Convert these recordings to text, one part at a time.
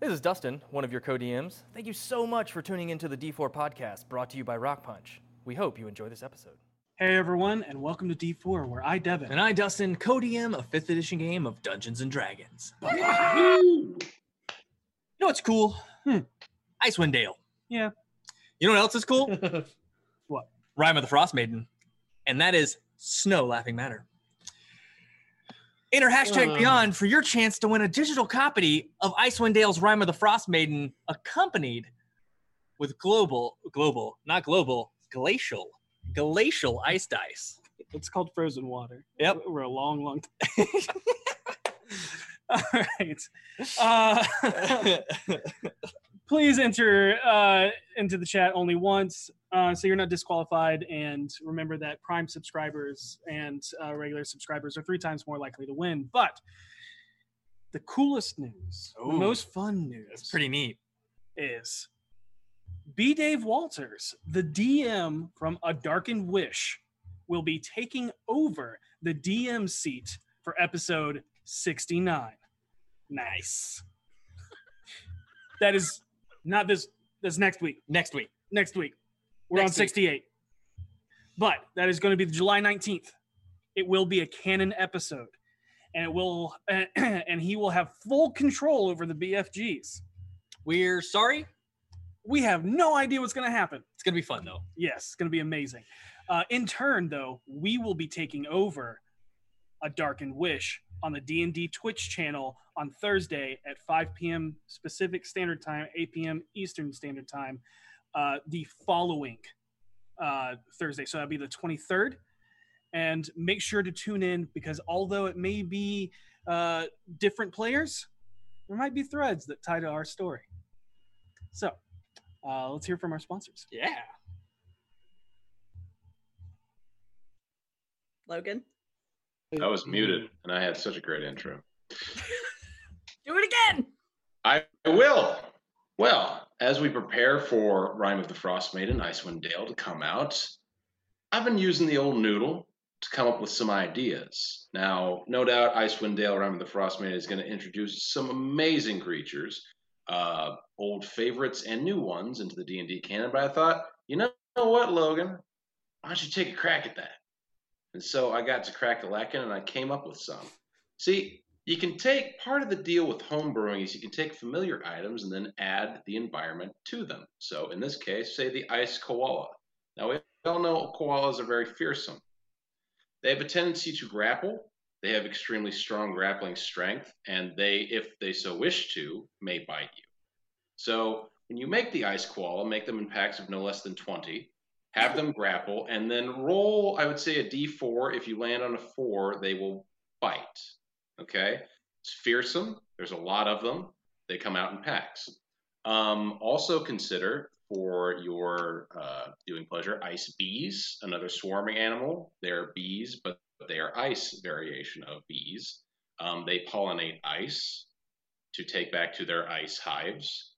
This is Dustin, one of your co-DMs. Thank you so much for tuning into the D4 podcast brought to you by Rock Punch. We hope you enjoy this episode. Hey everyone, and welcome to D4, where I, Devin, And I, Dustin, co-DM a 5th edition game of Dungeons and Dragons. you know what's cool? Hmm. Icewind Dale. Yeah. You know what else is cool? What? Rime of the Frost Maiden. And that is Snow Laughing Matter. Enter hashtag Uh. Beyond for your chance to win a digital copy of Icewind Dale's Rime of the Frost Maiden, accompanied with global, global, not global, glacial, glacial ice dice. It's called Frozen Water. Yep. We're a long, long time. All right. Uh, please enter uh, into the chat only once uh, so you're not disqualified. And remember that Prime subscribers and uh, regular subscribers are three times more likely to win. But the coolest news, the most fun news, It's pretty neat. is B. Dave Walters, the DM from A Darkened Wish, will be taking over the DM seat for episode 69. Nice. That is not this, this next week. Next week. Next week. We're Next on week. 68. But that is going to be the July 19th. It will be a canon episode. And it will, and he will have full control over the BFGs. We're sorry. We have no idea what's going to happen. It's gonna be fun though. Yes, it's going to be amazing. Uh, in turn, though, we will be taking over a Darkened Wish on the D&D Twitch channel on Thursday at 5 p.m. Pacific Standard Time, 8 p.m. Eastern Standard Time, uh, the following uh, Thursday. So that'll be the 23rd. And make sure to tune in because although it may be uh, different players, there might be threads that tie to our story. So uh, let's hear from our sponsors. Yeah. Logan. I was muted, and I had such a great intro. Do it again. I will. Well, as we prepare for Rime of the Frost Maiden, Icewind Dale to come out, I've been using the old noodle to come up with some ideas. Now, no doubt, Icewind Dale, Rime of the Frost Maiden is going to introduce some amazing creatures, uh, old favorites and new ones into the D and D canon. But I thought, you know what, Logan? Why don't you take a crack at that? And so I got to crack a lacking, and I came up with some. See, you can take part of the deal with home brewing is you can take familiar items and then add the environment to them. So in this case, say the ice koala. Now we all know koalas are very fearsome. They have a tendency to grapple. They have extremely strong grappling strength, and they, if they so wish to, may bite you. So when you make the ice koala, make them in packs of no less than 20 have them grapple, and then roll, I would say, a d4. If you land on a four, they will bite. Okay? It's fearsome. There's a lot of them. They come out in packs. Um, also consider for your uh, pleasure ice bees, another swarming animal. They're bees, but they are ice variation of bees. Um, they pollinate ice to take back to their ice hives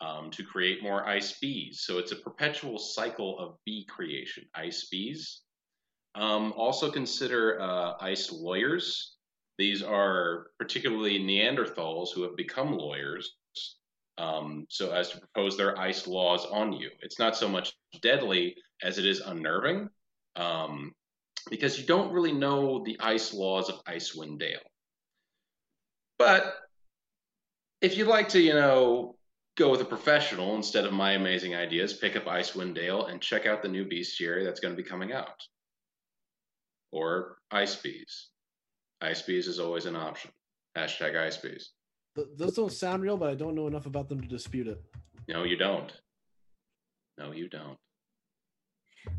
um, to create more ice bees. So it's a perpetual cycle of bee creation, ice bees. Um, also consider uh, ice lawyers. These are particularly Neanderthals who have become lawyers, um, so as to propose their ice laws on you. It's not so much deadly as it is unnerving, um, because you don't really know the ice laws of Icewind Dale. But if you'd like to, you know, go with a professional instead of my amazing ideas, pick up Icewind Dale and check out the new bestiary that's going to be coming out. Or Ice Bees. Ice Bees is always an option. Hashtag Ice Bees. Th- those don't sound real, but I don't know enough about them to dispute it. No, you don't. No, you don't.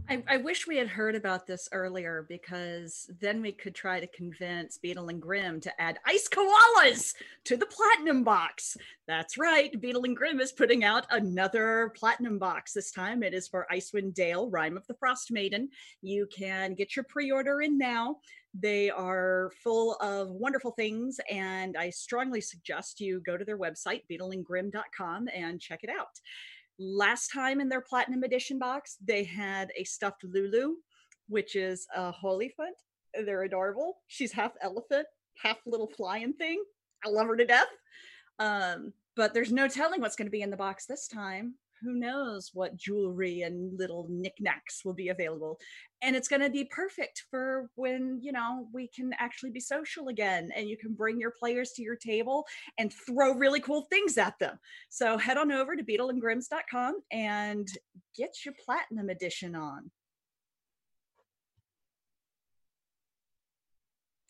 I, I wish we had heard about this earlier because then we could try to convince Beadle and Grimm to add ice koalas to the platinum box. That's right. Beadle and Grimm is putting out another platinum box. This time it is for Icewind Dale, Rime of the Frost Maiden. You can get your pre order in now. They are full of wonderful things, and I strongly suggest you go to their website, beetleandgrim.com, and check it out. Last time in their platinum edition box, they had a stuffed Lulu, which is a hollyphant. They're adorable. She's half elephant, half little flying thing. I love her to death. Um, but there's no telling what's going to be in the box this time. Who knows what jewelry and little knickknacks will be available. And it's going to be perfect for when, you know, we can actually be social again and you can bring your players to your table and throw really cool things at them. So head on over to beetleandgrims.com and get your platinum edition on.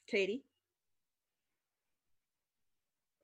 Katie?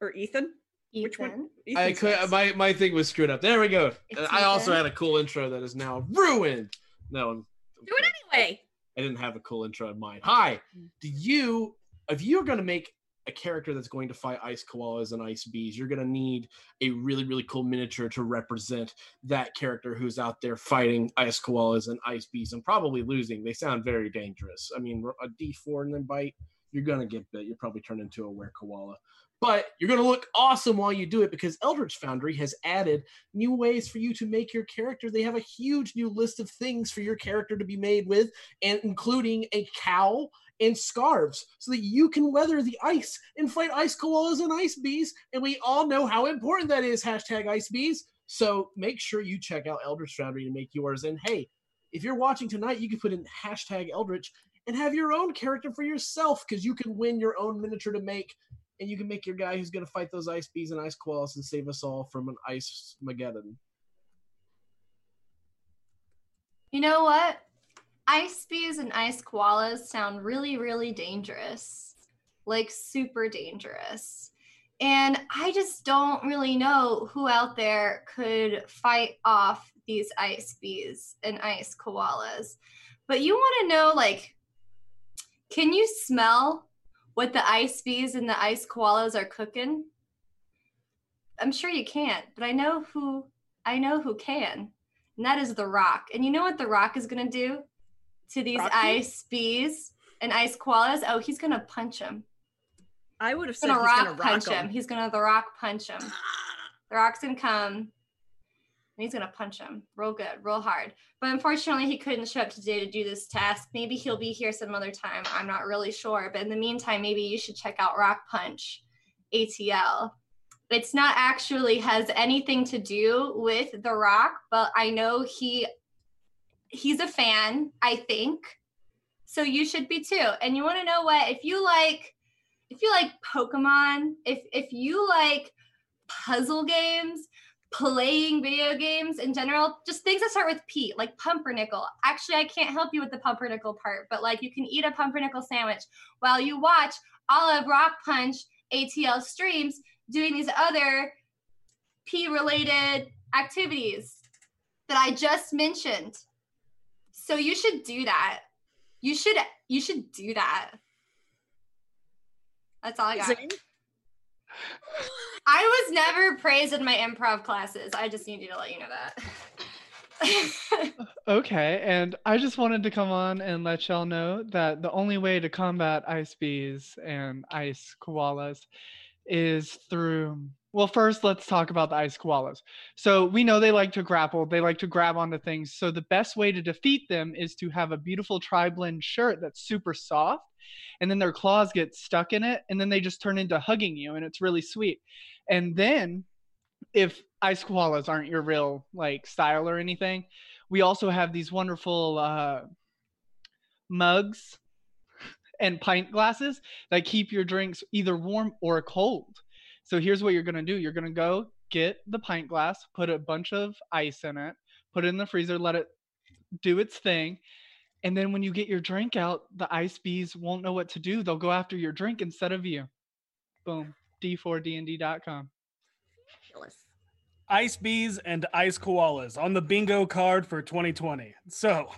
Or Ethan? Which one? I could next. my my thing was screwed up. There we go. It's I also Ethan. had a cool intro that is now ruined. No, I'm, Do it anyway. I didn't have a cool intro in mind. Hi, do you if you're gonna make a character that's going to fight ice koalas and ice bees, you're gonna need a really really cool miniature to represent that character who's out there fighting ice koalas and ice bees and probably losing. They sound very dangerous. I mean, a D4 and then bite, you're gonna get bit. You'll probably turn into a were koala. But you're gonna look awesome while you do it because Eldritch Foundry has added new ways for you to make your character. They have a huge new list of things for your character to be made with, and including a cowl and scarves, so that you can weather the ice and fight ice koalas and ice bees. And we all know how important that is. Hashtag ice bees. So make sure you check out Eldritch Foundry to make yours. And hey, if you're watching tonight, you can put in hashtag Eldritch and have your own character for yourself because you can win your own miniature to make and you can make your guy who's going to fight those ice bees and ice koalas and save us all from an ice mageddon. You know what? Ice bees and ice koalas sound really, really dangerous. Like super dangerous. And I just don't really know who out there could fight off these ice bees and ice koalas. But you want to know like, can you smell what the ice bees and the ice koalas are cooking? I'm sure you can't, but I know who I know who can. And that is the rock. And you know what the rock is gonna do to these Rocky? ice bees and ice koalas? Oh, he's gonna punch him. I would have said gonna he's rock gonna rock punch him. him. He's gonna the rock punch him. The rock's gonna come and he's gonna punch him real good, real hard. But unfortunately, he couldn't show up today to do this task. Maybe he'll be here some other time. I'm not really sure. But in the meantime, maybe you should check out Rock Punch ATL. It's not actually has anything to do with The Rock, but I know he he's a fan, I think. So you should be too. And you want to know what? If you like if you like Pokemon, if if you like puzzle games, playing video games in general, just things that start with P, like pumpernickel. Actually, I can't help you with the pumpernickel part, but like you can eat a pumpernickel sandwich while you watch all of Rock Punch ATL streams doing these other P related activities that I just mentioned. So you should do that. You should you should do that. That's all I got. I was never praised in my improv classes. I just need you to let you know that. Okay, and I just wanted to come on and let y'all know that the only way to combat ice bees and ice koalas is through. Well, first, let's talk about the ice koalas. So, we know they like to grapple, they like to grab onto things. So, the best way to defeat them is to have a beautiful tri blend shirt that's super soft, and then their claws get stuck in it, and then they just turn into hugging you, and it's really sweet. And then, if ice koalas aren't your real like style or anything, we also have these wonderful uh, mugs and pint glasses that keep your drinks either warm or cold. So here's what you're gonna do: you're gonna go get the pint glass, put a bunch of ice in it, put it in the freezer, let it do its thing. And then when you get your drink out, the ice bees won't know what to do. They'll go after your drink instead of you. Boom. D4DND.com. Fabulous. Ice bees and ice koalas on the bingo card for 2020. So,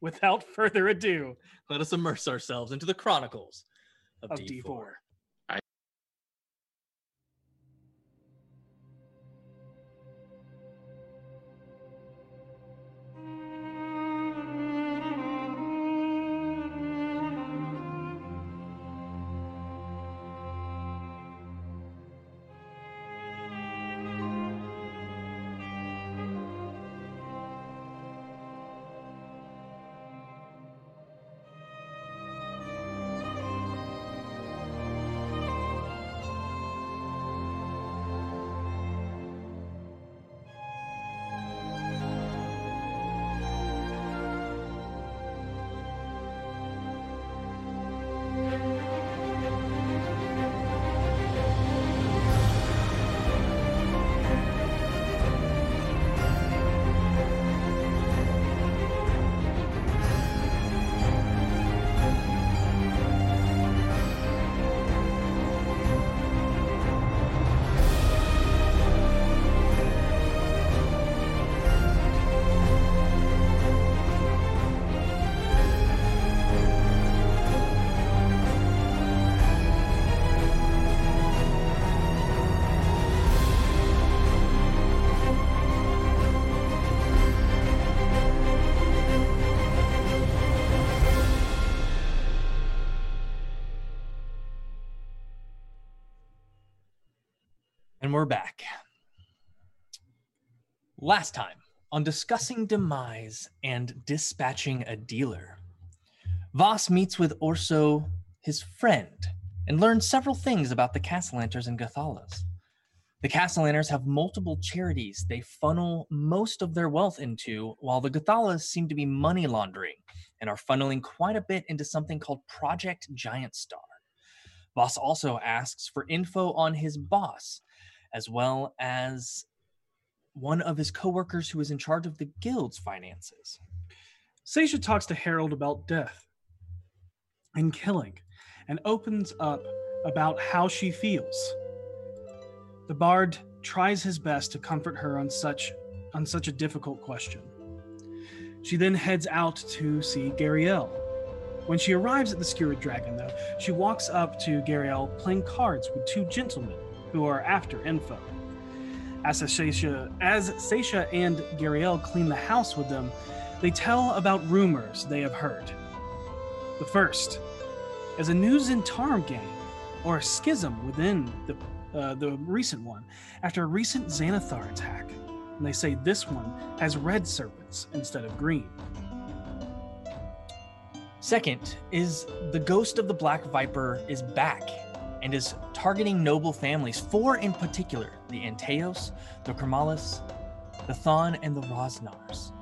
without further ado, Let us immerse ourselves into the chronicles of, of D4. D4. Last time, on discussing demise and dispatching a dealer, Voss meets with Orso, his friend, and learns several things about the Castellanters and Gathalas. The Castellanters have multiple charities they funnel most of their wealth into, while the Gathalas seem to be money laundering and are funneling quite a bit into something called Project Giant Star. Voss also asks for info on his boss, as well as one of his coworkers who is in charge of the guild's finances. Seisha talks to Harold about death and killing and opens up about how she feels. The bard tries his best to comfort her on such on such a difficult question. She then heads out to see Gariel. When she arrives at the Skewered Dragon, though, she walks up to Gariel playing cards with two gentlemen who are after info. As Seisha, as Seisha and Gariel clean the house with them, they tell about rumors they have heard. The first is a New Zhentarim gang, or a schism within the, uh, the recent one, after a recent Xanathar attack. And they say this one has red serpents instead of green. Second is the ghost of the Black Viper is back and is targeting noble families, four in particular the Anteos, the Kormallis, the Thann, and the Rosznars.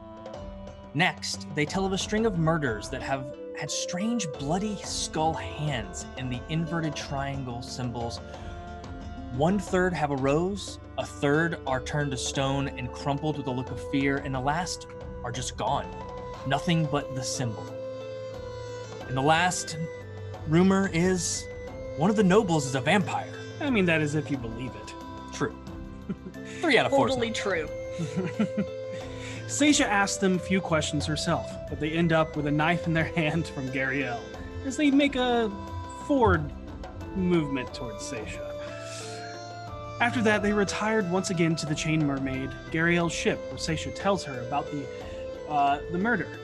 Next, they tell of a string of murders that have had strange bloody skull hands in the inverted triangle symbols. One third have a rose, a third are turned to stone and crumpled with a look of fear, and the last are just gone. Nothing but the symbol. And the last rumor is one of the nobles is a vampire. I mean, that is if you believe it. True. Three out of four. Totally true. Seisha asks them a few questions herself, but they end up with a knife in their hand from Gariel as they make a forward movement towards Seisha. After that, they retired once again to the Chain Mermaid, Gariel's ship, where Seisha tells her about the uh, the murder.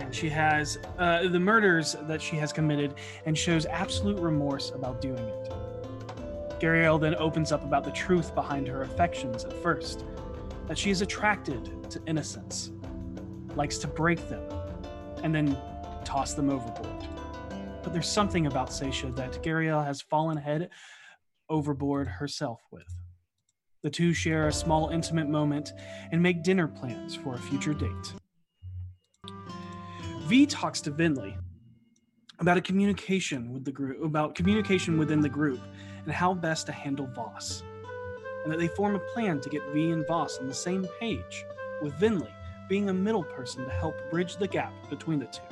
And she has uh, the murders that she has committed and shows absolute remorse about doing it. Gariel then opens up about the truth behind her affections at first that she is attracted to innocence, likes to break them, and then toss them overboard. But there's something about Seisha that Gariel has fallen head overboard herself with. The two share a small intimate moment and make dinner plans for a future date. V talks to Vinley about a communication with the group, about communication within the group, and how best to handle Voss and that they form a plan to get V and Voss on the same page, with Vinley being a middle person to help bridge the gap between the two.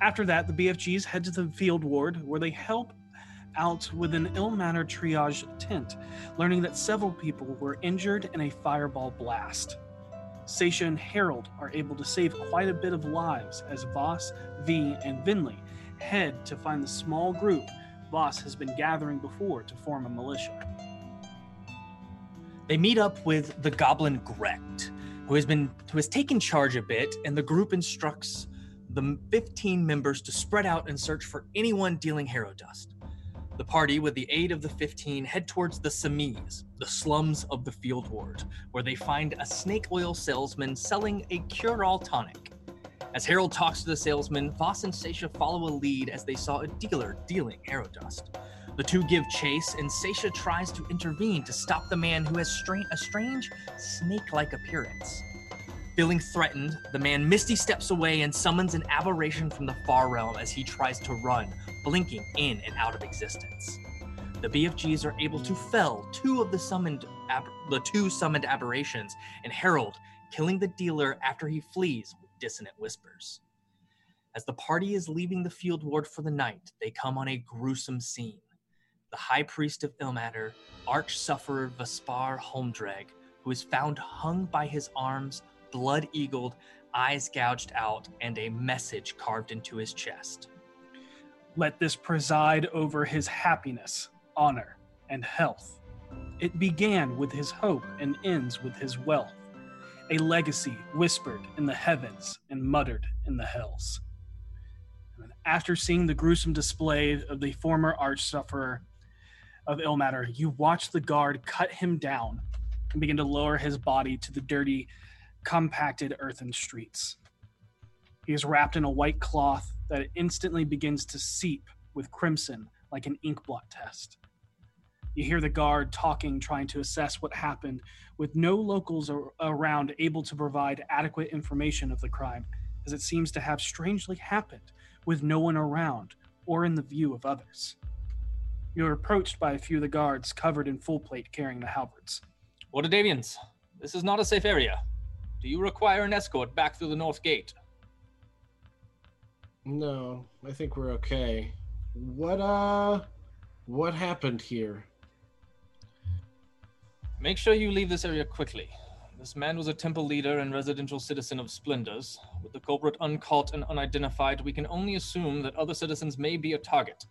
After that, the BFGs head to the field ward where they help out with an ill mannered triage tent, learning that several people were injured in a fireball blast. Seisha and Harold are able to save quite a bit of lives as Voss, V, and Vinley head to find the small group Voss has been gathering before to form a militia. They meet up with the goblin Grecht, who has been who has taken charge a bit, and the group instructs the 15 members to spread out and search for anyone dealing hero dust. The party, with the aid of the 15, head towards the Samis, the slums of the field ward, where they find a snake oil salesman selling a cure-all tonic. As Harold talks to the salesman, Voss and Seisha follow a lead as they saw a dealer dealing hero dust. The two give chase, and Seisha tries to intervene to stop the man who has stra- a strange snake like appearance. Feeling threatened, the man misty steps away and summons an aberration from the far realm as he tries to run, blinking in and out of existence. The BFGs are able to fell two of the summoned ab- the two summoned aberrations, and Harold killing the dealer after he flees with dissonant whispers. As the party is leaving the field ward for the night, they come on a gruesome scene the high priest of Ilmater, arch sufferer Vespar Holmdreg, who is found hung by his arms, blood eagled, eyes gouged out, and a message carved into his chest. Let this preside over his happiness, honor, and health. It began with his hope and ends with his wealth. A legacy whispered in the heavens and muttered in the hells. And after seeing the gruesome display of the former arch sufferer, of Ilmater, you watch the guard cut him down and begin to lower his body to the dirty, compacted earthen streets. He is wrapped in a white cloth that it instantly begins to seep with crimson like an ink blot test. You hear the guard talking, trying to assess what happened, with no locals ar- around able to provide adequate information of the crime, as it seems to have strangely happened with no one around or in the view of others. You're approached by a few of the guards covered in full plate carrying the halberds. Waterdhavians, this is not a safe area. Do you require an escort back through the north gate? No, I think we're okay. What uh what happened here? Make sure you leave this area quickly. This man was a temple leader and residential citizen of Splendors. With the culprit uncaught and unidentified, we can only assume that other citizens may be a target.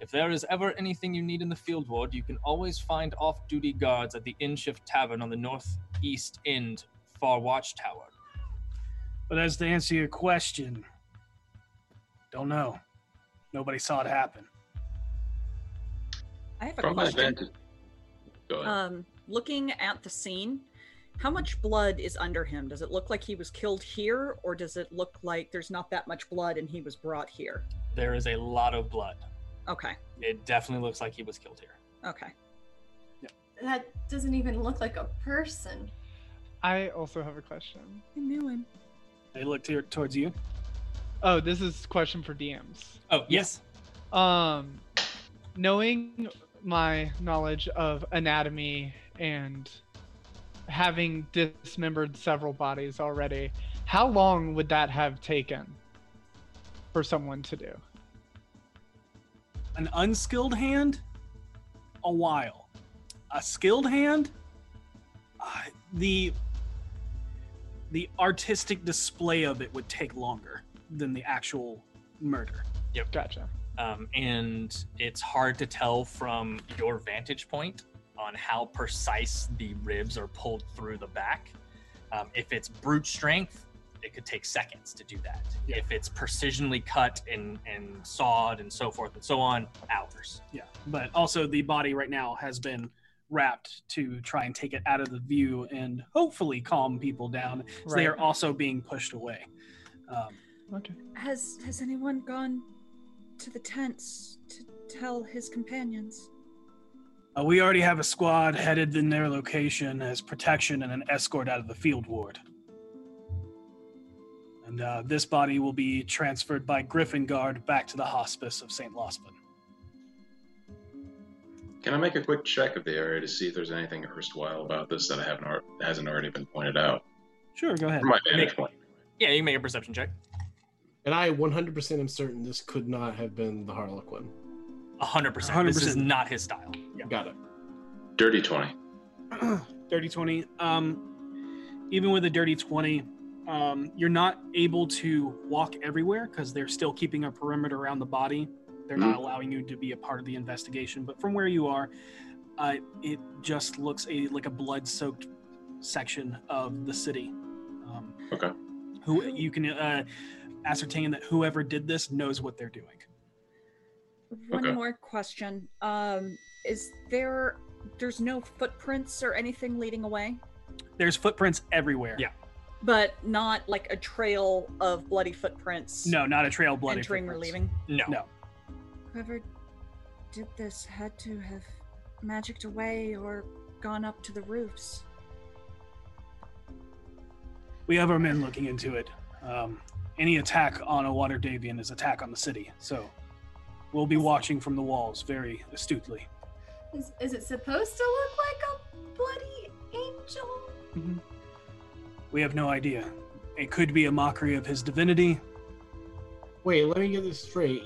If there is ever anything you need in the field ward, you can always find off duty guards at the Inshift Tavern on the northeast end, Far Watchtower. But as to answer your question, don't know. Nobody saw it happen. I have a From my question. vantage. Go ahead. Um, looking at the scene, how much blood is under him? Does it look like he was killed here, or does it look like there's not that much blood and he was brought here? There is a lot of blood. Okay. It definitely looks like he was killed here. Okay. That doesn't even look like a person. I also have a question. I knew him. They looked here towards you. Oh, this is question for DMs. Oh, yes. Um, knowing my knowledge of anatomy and having dismembered several bodies already, how long would that have taken for someone to do? An unskilled hand, a while. A skilled hand, uh, the the artistic display of it would take longer than the actual murder. Yep. Gotcha. um, and it's hard to tell from your vantage point on how precise the ribs are pulled through the back. Um, if it's brute strength, it could take seconds to do that. Yeah. If it's precisionally cut and, and sawed and so forth and so on, hours. Yeah, but also the body right now has been wrapped to try and take it out of the view and hopefully calm people down. So they are also being pushed away. Um, Okay. Has Has anyone gone to the tents to tell his companions? uh, we already have a squad headed in their location as protection and an escort out of the field ward. And uh, this body will be transferred by Griffin Guard back to the hospice of St. Laupsenn. Can I make a quick check of the area to see if there's anything erstwhile about this that I haven't ar- hasn't already been pointed out? Sure, go ahead. From my Make- vantage point. Yeah, you can make a perception check. And I 100% am certain this could not have been the Harlequin. 100%. 100%. This is not his style. Got it. Dirty twenty. dirty 20 um even with a dirty 20 um you're not able to walk everywhere because they're still keeping a perimeter around the body they're not allowing you to be a part of the investigation but from where you are uh, it just looks a like a blood soaked section of the city um, Okay. who you can uh, ascertain that whoever did this knows what they're doing One Okay. more question. Um, is there there's no footprints or anything leading away? there's footprints everywhere Yeah. But not like a trail of bloody footprints no not a trail of bloody entering or footprints. leaving. No. No. Whoever did this had to have magicked away or gone up to the roofs. We have our men looking into it. Um, any attack on a Waterdhavian is attack on the city, so we'll be watching from the walls very astutely. Is, is it supposed to look like a bloody angel? Mm-hmm. We have no idea. It could be a mockery of his divinity. Wait, let me get this straight.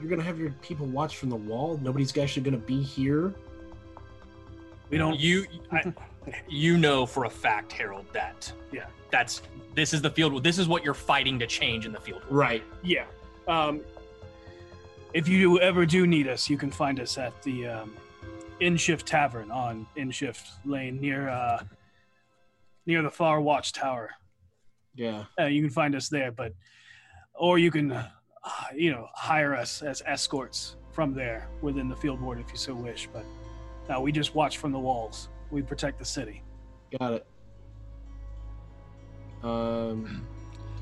You're gonna have your people watch from the wall. Nobody's actually gonna be here. We don't. You, I, you know for a fact, Harold, that Yeah. that's this is the field. This is what you're fighting to change in the field. Right. Yeah. Um, if you ever do need us, you can find us at the um, Inshift Tavern on Inshift Lane near uh, near the Far Watchtower. Yeah. uh, you can find us there but or you can uh, you know hire us as escorts from there within the field ward if you so wish. But no, we just watch from the walls. We protect the city. Got it. Um,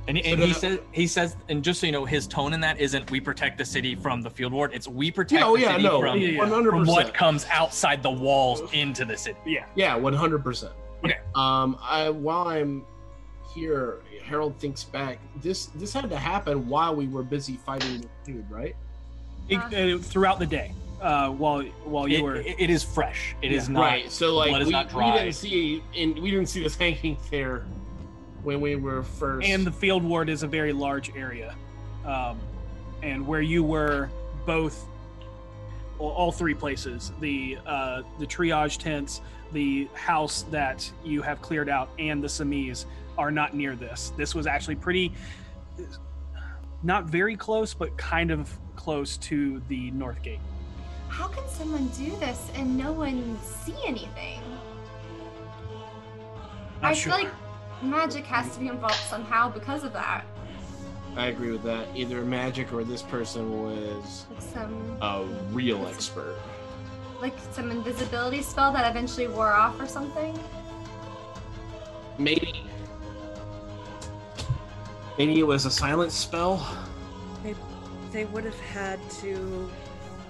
And, So he says he says, and just so you know, his tone in that isn't "we protect the city from the field ward." It's "we protect yeah, oh the yeah, city no, from, Yeah, yeah. from what comes outside the walls into the city." Yeah. Yeah, one hundred percent. Okay. Um, I while I'm here, Harold thinks back. This this had to happen while we were busy fighting the dude, right? It- uh, throughout the day, uh, while while you It- were it- it is fresh. It is Yeah. not. right. So like blood is we, not we dry. didn't see and we didn't see this hanging there when we were first. and the field ward is a very large area um, and where you were both well, all three places the uh, the triage tents the house that you have cleared out and the samis are not near this this was actually pretty not very close but kind of close to the north gate How can someone do this and no one see anything? not I sure feel like magic has to be involved somehow because of that. I agree with that. Either magic or this person was Like some a real expert. like some invisibility spell that eventually wore off or something. Maybe. Maybe it was a silent spell. They, they would have had to,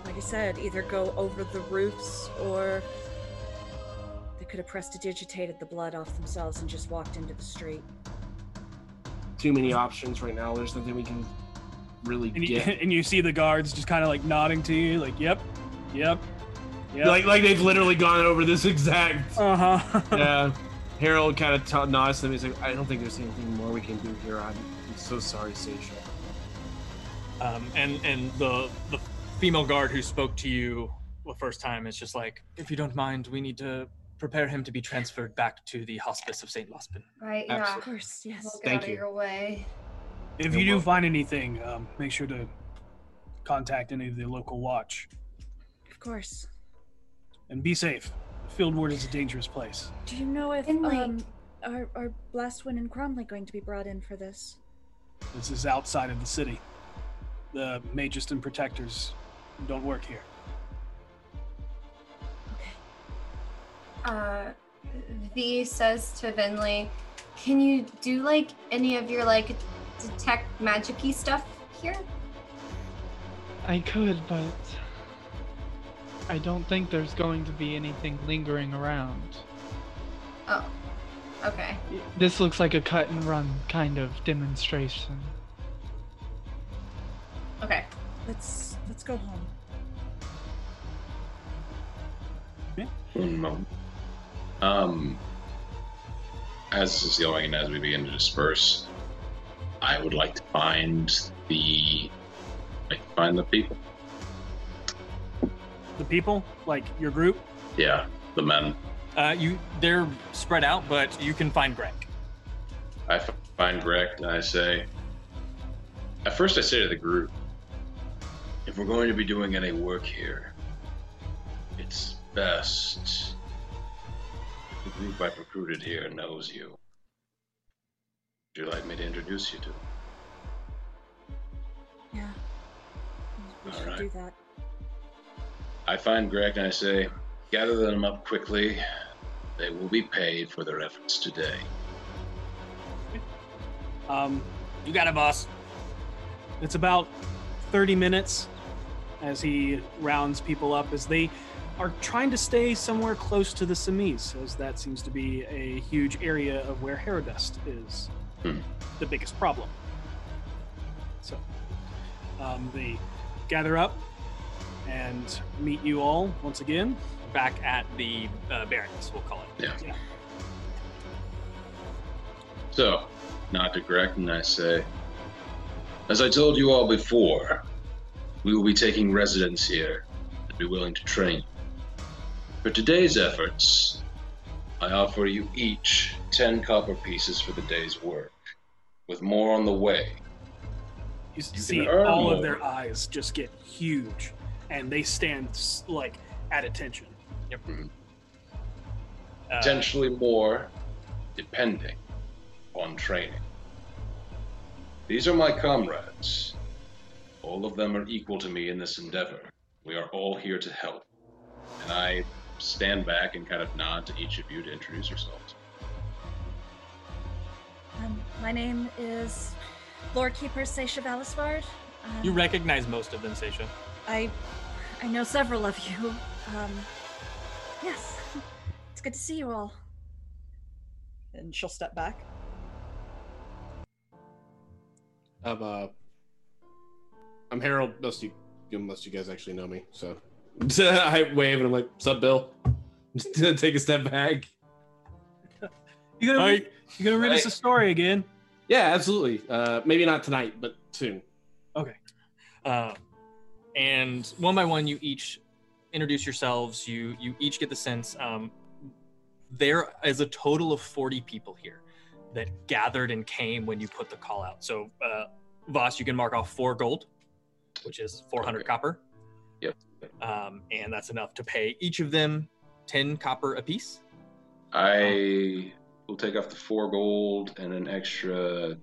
like I said, either go over the roofs or they could have prestidigitated the blood off themselves and just walked into the street. Too many options right now. There's nothing we can really and you, get. and you see the guards just kind of like nodding to you like yep yep yep Like like they've literally gone over this exact. uh-huh yeah. Harold kind of t- nods to me. He's like, I don't think there's anything more we can do here. I'm, I'm so sorry, Seisha. Um, and and the the female guard who spoke to you the first time is just like, if you don't mind, we need to prepare him to be transferred back to the hospice of Saint Laupsenn. Right, yeah. Absolutely. Of course, yes. We'll get Thank out of you. your way. If you do find anything, um, make sure to contact any of the local watch Of course. and be safe. Field ward is a dangerous place. Do you know if And, like- um, are, are Blastwind and Cromley going to be brought in for this? This is outside of the city. The Magus and Protectors don't work here. Okay. Uh, V says to Vinley, "Can you do like any of your like detect magicy stuff here?" I could, but I don't think there's going to be anything lingering around. Oh, okay. This looks like a cut and run kind of demonstration. Okay. Let's let's go home. One moment. Um, as this is going and as we begin to disperse, I would like to find the, like find the people. The people, like your group, Yeah, the men. Uh, you they're spread out, but you can find Greg. I f- find Greg and I say, at first I say to the group, if we're going to be doing any work here, it's best if the group I've recruited here knows you. Would you like me to introduce you to? them? Yeah. We All should right. do that. I find Greg and I say, gather them up quickly. They will be paid for their efforts today. um, You got it, boss. It's about 30 minutes as he rounds people up as they are trying to stay somewhere close to the Samis, as that seems to be a huge area of where Herodust is Hmm. the biggest problem. So um, they gather up and meet you all once again. Back at the uh, barracks, we'll call it. Yeah. Yeah. So, not to and I say, as I told you all before, we will be taking residence here and be willing to train. For today's efforts, I offer you each 10 copper pieces for the day's work, with more on the way. You You see can earn all of their eyes just get huge, and they stand like at attention. Uh, potentially more, depending on training. These are my comrades. All of them are equal to me in this endeavor. We are all here to help. And I stand back and kind of nod to each of you to introduce yourselves. Um, my name is Lord Keeper Seisha Valisvard. Um, You recognize most of them, Seisha. I, I know several of you. Um, yes, it's good to see you all. And she'll step back. I'm uh, I'm Harold. Most you, most you guys actually know me, so I wave and I'm like, "Sup, Bill?" Take a step back. You gonna Alright. you gonna read us a story again? Yeah, absolutely. Uh, maybe not tonight, but soon. Okay. Uh, and one by one, you each introduce yourselves. You you each get the sense. Um, there is a total of forty people here that gathered and came when you put the call out. So, uh, Voss, you can mark off four gold, which is four hundred Okay. copper. Yep. Um, and that's enough to pay each of them ten copper apiece. I will take off the four gold and an extra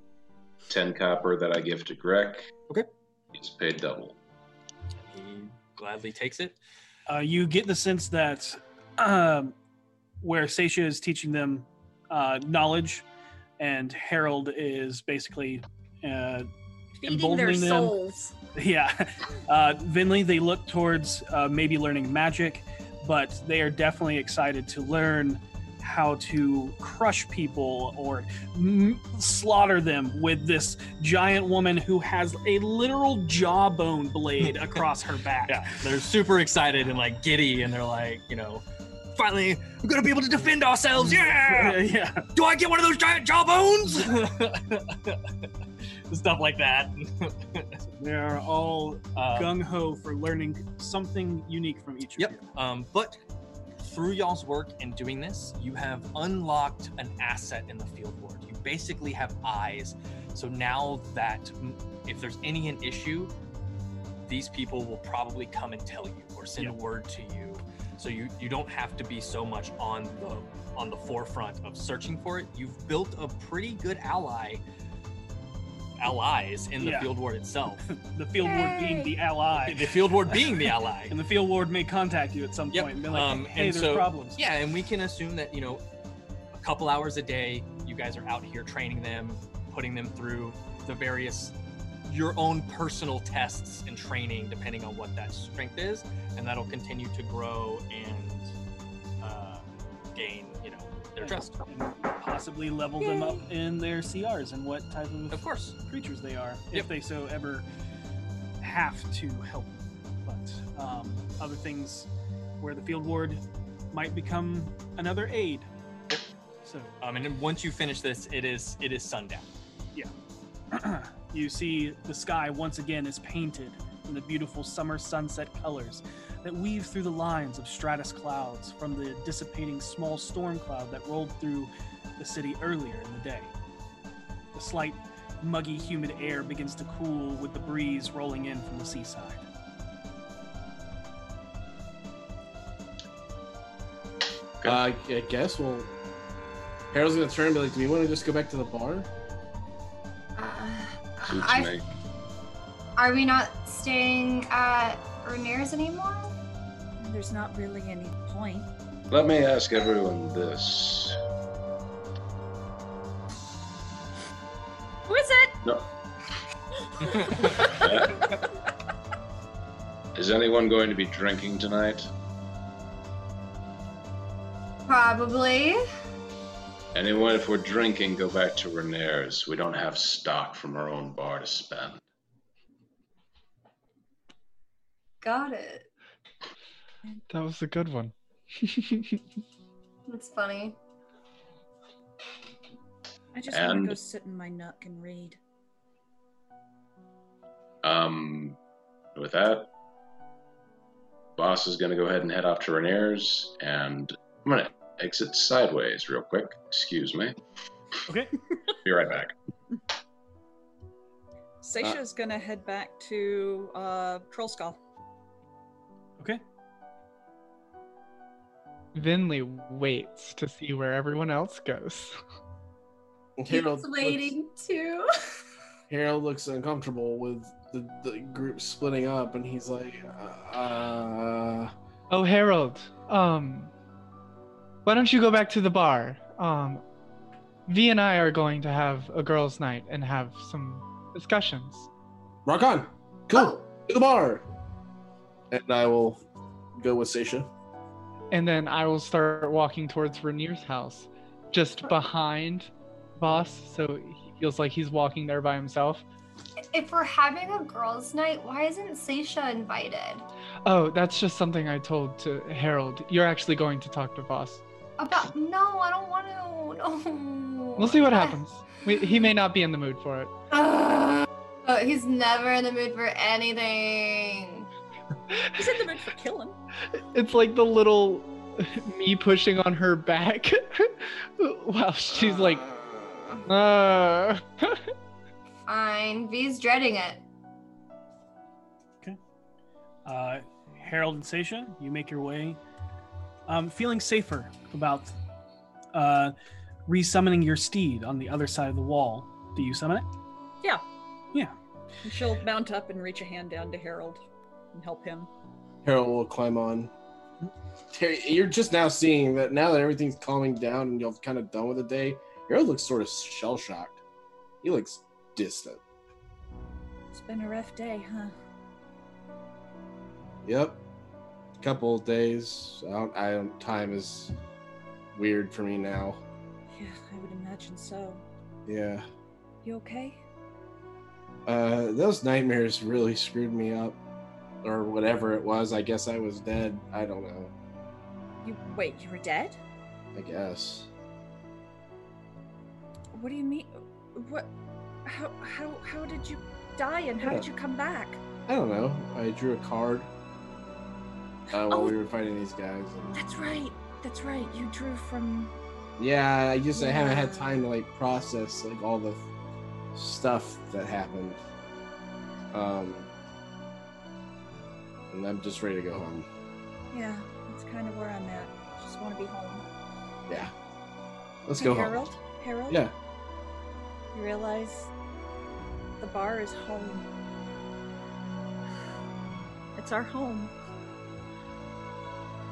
10 copper that I give to Greg. Okay. He's paid double. He gladly takes it. Uh, you get the sense that um, where Seisha is teaching them uh, knowledge, and Harold is basically uh, Feeding their Emboldening them. Yeah. Uh, Vinley, they look towards uh, maybe learning magic, but they are definitely excited to learn how to crush people or m- slaughter them with this giant woman who has a literal jawbone blade across her back. Yeah, they're super excited and like giddy, and they're like, you know, finally, we're gonna be able to defend ourselves. Yeah. yeah. Do I get one of those giant jawbones? Stuff like that. They are all Uh, gung ho for learning something unique from each of you. Um, but through y'all's work in doing this, you have unlocked an asset in the field board. You basically have eyes. So now that if there's any an issue, these people will probably come and tell you or send Yep. word to you. So you you don't have to be so much on the on the forefront of searching for it. You've built a pretty good ally allies in the Yeah. field ward itself. The field ward being the ally. the field ward being the ally. and the field ward may contact you at some Yep, point and be like, um, hey, and there's so- problems. Yeah, and we can assume that, you know, a couple hours a day, you guys are out here training them, putting them through the various your own personal tests and training depending on what that strength is, and that'll continue to grow and uh, gain, you know, their trust. And possibly level them up in their CRs and what type of, Of course. creatures they are, Yep. if they so ever have to help. But um, other things where the field ward might become another aid. So Um, and once you finish this, it is it is sundown. Yeah. you see the sky once again is painted in the beautiful summer sunset colors that weave through the lines of stratus clouds from the dissipating small storm cloud that rolled through the city earlier in the day. The slight, muggy, humid air begins to cool with the breeze rolling in from the seaside. Okay. Uh, I guess. Well, Harold's gonna turn and be like, "Do we want to just go back to the bar?" Uh, I, me. Are we not staying at Rainier's anymore? There's not really any point. Let me ask everyone this. Who is it? No. Is anyone going to be drinking tonight? Probably. Anyone, if we're drinking, go back to Renair's. We don't have stock from our own bar to spend. Got it. That was a good one. That's funny. I just want to And- go sit in my nook and read. Um, with that, Voss is going to go ahead and head off to Renaer's, and I'm going to exit sideways real quick. Excuse me. Okay. Be right back. Seisha's gonna head back to uh, Troll Skull. Vinley waits to see where everyone else goes. Harold, He's let's- waiting too. Harold looks uncomfortable with the, the group splitting up, and he's like, uh, Oh, Harold. Um, why don't you go back to the bar? Um, V and I are going to have a girls' night and have some discussions. rock on, cool, to the bar. And I will go with Seisha. And then I will start walking towards Renaer's house, just behind Voss, so he feels like he's walking there by himself. If we're having a girls' night, why isn't Seisha invited? Oh, that's just something I told to Harold. You're actually going to talk to Voss. About no, I don't want to. No. We'll see what happens. We, he may not be in the mood for it. Oh, he's never in the mood for anything. He's in the mood for killing. It's like the little me pushing on her back while she's like, uh. Fine. V's dreading it. Uh, Harold and Seisha, you make your way, um, feeling safer about uh, resummoning your steed on the other side of the wall. Do you summon it? Yeah. Yeah. And she'll mount up and reach a hand down to Harold and help him. Harold will climb on. Terry, you're just now seeing that now that everything's calming down and you're kind of done with the day. Harold looks sort of shell shocked. He looks distant. It's been a rough day, huh? Yep. A Couple of days. I don't, I don't, time is weird for me now. Yeah, I would imagine so. Yeah. You okay? Uh, those nightmares really screwed me up, or whatever it was. I guess I was dead. I don't know. You wait, you were dead? I guess. What do you mean? What? How? How? How did you die? And how did you come back? I don't know. I drew a card uh, while Oh. we were fighting these guys. And That's right. That's right. You drew from. yeah, I just I haven't had time to like process like all the stuff that happened. Um, and I'm just ready to go home. Yeah, that's kind of where I'm at. Just want to be home. Yeah. Let's Hey, go Harold. home. Harold. Harold? Yeah. You realize the bar is home. It's our home.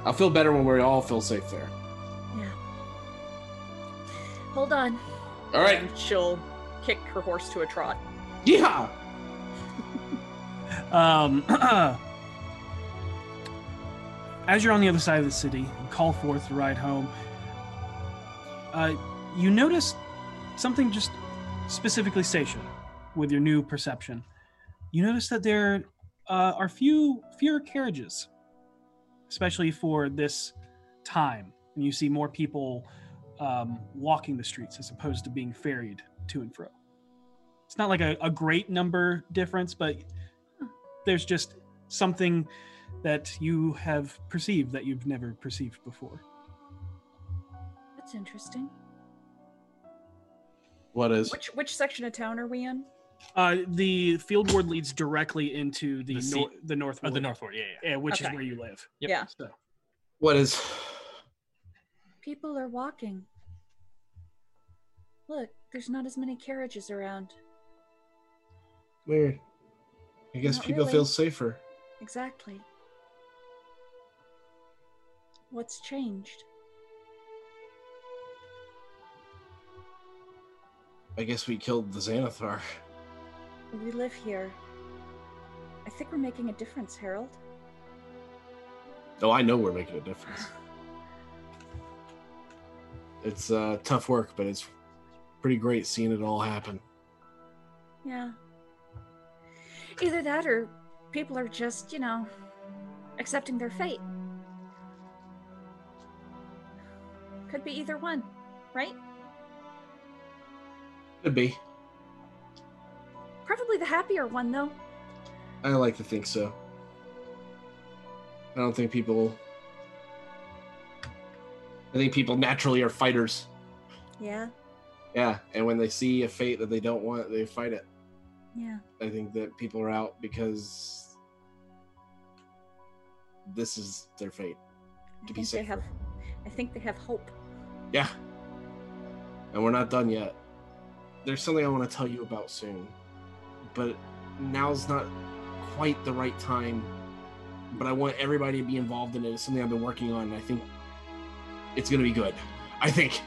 I'll feel better when we all feel safe there. Yeah. Hold on. All right. And she'll kick her horse to a trot. Yeah. Um, as you're on the other side of the city and call forth to ride home, uh, you notice something just specifically Seisha with your new perception. You notice that there uh, are few fewer carriages, especially for this time. And you see more people um, walking the streets as opposed to being ferried to and fro. It's not like a, a great number difference, but there's just something that you have perceived that you've never perceived before. That's interesting. What is? Which which section of town are we in? Uh, the field ward leads directly into the The sea- nor- the north Oh, ward, the North Ward, yeah, yeah. yeah, which is Okay. where you live. Yep. Yeah. So, What is? People are walking. Look, there's not as many carriages around. Weird. I guess Not people really. feel safer. Exactly. What's changed? I guess we killed the Xanathar. We live here. I think we're making a difference, Harold. Oh, I know we're making a difference. It's uh, tough work, but it's pretty great seeing it all happen. Yeah. Either that or people are just, you know, accepting their fate. Could be either one, right? Could be. Probably the happier one, though. I like to think so. I don't think people. I think people naturally are fighters. Yeah, Yeah, and when they see a fate that they don't want, they fight it. yeah. I think that people are out because this is their fate. I To be think they have. I think they have hope. Yeah. And we're not done yet. There's something I want to tell you about soon. but now's not quite the right time. But I want everybody to be involved in it. It's something I've been working on, and I think it's gonna be good. I think.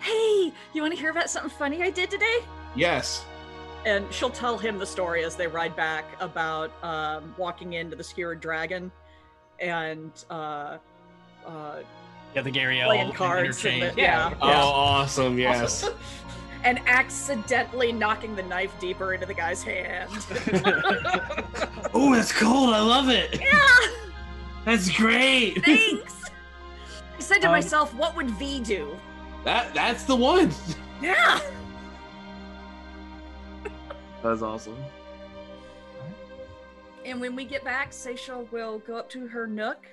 Hey, you want to hear about something funny I did today? Yes. And she'll tell him the story as they ride back about um, walking into the skewered dragon and uh, uh, Yeah, the Gary L. playing cards. And the, yeah. Oh, awesome! Yes. and accidentally knocking the knife deeper into the guy's hand. oh, that's cold. I love it. yeah, That's great. thanks. I said to Um, myself, what would V do? That that's the one. Yeah. That's awesome. And when we get back, Seisha will go up to her nook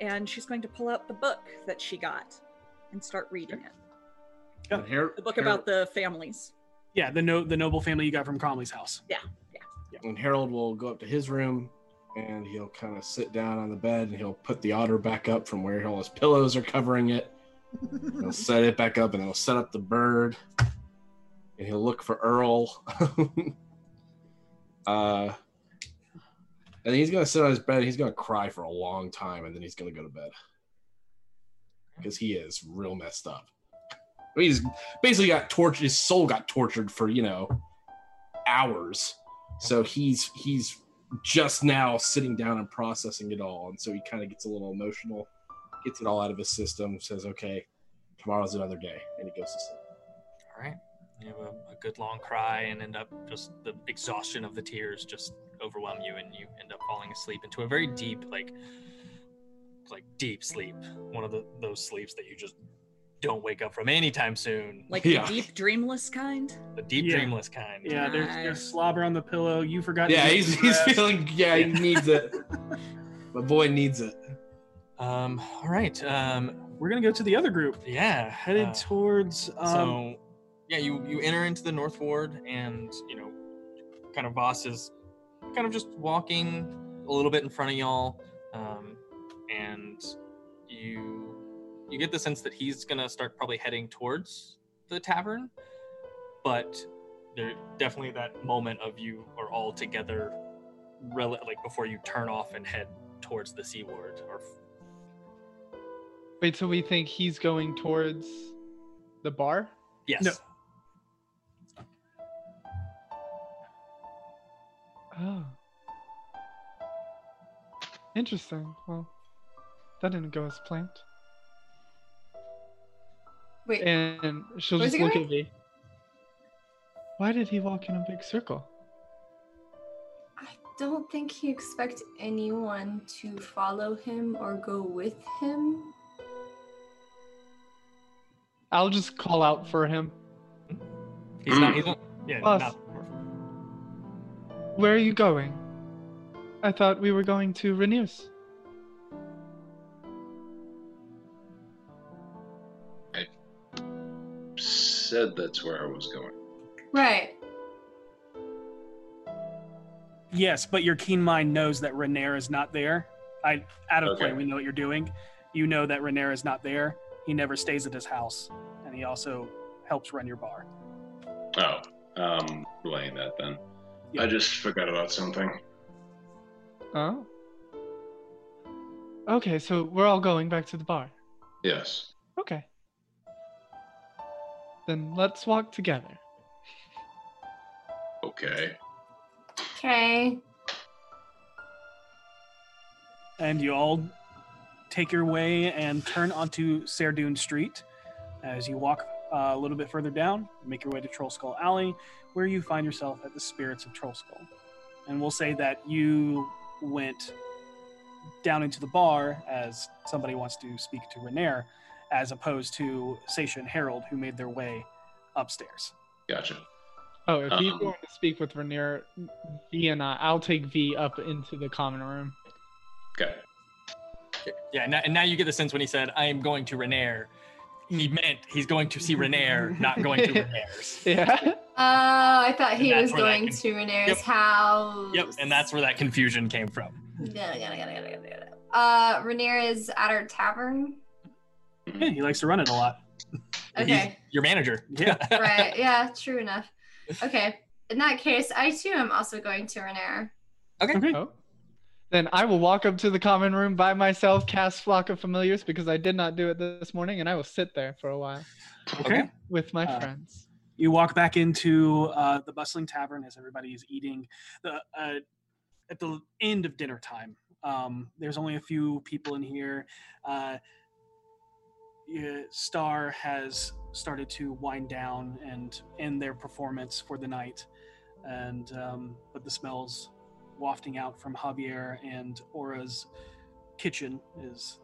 and she's going to pull out the book that she got and start reading it. Yeah. And Har- The book Har- about the families. Yeah, the no the noble family you got from Cromley's house. Yeah, yeah. yeah. And Harold will go up to his room and he'll kind of sit down on the bed and he'll put the otter back up from where all his pillows are covering it. He'll set it back up and he'll set up the bird and he'll look for Earl. uh, and he's gonna sit on his bed. He's gonna cry for a long time, and then he's gonna go to bed because he is real messed up. I mean, he's basically got tortured. His soul got tortured for you know hours. So he's he's just now sitting down and processing it all, and so he kind of gets a little emotional, gets it all out of his system, says, "Okay, tomorrow's another day," and he goes to sleep. All right. You have a, a good long cry and end up just the exhaustion of the tears just overwhelm you and you end up falling asleep into a very deep, like, like deep sleep. One of the those sleeps that you just don't wake up from anytime soon. Like Yeah. the deep dreamless kind. the deep Yeah. dreamless kind. Yeah, there's, there's slobber on the pillow. You forgot. Yeah, he's he's rest. feeling. Yeah, he needs it. My boy needs it. Um. All right. Um. We're gonna go to the other group, Yeah. headed uh, towards. Um, so yeah you you enter into the north ward and you know kind of Voss is kind of just walking a little bit in front of y'all um, and you you get the sense that he's gonna start probably heading towards the tavern but there definitely that moment of you are all together rel- like before you turn off and head towards the sea ward or Wait, so we think he's going towards the bar? yes No. Oh. Interesting. Well, that didn't go as planned. Wait, And she'll Where's just look going? at me. Why did he walk in a big circle? I don't think he expects anyone to follow him or go with him. I'll just call out for him. he's not mm. he's not yeah Voss. not, Where are you going? I thought we were going to Renaer's. I said that's where I was going. Right. Yes, but your keen mind knows that Renaer is not there. I out of play. We know what you're doing. You know that Renaer is not there. He never stays at his house, and he also helps run your bar. Oh, um, relaying that then. Yeah. I just forgot about something. Oh. Okay, so we're all going back to the bar. Yes. Okay. Then let's walk together. Okay. Okay. and you all take your way and turn onto Serdoon Street. As you walk uh, a little bit further down, make your way to Troll Skull Alley, where you find yourself at the Spirits of Troll Skull. And we'll say that you went down into the bar as somebody wants to speak to Renaer, as opposed to Seisha and Harold, who made their way upstairs. Gotcha. Oh, if he's Um, going to speak with Renaer, V and I, I'll take V up into the common room. Okay. Yeah, and now, and now you get the sense when he said, "I am going to Renaer," he meant he's going to see Renaer, not going to Renaer's. Yeah. Oh, I thought he was going can- to Renaer's Yep. house. Yep, and that's where that confusion came from. Yeah, yeah, yeah, yeah, gotta. Uh, Renaer is at our tavern. Yeah, he likes to run it a lot. Okay. He's your manager. Yeah. right. Yeah, true enough. Okay. in that case, I too am also going to Renaer. Okay. Oh. Then I will walk up to the common room by myself, cast Flock of Familiars because I did not do it this morning, and I will sit there for a while Okay. with my Uh, friends. You walk back into uh, the bustling tavern as everybody is eating. The uh, at the end of dinner time. Um, there's only a few people in here. Uh, Star has started to wind down and end their performance for the night, and um, but the smells wafting out from Javier and Aura's kitchen is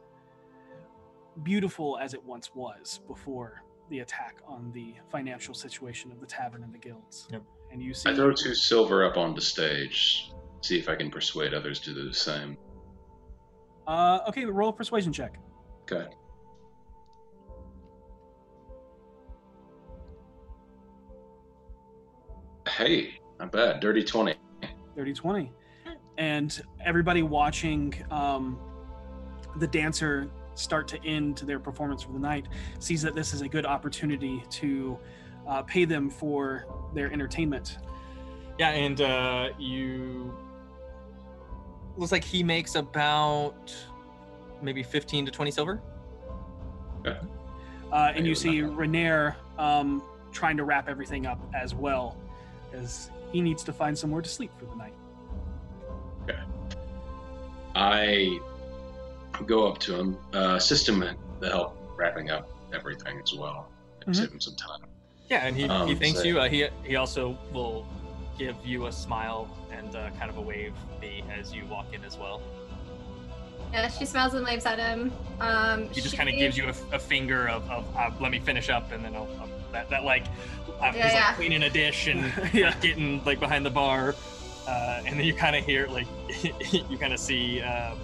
beautiful as it once was before the attack on the financial situation of the tavern and the guilds. Yep. And you see I throw two silver up on the stage. See if I can persuade others to do the same. Uh, okay, roll a persuasion check. Okay. Hey, not bad. Dirty 20. 30 20. And everybody watching um, the dancer start to end to their performance for the night sees that this is a good opportunity to uh, pay them for their entertainment. Yeah, and uh, you looks like he makes about maybe 15 to 20 silver. Uh, and you see nothing. Renaer um, trying to wrap everything up as well, as he needs to find somewhere to sleep for the night. I go up to him, uh, assist him in the help wrapping up everything as well. Mhm. Save him some time. Yeah, and he, he Um, thanks say- you. Uh, he he also will give you a smile and uh, kind of a wave B as you walk in as well. Yeah, she smiles and waves at him. Um, He just she- kind of gives you a, a finger of, of uh, let me finish up, and then I'll, I'll that that like uh, Yeah, he's yeah. like cleaning a dish and Yeah. getting like behind the bar, uh, and then you kind of hear like you kind of see um,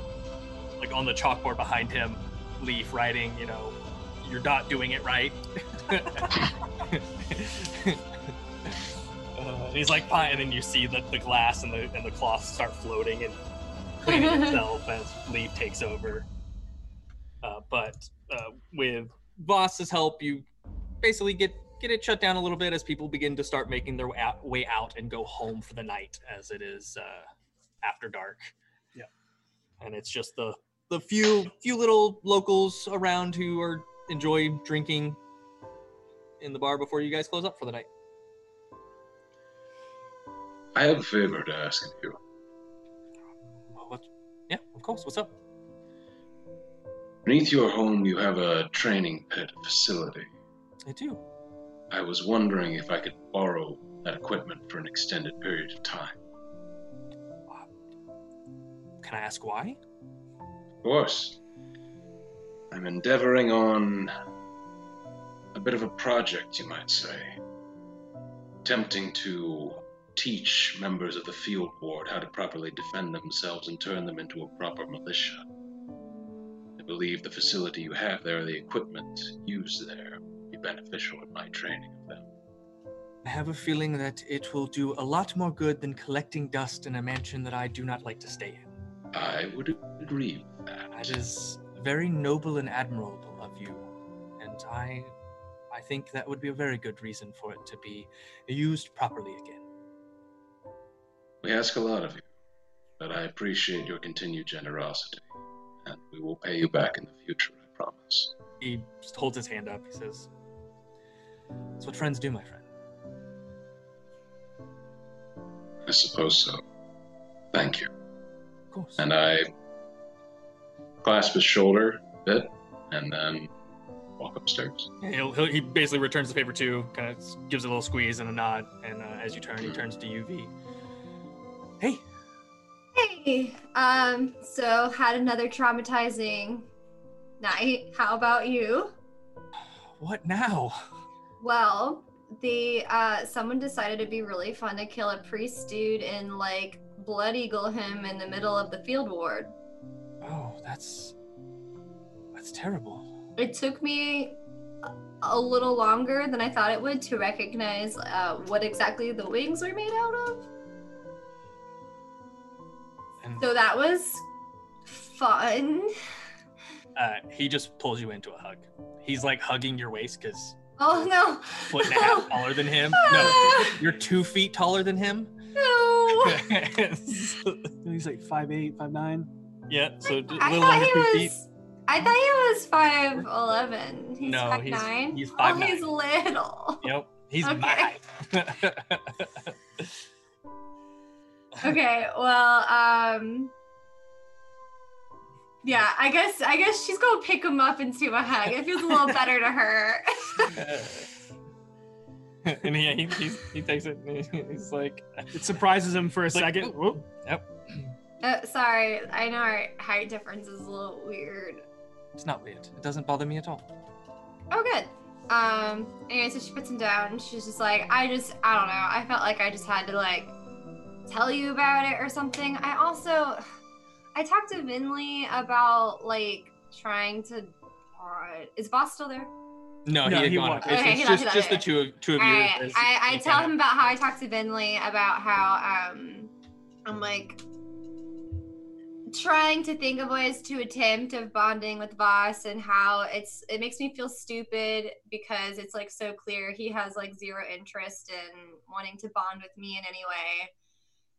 like on the chalkboard behind him, Leaf writing, you know, you're not doing it right. Uh, and he's like fine, and then you see the, the glass and the and the cloth start floating and cleaning itself as Leaf takes over. Uh, but uh, with Voss's help, you basically get get it shut down a little bit as people begin to start making their way out, and go home for the night, as it is uh, after dark. Yeah. and it's just the the few few little locals around who are enjoy drinking in the bar before you guys close up for the night. I have a favor to ask of you. What? Yeah, of course. What's up? Beneath your home, you have a training pit facility. I do. I was wondering if I could borrow that equipment for an extended period of time. Uh, can I ask why? Of course. I'm endeavoring on a bit of a project, you might say. Attempting to teach members of the field ward how to properly defend themselves and turn them into a proper militia. I believe the facility you have there, the equipment used there, beneficial in my training of them. I have a feeling that it will do a lot more good than collecting dust in a mansion that I do not like to stay in. I would agree with that. That is very noble and admirable of you, and I, I think that would be a very good reason for it to be used properly again. We ask a lot of you, but I appreciate your continued generosity, and we will pay you back in the future, I promise. He holds his hand up. He says, "That's what friends do, my friend." I suppose so. Thank you. Of course. And I clasp his shoulder a bit, and then walk upstairs. Yeah, he'll, he'll, he basically returns the favor too, kind of gives a little squeeze and a nod, and uh, as you turn, he turns to UV. Hey, Hey, um, so had another traumatizing night. How about you? what now? Well, the uh someone decided it'd be really fun to kill a priest dude and like blood eagle him in the middle of the field ward. Oh, that's that's terrible. It took me a- little longer than I thought it would to recognize uh, what exactly the wings were made out of. And So that was fun. uh, he just pulls you into a hug. He's like hugging your waist because Oh no. foot and a half taller than him. No, you're two feet taller than him. No. He's like five eight, five nine. yeah, so I little thought under he two was. feet. I thought he was five eleven. He's No, five he's- nine. he's Oh, 5'9". he's little. Yep, he's Okay. Okay, well, um Yeah, I guess I guess she's gonna pick him up into a hug. It feels a little better to her. and he, he, he's, he takes it and he's like, It surprises him for a Like, second. ooh. Whoop. yep, Uh, sorry, I know our height difference is a little weird. it's not weird. It doesn't bother me at all. Oh, good. Um. Anyway, so she puts him down. And she's just like, I just, I don't know. I felt like I just had to like tell you about it or something. I also, I talked to Vinley about like trying to. Uh, is Voss still there? No, No, he had he gone. walked. It's, Okay, it's he left, just, he just the two of two of you. Alright, as- I, I tell him about how I talked to Vinley about how um I'm like trying to think of ways to attempt of bonding with Voss and how it's it makes me feel stupid because it's like so clear he has like zero interest in wanting to bond with me in any way.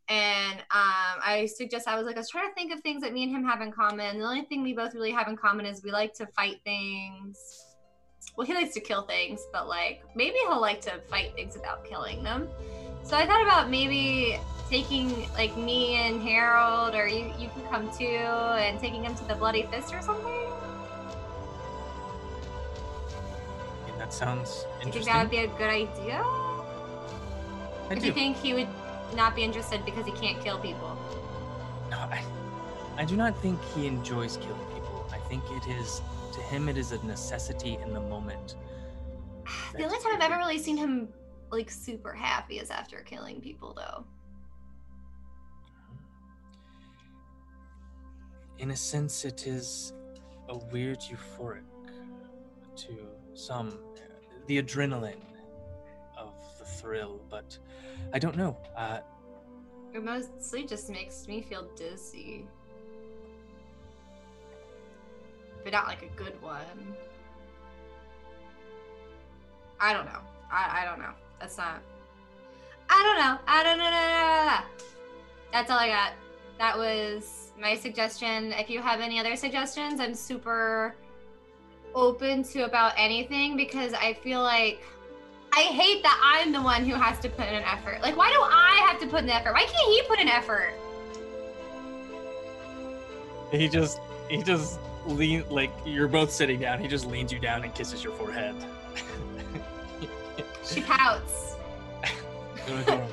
And um, I suggest I was like I was trying to think of things that me and him have in common. The only thing we both really have in common is we like to fight things well, he likes to kill things, but like maybe he'll like to fight things without killing them. So I thought about maybe taking like me and Harold, or you you can come too, and taking him to the Bloody Fist or something. That sounds Do you think that would be a good idea? I do do. you think he would not be interested because he can't kill people? No, I, I do not think he enjoys killing people. I think it is to him it is a necessity in the moment. The only time I've ever really seen him like super happy is after killing people, though. In a sense, it is a weird euphoric to some, the adrenaline thrill. But I don't know. Uh, It mostly just makes me feel dizzy. But not like a good one. I don't know. I, I don't know. That's not. I don't know. I don't know. That's all I got. That was my suggestion. If you have any other suggestions, I'm super open to about anything because I feel like I hate that I'm the one who has to put in an effort. Like, why do I have to put in an effort? Why can't he put in effort? he just, he just lean like you're both sitting down. He just leans you down and kisses your forehead. She pouts.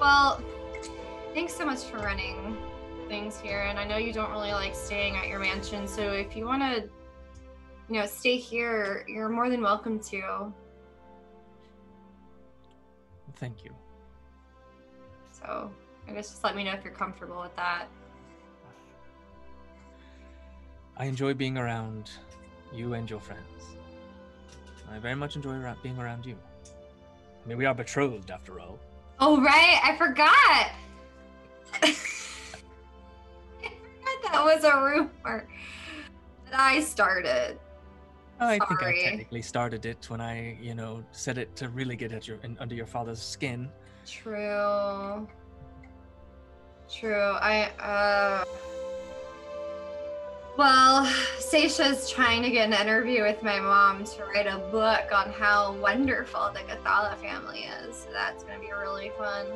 Well, thanks so much for running things here. And I know you don't really like staying at your mansion. So if you want to, you know, stay here, you're more than welcome to. Thank you. So I guess just let me know if you're comfortable with that. I enjoy being around you and your friends. I very much enjoy being around you. I mean, we are betrothed after all. Oh, right. I forgot. I forgot that was a rumor that I started. I think I Sorry. technically started it when I, you know, said it to really get at your in, under your father's skin. True. True. I uh well, Seisha's trying to get an interview with my mom to write a book on how wonderful the Gathala family is. So that's gonna be really fun.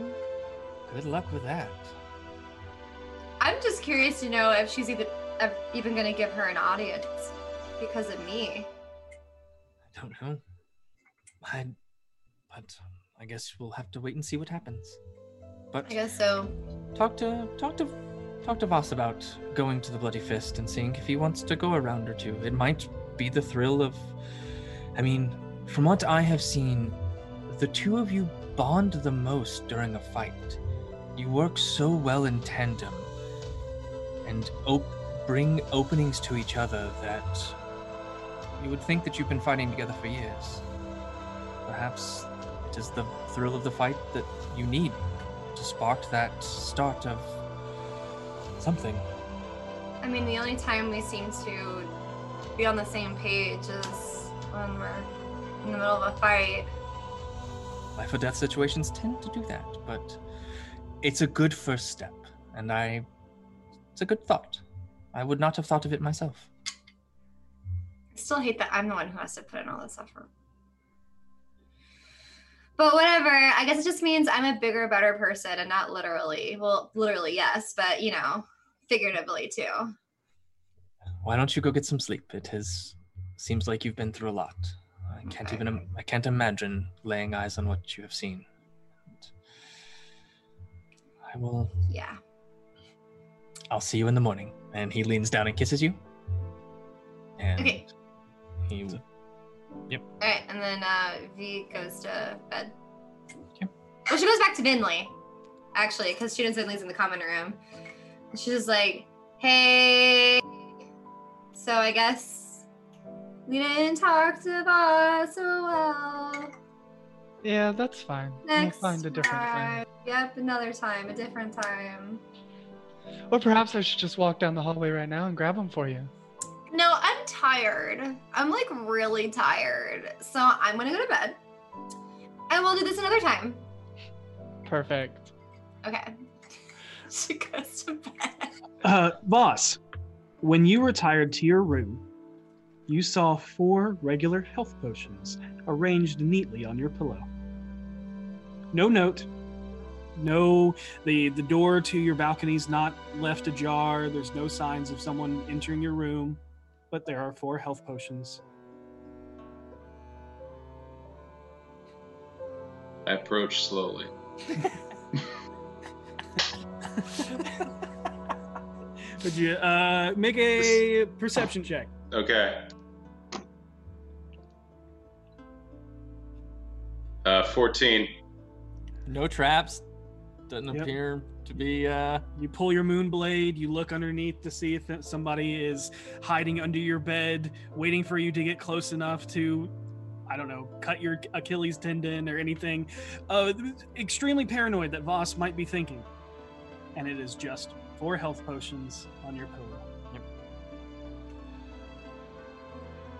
Good luck with that. I'm just curious to know if she's even ev- even gonna give her an audience because of me. Don't know. I, but um, I guess we'll have to wait and see what happens. But I guess so. talk to talk to talk to Voss about going to the Bloody Fist and seeing if he wants to go a round or two. It might be the thrill of I mean, from what I have seen, the two of you bond the most during a fight. You work so well in tandem and op- bring openings to each other that you would think that you've been fighting together for years. Perhaps it is the thrill of the fight that you need to spark that start of something. I mean, the only time we seem to be on the same page is when we're in the middle of a fight. Life or death situations tend to do that, but it's a good first step, and I. It's a good thought. I would not have thought of it myself. I still hate that I'm the one who has to put in all this effort. But whatever. I guess it just means I'm a bigger, better person and not literally. Well, literally, yes, but you know, figuratively too. Why don't you go get some sleep? It has seems like you've been through a lot. I can't even I can't imagine laying eyes on what you have seen. I will Yeah. I'll see you in the morning. And he leans down and kisses you. And Okay. He All right, and then uh, V goes to bed. Okay. Well, she goes back to Vinley, actually, because she and Vinley's in the common room. And she's just like, "Hey, so I guess we didn't talk to Voss so well. Yeah, that's fine. Next we'll find a different time. Yep, another time, a different time. time. Or perhaps I should just walk down the hallway right now and grab them for you. No, I'm tired. I'm like really tired. So I'm gonna go to bed. And we'll do this another time. Perfect. Okay. she goes to bed. Uh, Voss, when you retired to your room, you saw four regular health potions arranged neatly on your pillow. No note. No, the the door to your balcony's not left ajar. There's no signs of someone entering your room, but there are four health potions. I approach slowly. Would you uh, make a perception check? Okay. Uh, 14. no traps. Doesn't Yep. appear to be uh You pull your moon blade, you look underneath to see if somebody is hiding under your bed, waiting for you to get close enough to, I don't know, cut your Achilles tendon or anything. Uh, extremely paranoid that Voss might be thinking. And it is just four health potions on your pillow.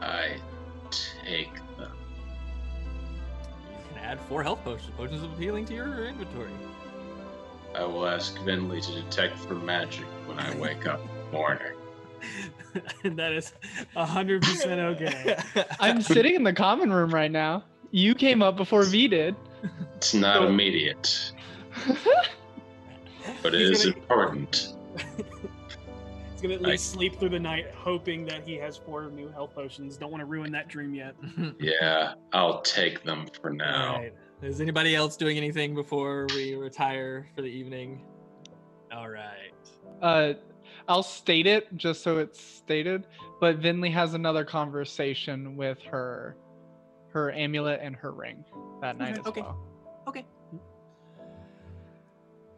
I take them. you can add four health potions. Potions of healing to your inventory. I will ask Vinley to detect for magic when I wake up in the morning. and that is 100% okay. I'm sitting in the common room right now. You came up before V did. It's not immediate, but it He's is gonna- important. He's gonna at I- least sleep through the night, hoping that he has four new health potions. Don't want to ruin that dream yet. Yeah, I'll take them for now. right. Is anybody else doing anything before we retire for the evening? All right. Uh, I'll state it just so it's stated. But Vinley has another conversation with her, her amulet and her ring that night as well. Okay. well.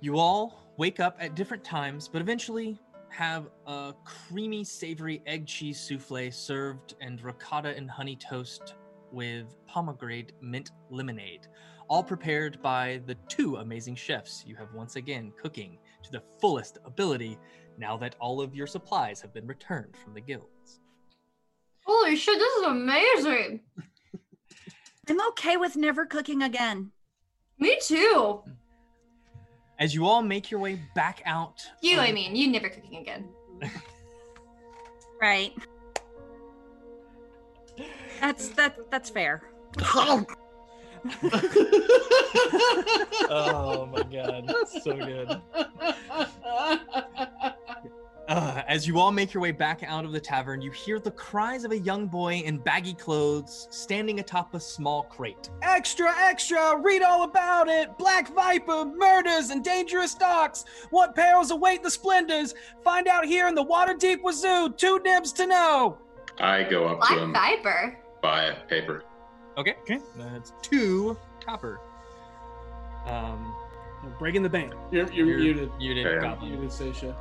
You all wake up at different times, but eventually have a creamy, savory egg cheese souffle served and ricotta and honey toast with pomegranate mint lemonade, all prepared by the two amazing chefs you have once again cooking to the fullest ability now that all of your supplies have been returned from the guilds. Holy shit, this is amazing. I'm okay with never cooking again. Me too. As you all make your way back out, You, of- I mean, you never cooking again. Right. That's that that's fair. oh my god, so good. Uh, as you all make your way back out of the tavern, you hear the cries of a young boy in baggy clothes standing atop a small crate. Extra, extra! Read all about it! Black Viper, murders, and dangerous docks! What perils await the splendors? Find out here in the Waterdeep Wazoo! Two nibs to know! I go up to him. Black him, Viper. buy a paper. Okay, Okay. that's two copper. Um, Breaking the bank. You're, you're, you're muted. muted, Okay. goblin. Muted, Seisha.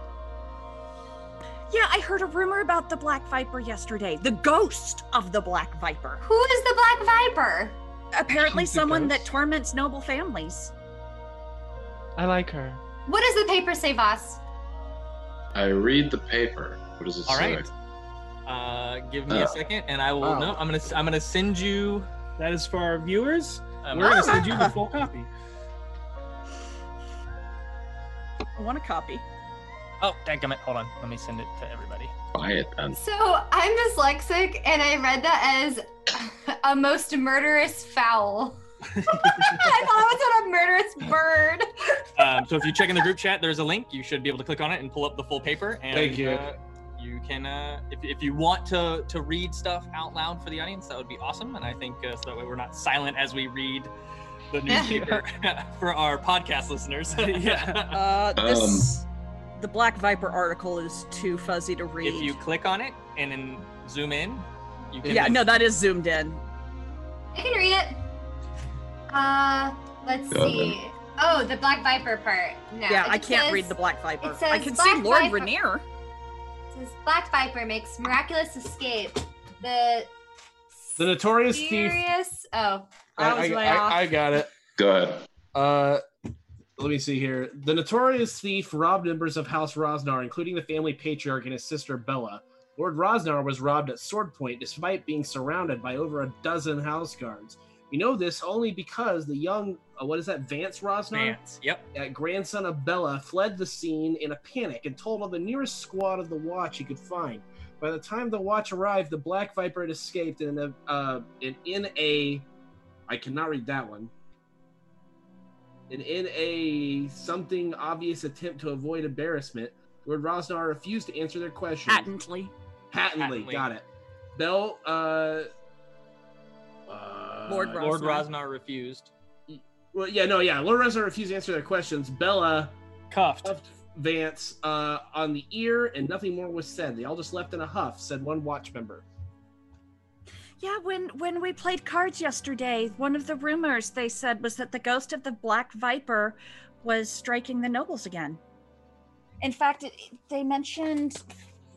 Yeah, I heard a rumor about the Black Viper yesterday. The ghost of the Black Viper. Who is the Black Viper? Apparently, She's someone that torments noble families. I like her. What does the paper say, Voss? I read the paper. What does it All say? right. Uh, give me Oh. a second, and I will. Wow. No, I'm gonna. I'm gonna send you. That is for our viewers. Um, We're gonna send you the full copy. I want a copy. Oh, dadgummit. Hold on. Let me send it to everybody. Buy it then. So I'm dyslexic, and I read that as a most murderous fowl. I thought it was on a murderous bird. Um, so if you check in the group chat, there's a link. You should be able to click on it and pull up the full paper. And, Thank you. Uh, you can, uh, if, if you want to to read stuff out loud for the audience, that would be awesome. And I think uh, so that way we're not silent as we read the newspaper for our podcast listeners. Yeah. Uh, this, the Black Viper article is too fuzzy to read. If you click on it and then zoom in, you can. yeah, no, that is zoomed in. I can read it. Uh, let's Go see. Oh, the Black Viper part. No, yeah, I can't says- read the Black Viper. it says I can see Lord Viper- Renaer. It says Black Viper makes miraculous escape. The The notorious thief. Oh, I, That was I- way I- off. I got it. Good. Uh, let me see here. The notorious thief robbed members of House Rosznar, including the family patriarch and his sister Bella. Lord Rosznar was robbed at sword point despite being surrounded by over a dozen house guards. We know this only because the young, uh, what is that, Vance Rosznar, Vance. Yep. uh, grandson of Bella, fled the scene in a panic and told of the nearest squad of the Watch he could find. By the time the Watch arrived, the Black Viper had escaped, and in a, uh, and in a, I cannot read that one. And in a something obvious attempt to avoid embarrassment, Lord Rosznar refused to answer their questions. Patently. Patently, Patently. got it. Bell, uh, uh, Lord Lord Rosznar. Rosznar refused. Well, yeah, no, yeah. Lord Rosznar refused to answer their questions. Bella Cuffed. cuffed Vance uh, on the ear, and nothing more was said. They all just left in a huff, said one watch member. Yeah, when when we played cards yesterday, one of the rumors they said was that the ghost of the Black Viper was striking the nobles again. In fact, it, they mentioned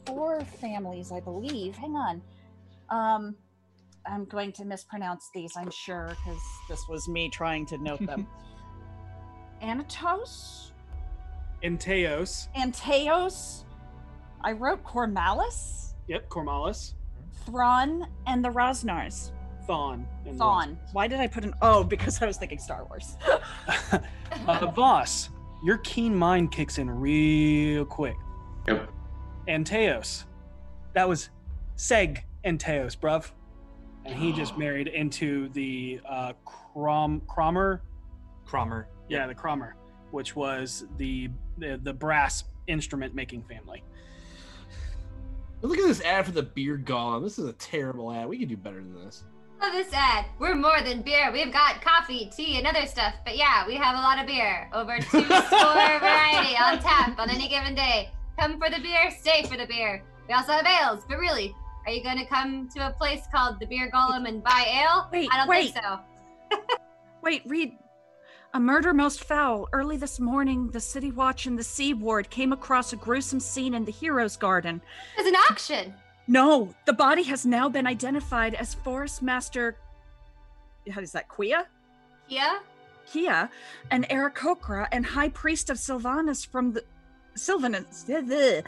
four families, I believe. Hang on. Um, I'm going to mispronounce these, I'm sure, because This was me trying to note them. Anatos, Enteos. Anteos. I wrote Kormallis, Yep, Kormallis. Thrawn, and the Rosznars. Thann. and Thawne. Why did I put an Oh? Because I was thinking Star Wars. uh, Voss, your keen mind kicks in real quick. Yep. Anteos. That was Seg Anteos, bruv. And he just married into the uh, Crom Cromer. Cromer. Yeah, the Cromer, which was the the, the brass instrument making family. Look at this ad for the beer golem. This is a terrible ad. We could do better than this. love this ad. We're more than beer. We've got coffee, tea, and other stuff. But yeah, we have a lot of beer. Over two score variety on tap on any given day. Come for the beer, stay for the beer. We also have ales, but really, are you going to come to a place called the Beer Golem and buy ale? Wait, I don't wait. think so. Wait, read. A murder most foul. Early this morning, the City Watch and the Sea Ward came across a gruesome scene in the Heroes Garden. There's an auction. No, the body has now been identified as Forest Master. How is that? Quia? Yeah? Kia, and Aarakocra, and High Priest of Silvanus from the Silvanus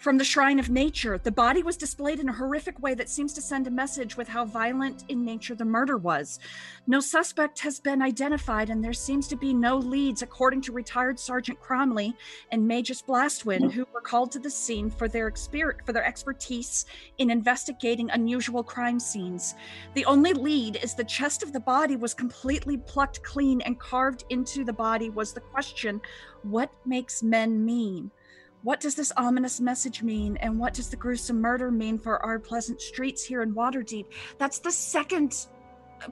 from the Shrine of Nature. The body was displayed in a horrific way that seems to send a message with how violent in nature the murder was. No suspect has been identified, and there seems to be no leads, according to retired Sergeant Cromley and Magus Blastwind, who were called to the scene for their exper- for their expertise in investigating unusual crime scenes. The only lead is the chest of the body was completely plucked clean and carved into the body was the question what makes men mean? What does this ominous message mean? And what does the gruesome murder mean for our pleasant streets here in Waterdeep? That's the second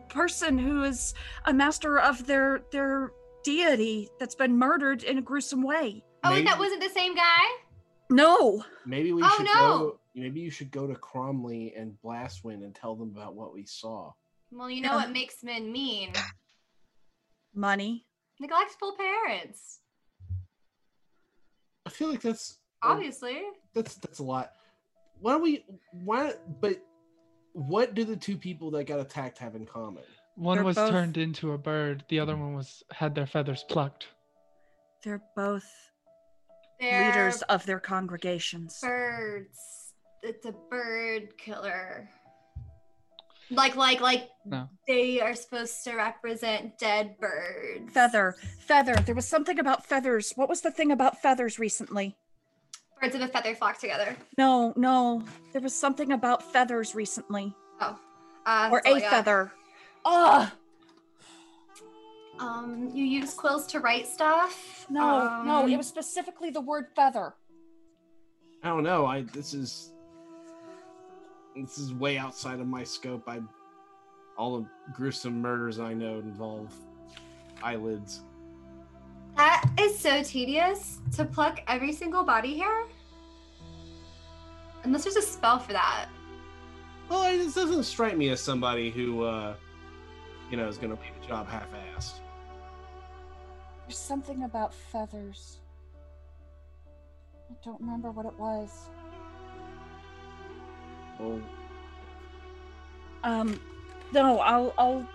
person who is a master of their their deity that's been murdered in a gruesome way. Oh, Maybe- and that wasn't the same guy? No. Maybe we Oh, should no. go. Maybe you should go to Cromley and Blastwind and tell them about what we saw. Well, you know what makes men mean? Money. Neglectful parents. I feel like that's a- Obviously. that's that's a lot. Why don't we? Why? But what do the two people that got attacked have in common? One They're was both- turned into a bird. The other one was had their feathers plucked. They're both They're leaders of their congregations. birds. it's a bird killer. Like like like No. they are supposed to represent dead birds. Feather. Feather. There was something about feathers. What was the thing about feathers recently? Birds of a feather flock together. No, no. There was something about feathers recently. Oh. Uh, or that's all a I got. feather. Oh, Um, you use quills to write stuff. no, no. Um, It was specifically the word feather. I don't know. I this is this is way outside of my scope. I all the gruesome murders I know involve eyelids. That is so tedious to pluck every single body hair. Unless there's a spell for that. Well, it this doesn't strike me as somebody who, uh, you know, is going to leave a job half-assed. There's something about feathers. I don't remember what it was. Well, Um, no, I'll I'll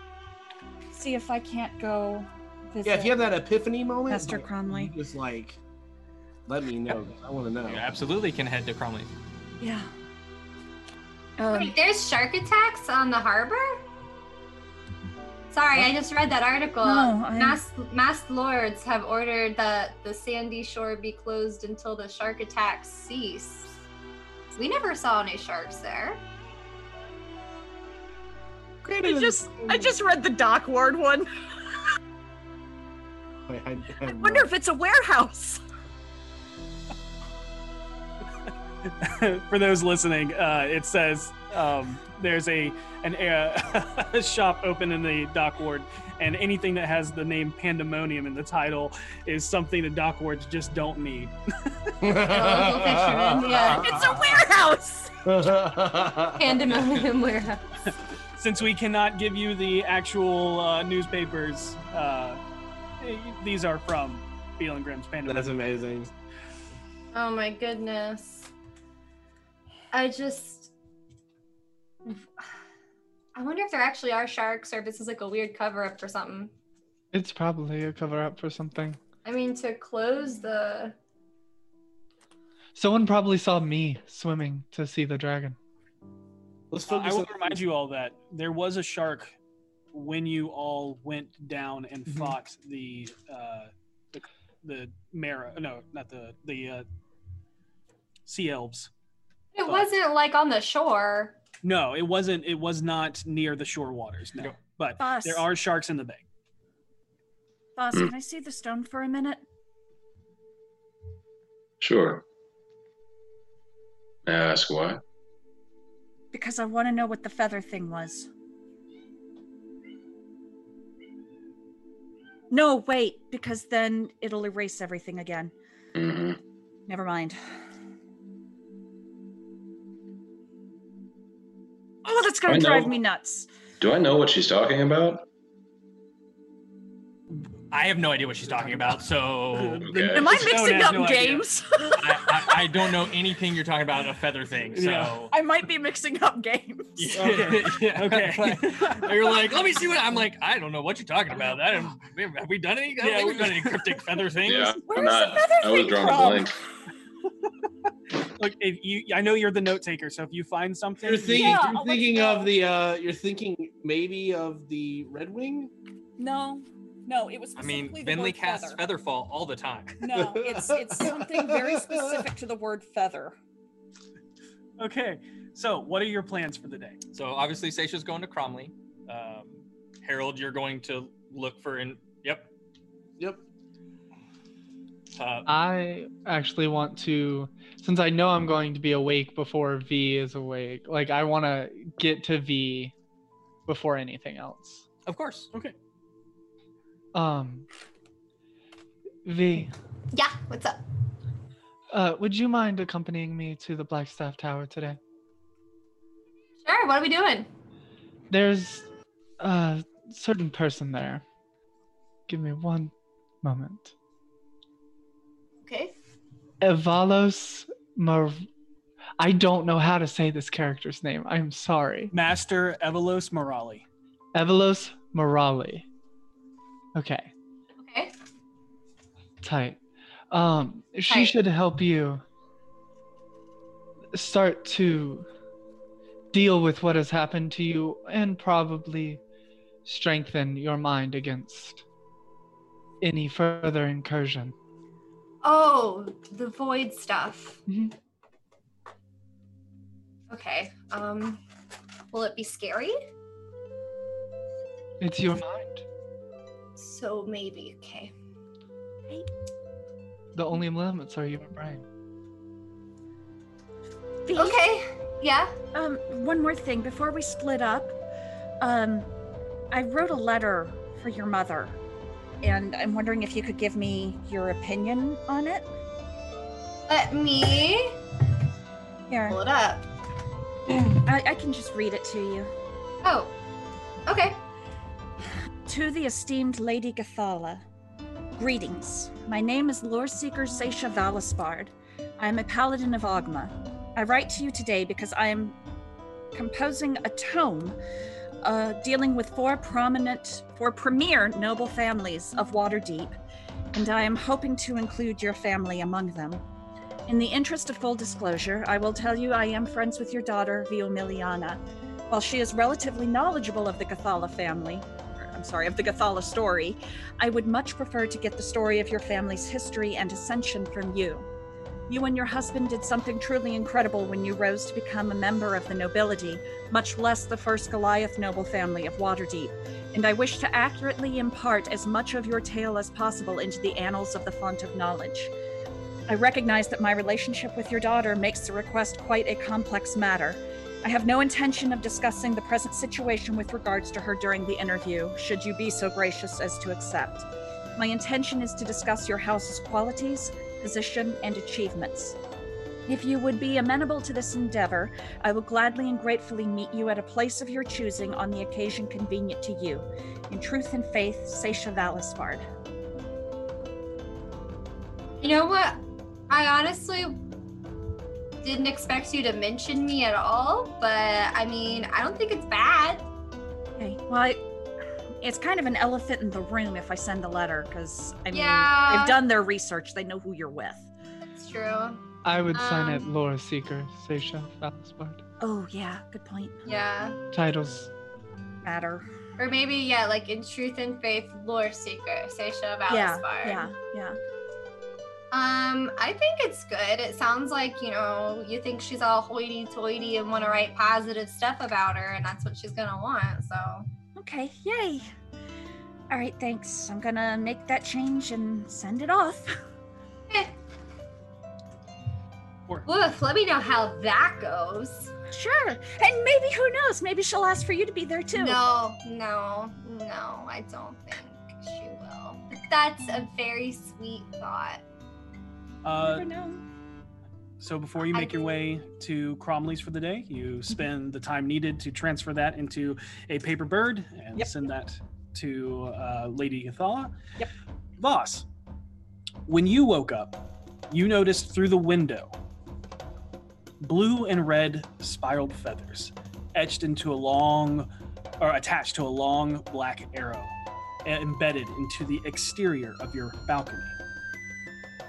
see if I can't go visit. yeah, if you have that epiphany moment, Master Cromley. you just like let me know. I want to know. You absolutely can head to Cromley. Yeah. Um, Wait, there's shark attacks on the harbor? Sorry, I just read that article. No, I- Mass mass lords have ordered that the sandy shore be closed until the shark attacks cease. We never saw any sharks there. Granted, I just I just read the dock ward one. I, I, I, I wonder if it's a warehouse. For those listening, uh, it says um, there's a an uh, a shop open in the dock ward, and anything that has the name Pandemonium in the title is something the dock wards just don't need. local fisherman, yeah. It's a warehouse. Pandemonium warehouse. Since we cannot give you the actual uh, newspapers, uh, these are from Beadle and Grimm's Pandemonium. That's amazing. Oh my goodness. I just. I wonder if there actually are sharks or if this is like a weird cover up for something. It's probably a cover up for something. I mean, to close the. Someone probably saw me swimming to see the dragon. Let's Uh, I focus will on remind you all that there was a shark when you all went down and Mm-hmm. fought the uh, the the Mara. No, not the the uh, sea elves. It But- wasn't like on the shore. No, it wasn't. It was not near the shore waters. No, No. but Boss. there are sharks in the bay. boss, can I see the stone for a minute? Sure. May I ask why? Because I want to know what the feather thing was. No, wait, because then it'll erase everything again. hmm Never mind. Oh, that's gonna I know. drive me nuts. Do I know what she's talking about? I have no idea what she's talking about, so Okay. Am I Stone mixing has up no idea. games? I, I, I don't know anything you're talking about a feather thing. So Yeah. I might be mixing up games. Okay. yeah, Okay. You're like, let me see what I'm like. I don't know what you're talking about. That have we done any? I don't Yeah, think we- we've done any cryptic feather things. Yeah, Where's I'm the not. feather I was thing drawing from? a blank. Look, if you, I know you're the note taker, so if you find something, You're thinking, Yeah, you're I'll thinking of the, uh, you're thinking maybe of the Red Wing. No, no, it was I mean, specifically the Vinley word casts feather. Featherfall all the time. No, it's it's something very specific to the word feather. okay. So, what are your plans for the day? So obviously, Seisha's going to Cromley. Um, Harold, you're going to look for in. Yep. Yep. Uh, I actually want to, since I know I'm going to be awake before V is awake, like I want to get to V before anything else. of course. Okay. Um, V, Yeah, what's up? uh, would you mind accompanying me to the Blackstaff Tower today? Sure, what are we doing? There's a certain person there. Give me one moment. Okay. Evalos Mar. I don't know how to say this character's name. I'm sorry. Master Evelos Morali. Evalos Morali. Okay, Okay. tight. Um, she Tight. should help you. start to deal with what has happened to you and probably strengthen your mind against any further incursion. Oh, the void stuff. Mhm. Okay. Um, will it be scary? It's your mind. So maybe. Okay. The only limits are your brain. Fee, Okay. Yeah. Um, one more thing before we split up. Um, I wrote a letter for your mother, and I'm wondering if you could give me your opinion on it. Let me Here, pull it up. I, I can just read it to you. Oh. Okay. To the esteemed Lady Gathala, greetings. My name is Lore Seeker Seisha Valaspard. I am a paladin of Ogma. I write to you today because I am composing a tome uh, dealing with four prominent, four premier noble families of Waterdeep, and I am hoping to include your family among them. In the interest of full disclosure, I will tell you I am friends with your daughter, Viomiliana. While she is relatively knowledgeable of the Gathala family, I'm sorry, of the Gathala story, I would much prefer to get the story of your family's history and ascension from you. You and your husband did something truly incredible when you rose to become a member of the nobility, much less the first Goliath noble family of Waterdeep, and I wish to accurately impart as much of your tale as possible into the annals of the font of knowledge. I recognize that my relationship with your daughter makes the request quite a complex matter. I have no intention of discussing the present situation with regards to her during the interview, should you be so gracious as to accept. My intention is to discuss your house's qualities, position, and achievements. If you would be amenable to this endeavor, I will gladly and gratefully meet you at a place of your choosing on the occasion convenient to you. In truth and faith, Seisha Valaspard. You know what? I honestly didn't expect you to mention me at all, but I mean, I don't think it's bad. Okay, well, I, it's kind of an elephant in the room if I send a letter, because, I mean, Yeah. they've done their research, they know who you're with. It's true. I would sign it Um, Laura Seeker, Seisha Valaspard. Oh, yeah, good point. Yeah. Titles. Matter. Or maybe, yeah, like in truth and faith, lore seeker, Seisha Yeah, Valaspar. yeah, yeah. Um, I think it's good. It sounds like, you know, you think she's all hoity toity and want to write positive stuff about her, and that's what she's gonna want. So Okay, yay. All right, thanks. I'm gonna make that change and send it off. eh. Woof, let me know how that goes. Sure. And maybe, who knows, maybe she'll ask for you to be there too. No, no, no, I don't think she will. But that's a very sweet thought. Uh, never know. So before you make your way to Cromley's for the day, you spend the time needed to transfer that into a paper bird and Yep. send that to uh, Lady Gathala. Yep. Voss, when you woke up, you noticed through the window blue and red spiraled feathers etched into a long or attached to a long black arrow embedded into the exterior of your balcony.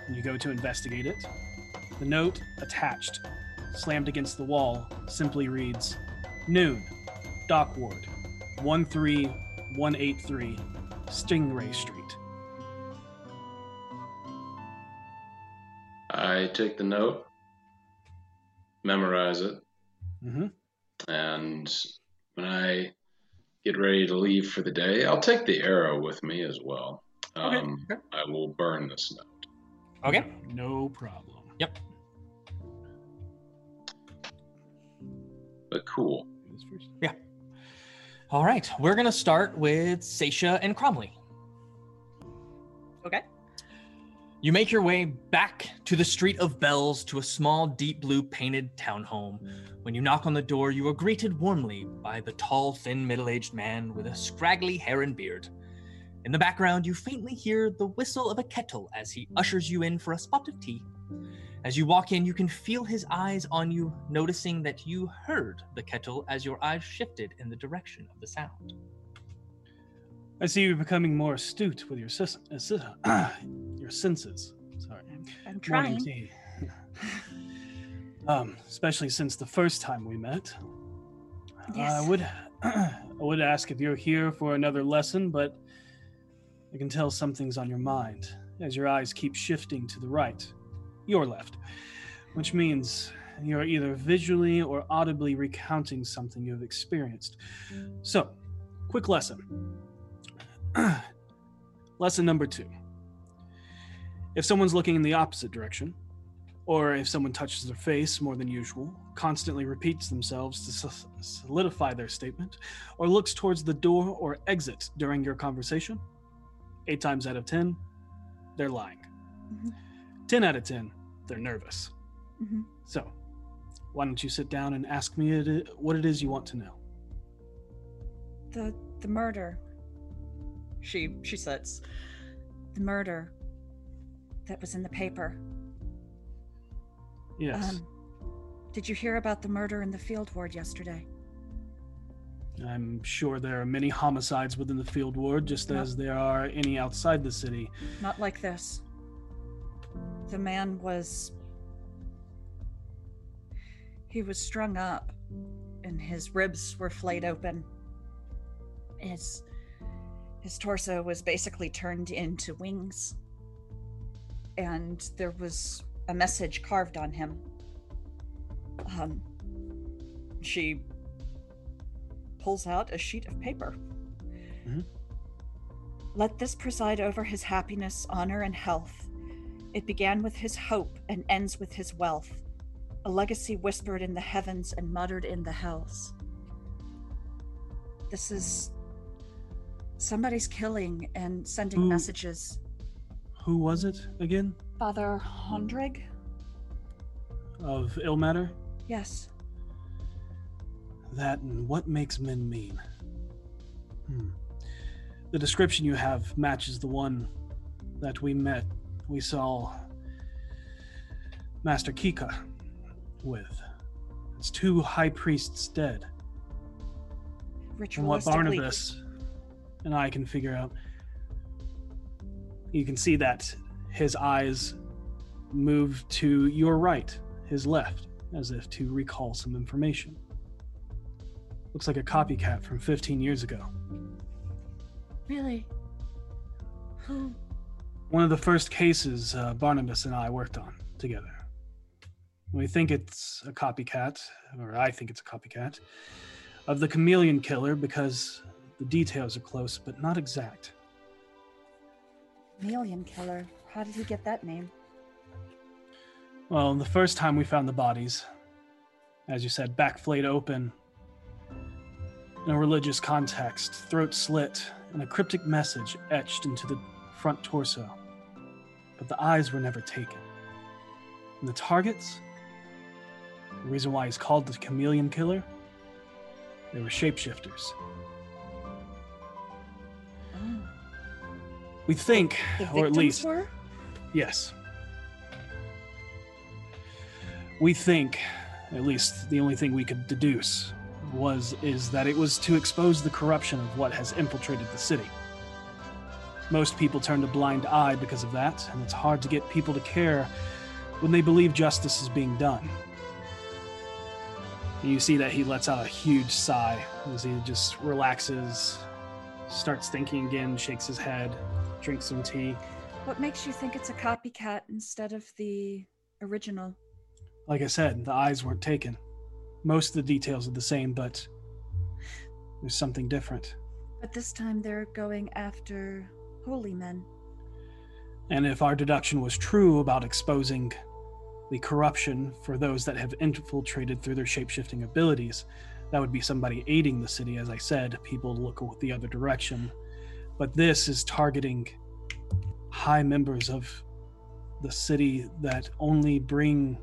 You go to investigate it, the note attached, slammed against the wall, simply reads Noon, Dock Ward, 13183, Stingray Street. I take the note, memorize it, Mm-hmm. and when I get ready to leave for the day, I'll take the arrow with me as well. Okay, Um, okay. I will burn this note. Okay. No problem. But cool. Yeah. All right. We're gonna start with Seisha and Cromley. Okay. You make your way back to the Street of Bells to a small, deep blue painted townhome. When you knock on the door, you are greeted warmly by the tall, thin, middle aged man with a scraggly hair and beard. In the background, you faintly hear the whistle of a kettle as he ushers you in for a spot of tea. As you walk in, you can feel his eyes on you, noticing that you heard the kettle as your eyes shifted in the direction of the sound. I see you're becoming more astute with your, sis- uh, sis- your senses. Sorry. I'm Morning trying. tea. Um, especially since the first time we met. Yes. I would I would ask if you're here for another lesson, but I can tell something's on your mind as your eyes keep shifting to the right, your left, which means you're either visually or audibly recounting something you've experienced. So, quick lesson. lesson number two. If someone's looking in the opposite direction, or if someone touches their face more than usual, constantly repeats themselves to solidify their statement, or looks towards the door or exit during your conversation, eight times out of ten, they're lying. Mhm. 10 out of 10, they're nervous. Mhm. So, why don't you sit down and ask me it, what it is you want to know? The the murder. She she sits. The murder that was in the paper. Yes, Um, did you hear about the murder in the field ward yesterday? I'm sure there are many homicides within the field ward, just No. as there are any outside the city. Not like this. The man was. He was strung up, and his ribs were flayed open. His his torso was basically turned into wings, and there was a message carved on him. Um, she pulls out a sheet of paper. Mhm. Let this preside over his happiness, honor, and health. It began with his hope and ends with his wealth. A legacy whispered in the heavens and muttered in the hells. This is somebody's killing and sending Who- messages. Who was it again? Father Hondrig? Of Ilmater? Yes. That and what makes men mean. Hmm. The description you have matches the one that we met, we saw Master Kika with. It's two high priests dead. And what Barnabas and I can figure out, you can see that his eyes move to your right, his left, as if to recall some information. Looks like a copycat from 15 years ago. Really? Who? One of the first cases uh, Barnabas and I worked on together. We think it's a copycat, or I think it's a copycat, of the chameleon killer because the details are close but not exact. Chameleon Killer. How did he get that name? Well, the first time we found the bodies, as you said, back flayed open, in a religious context, throat slit, and a cryptic message etched into the front torso. But the eyes were never taken. And the targets, the reason why he's called the chameleon killer, they were shapeshifters. Oh. We think, or at least, were? Yes. We think, at least the only thing we could deduce was is that it was to expose the corruption of what has infiltrated the city. Most people turn a blind eye because of that, and it's hard to get people to care when they believe justice is being done. You see that he lets out a huge sigh as he just relaxes, starts thinking again, shakes his head, drinks some tea. What makes you think it's a copycat instead of the original? Like I said, the eyes weren't taken. Most of the details are the same, but there's something different. But this time they're going after holy men. And if our deduction was true about exposing the corruption for those that have infiltrated through their shapeshifting abilities, that would be somebody aiding the city. As I said, people look the other direction. But this is targeting high members of the city that only bring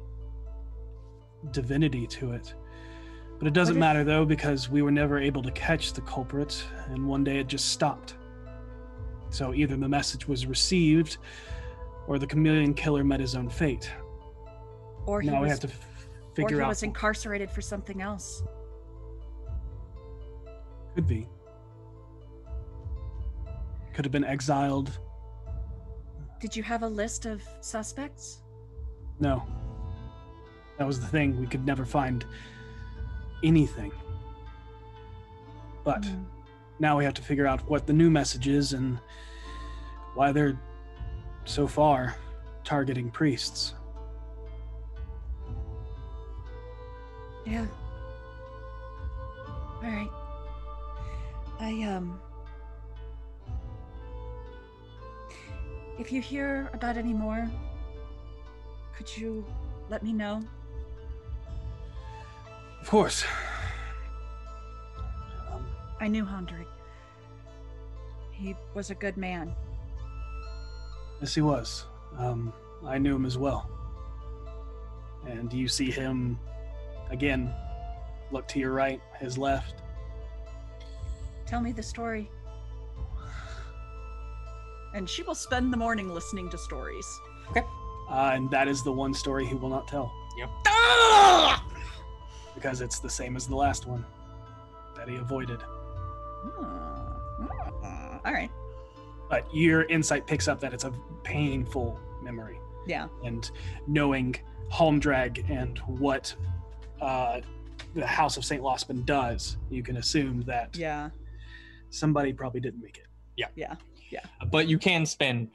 divinity to it. But it doesn't if- matter though, because we were never able to catch the culprit, and one day it just stopped. So either the message was received, or the chameleon killer met his own fate. Or he now we have to f- or figure he out. was incarcerated for something else. Could be. Could have been exiled. Did you have a list of suspects? No. That was the thing. We could never find anything. But Mm. Now we have to figure out what the new message is and why they're so far targeting priests. Yeah. All right. I um If you hear about any more, could you let me know? Of course. I knew Hendrik. He was a good man. yes, he was. Um, I knew him as well. And do you see him again. Look to your right, his left. Tell me the story. And she will spend the morning listening to stories. Uh, and that is the one story he will not tell. Yep. Ah! Because it's the same as the last one that he avoided. Hmm. Hmm. All right. But your insight picks up that it's a painful memory. Yeah. And knowing Holmdrag and what uh, the House of St. Lospin does, you can assume that Yeah. somebody probably didn't make it. Yeah. Yeah. Yeah. But you can spend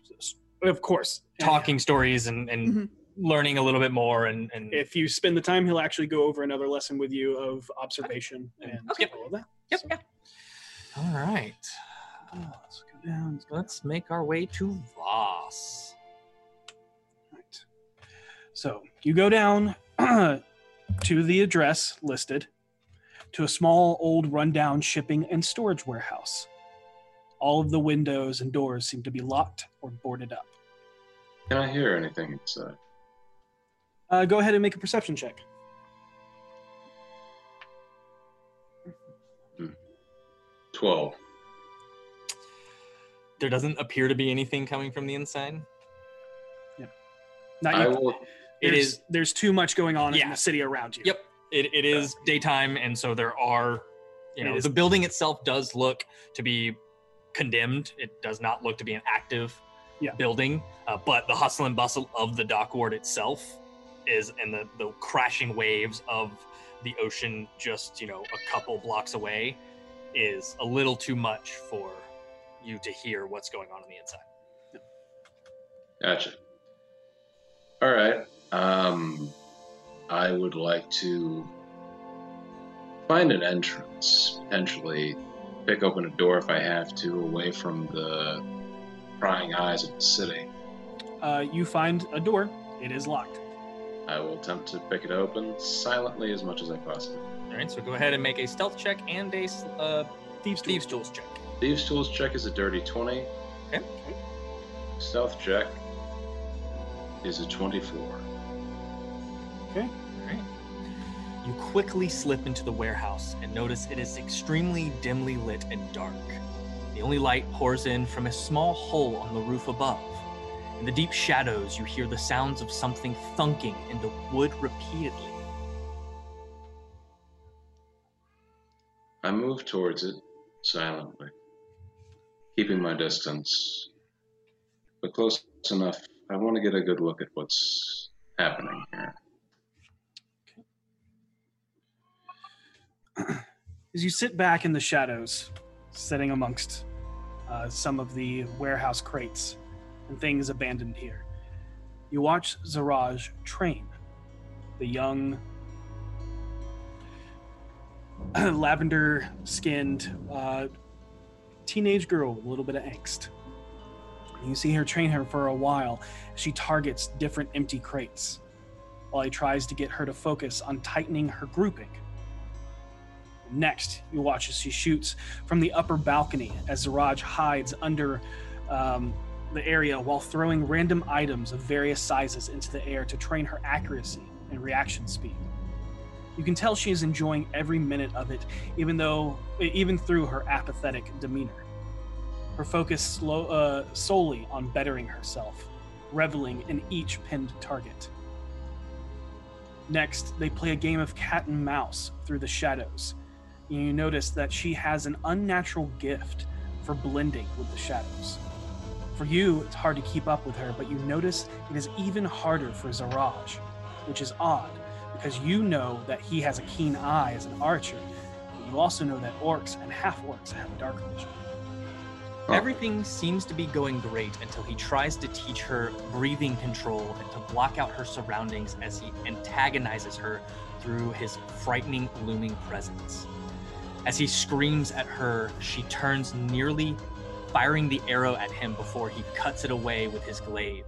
Of course. talking stories and, and Mhm. learning a little bit more and, and If you spend the time, he'll actually go over another lesson with you of observation and Okay. all of that. Yep. So, Yeah. All right. uh, let's go down. Let's make our way to Voss. Right. So you go down to the address listed to a small, old, rundown shipping and storage warehouse. All of the windows and doors seem to be locked or boarded up. Can I hear anything inside? Uh, go ahead and make a perception check. Twelve. There doesn't appear to be anything coming from the inside. Not I yet. will. It There's- is There's too much going on in the city around you. Yep. It, it is daytime, and so there are, you know, the building itself does look to be condemned. It does not look to be an active Yeah. building, uh, but the hustle and bustle of the dock ward itself is, and the, the crashing waves of the ocean just, you know, a couple blocks away is a little too much for you to hear what's going on on the inside. Gotcha. All right. Um, I would like to find an entrance, potentially pick open a door if I have to, away from the prying eyes of the city. Uh, you find a door. It is locked. I will attempt to pick it open silently as much as I possibly. can. All right, so go ahead and make a stealth check and a uh, Thieves' tools. thieves tools check. Thieves' tools check is a dirty twenty. Okay. Stealth check is a twenty-four. Okay. Alright. You quickly slip into the warehouse and notice it is extremely dimly lit and dark. The only light pours in from a small hole on the roof above. In the deep shadows, you hear the sounds of something thunking into wood repeatedly. I move towards it silently, keeping my distance, but close enough. I want to get a good look at what's happening here. As you sit back in the shadows, sitting amongst uh, some of the warehouse crates and things abandoned here, you watch Zaraj train the young, lavender skinned uh, teenage girl with a little bit of angst. You see her train her for a while she targets different empty crates while he tries to get her to focus on tightening her grouping. Next, you watch as she shoots from the upper balcony as Zaraj hides under um, the area while throwing random items of various sizes into the air to train her accuracy and reaction speed. You can tell she is enjoying every minute of it, even though, even through her apathetic demeanor. Her focus slow, uh, solely on bettering herself, reveling in each pinned target. Next, they play a game of cat and mouse through the shadows. You notice that she has an unnatural gift for blending with the shadows. For you, it's hard to keep up with her, but you notice it is even harder for Zaraj, which is odd because you know that he has a keen eye as an archer. But you also know that orcs and half orcs have dark vision. Huh. Everything seems to be going great until he tries to teach her breathing control and to block out her surroundings as he antagonizes her through his frightening, looming presence. As he screams at her, she turns nearly firing the arrow at him before he cuts it away with his glaive.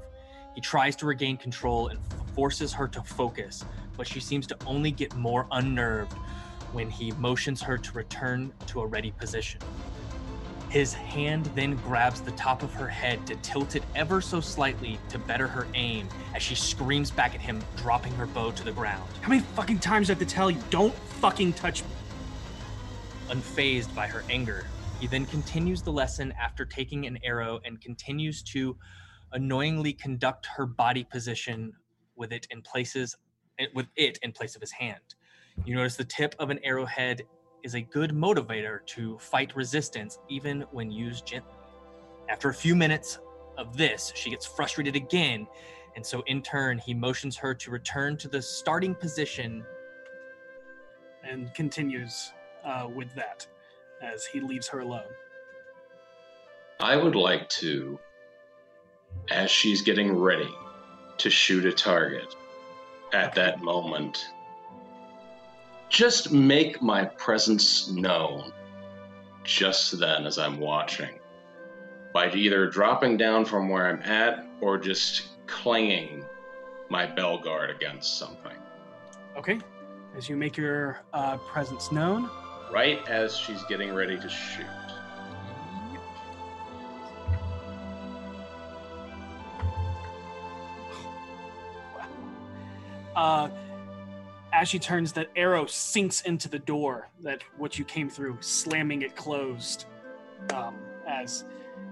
He tries to regain control and forces her to focus, but she seems to only get more unnerved when he motions her to return to a ready position. His hand then grabs the top of her head to tilt it ever so slightly to better her aim as she screams back at him, dropping her bow to the ground. How many fucking times do I have to tell you? Don't fucking touch me. Unfazed by her anger, he then continues the lesson after taking an arrow and continues to annoyingly conduct her body position with it in places with it in place of his hand. You notice the tip of an arrowhead is a good motivator to fight resistance even when used gently. After a few minutes of this, she gets frustrated again, and so in turn, he motions her to return to the starting position And continues uh, with that as he leaves her alone. I would like to, as she's getting ready to shoot a target at that moment, just make my presence known just then as I'm watching by either dropping down from where I'm at or just clanging my bell guard against something. Okay. As you make your uh, presence known, Right as she's getting ready to shoot. Uh, as she turns, that arrow sinks into the door that what you came through, slamming it closed. Um, as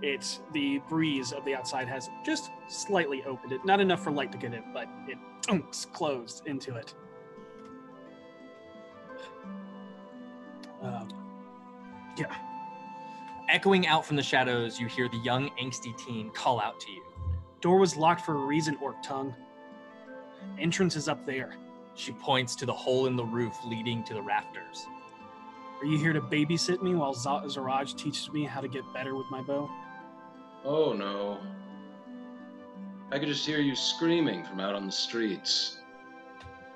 it the breeze of the outside has just slightly opened it, not enough for light to get in, but it unks closed into it. Um, yeah. Echoing out from the shadows, you hear the young, angsty teen call out to you. Door was locked for a reason, Orc Tongue. Entrance is up there. She points to the hole in the roof leading to the rafters. Are you here to babysit me while Zaraj teaches me how to get better with my bow? Oh no. I could just hear you screaming from out on the streets.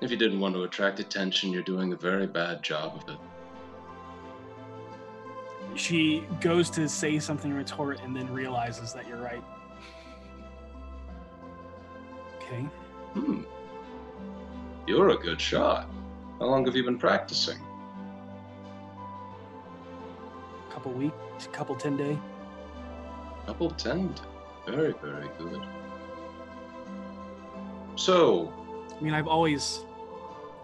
If you didn't want to attract attention, you're doing a very bad job of it. She goes to say something retort and then realizes that you're right. Okay. Hmm. You're a good shot. How long have you been practicing? A Couple week, couple ten day. Couple ten. Very, very good. So, I mean, I've always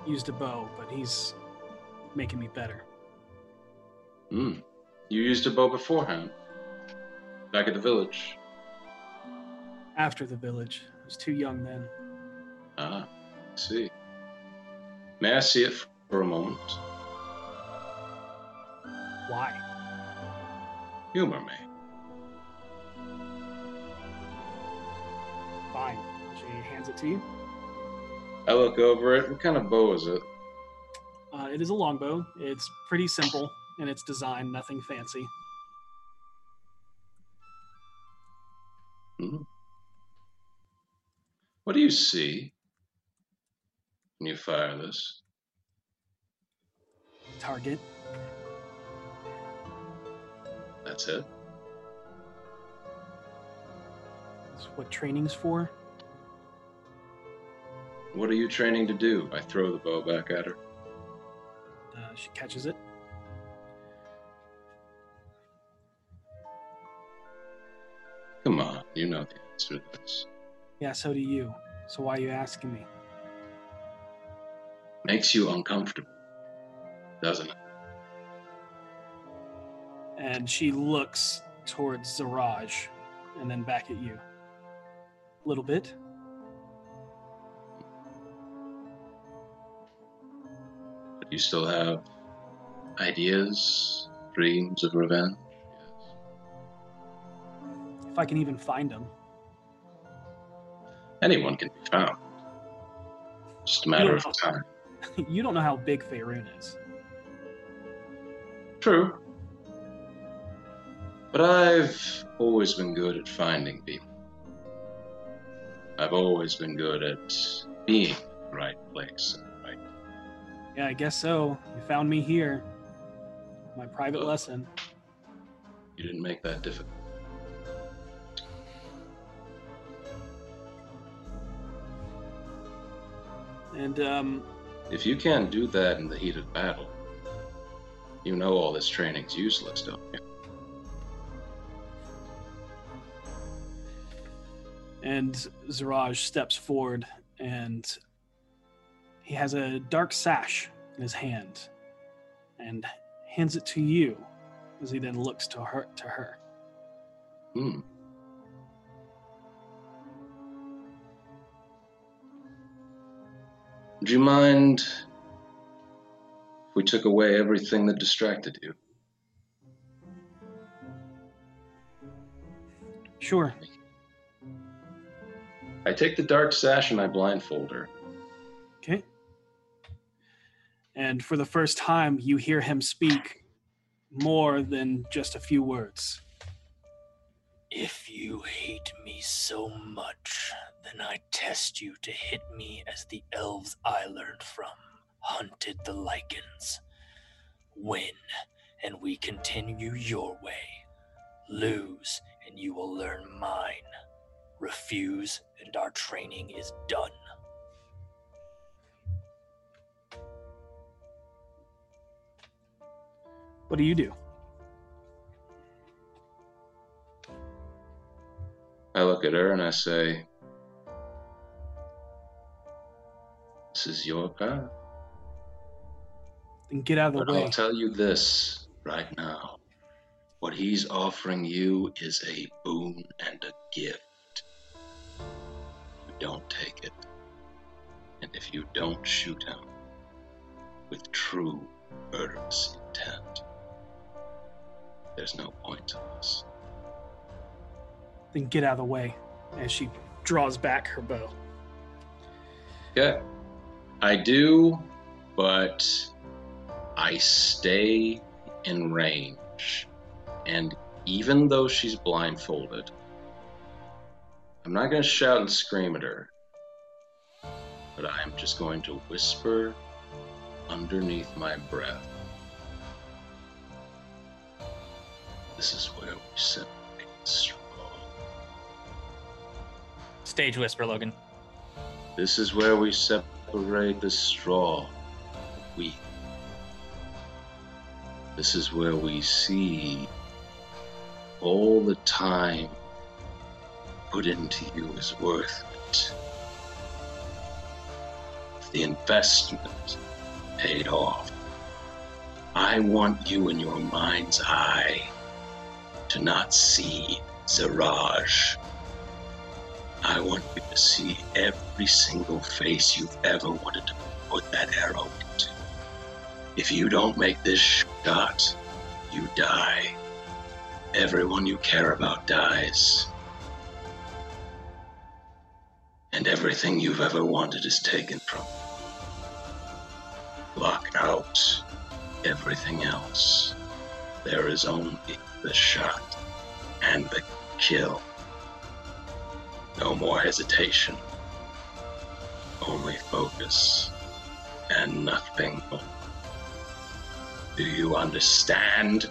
used a bow, but he's making me better. hmm. You used a bow beforehand. Back at the village. After the village, I was too young then. Ah, I see. May I see it for a moment? Why? Humor me. Fine. She hands it to you. I look over it. What kind of bow is it? Uh, it is a longbow. It's pretty simple in its design, nothing fancy. Hmm. What do you see when you fire this? Target. That's it. That's what training's for. What are you training to do? I throw the bow back at her. Uh, she catches it. Come on, you know the answer to this. Yeah, so do you. So why are you asking me? Makes you uncomfortable, doesn't it? And she looks towards Zaraj and then back at you. A little bit. But you still have ideas, dreams of revenge. If I can even find them. Anyone can be found. Just a matter of time. you don't know how big Faerun is. True. But I've always been good at finding people. I've always been good at being in the right place. and Right. Yeah, I guess so. You found me here. My private Oh. lesson. You didn't make that difficult. And um, If you can't do that in the heat of battle, you know all this training's useless, don't you? and Ziraj steps forward and he has a dark sash in his hand and hands it to you as he then looks to her to her. Hmm. Would you mind if we took away everything that distracted you? Sure. I take the dark sash and I blindfold her. Okay. And for the first time, you hear him speak more than just a few words. If you hate me so much, then I test you to hit me as the elves I learned from hunted the lichens. Win, and we continue your way. Lose, and you will learn mine. Refuse, and our training is done. What do you do? I look at her and I say, This is your path. Then get out of But the way. I'll tell you this right now. What he's offering you is a boon and a gift. You don't take it. And if you don't shoot him with true murderous intent, there's no point to this. Then get out of the way as she draws back her bow. Okay. I do, but I stay in range. And even though she's blindfolded, I'm not going to shout and scream at her, but I'm just going to whisper underneath my breath. This is where we separate. Stage whisper, Logan. This is where we separate the straw the wheat. This is where we see all the time put into you is worth it. The investment paid off. I want you in your mind's eye to not see Ziraj. I want you to see every single face you've ever wanted to put that arrow into. If you don't make this shot, you die. Everyone you care about dies. And everything you've ever wanted is taken from you. Block out everything else. There is only the shot and the kill. No more hesitation. Only focus and nothing more. Do you understand?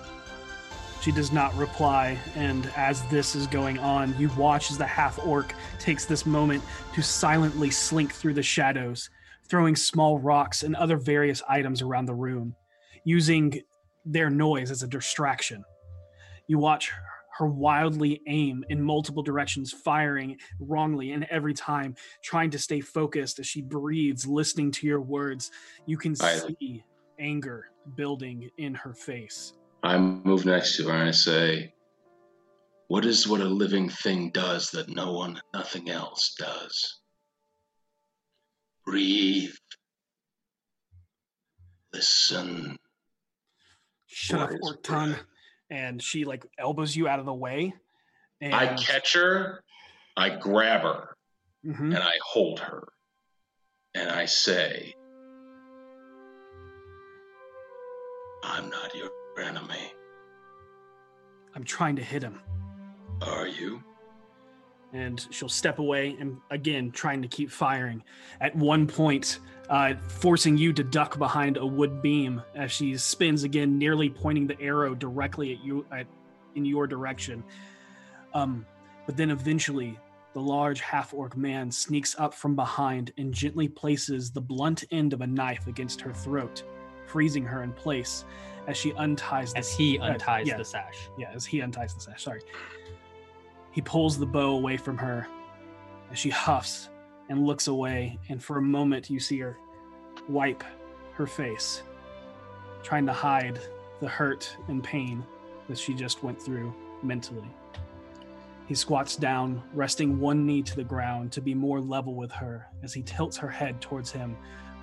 She does not reply, and as this is going on, you watch as the half orc takes this moment to silently slink through the shadows, throwing small rocks and other various items around the room, using their noise as a distraction. You watch her wildly aim in multiple directions, firing wrongly, and every time trying to stay focused as she breathes, listening to your words. You can see anger building in her face. I move next to her and I say, What is what a living thing does that no one, nothing else does? Breathe. Listen. shut up What orc tongue and she like elbows you out of the way. And... I catch her, I grab her, mm-hmm. and I hold her, and I say, I'm not your enemy. I'm trying to hit him. Are you? And she'll step away and again trying to keep firing. At one point, uh, forcing you to duck behind a wood beam as she spins again nearly pointing the arrow directly at you at, in your direction um, but then eventually the large half-orc man sneaks up from behind and gently places the blunt end of a knife against her throat freezing her in place as she unties the As he uh, unties yeah. the sash. Yeah, as he unties the sash. Sorry. He pulls the bow away from her as she huffs and looks away, and for a moment you see her wipe her face, trying to hide the hurt and pain that she just went through mentally. He squats down, resting one knee to the ground to be more level with her as he tilts her head towards him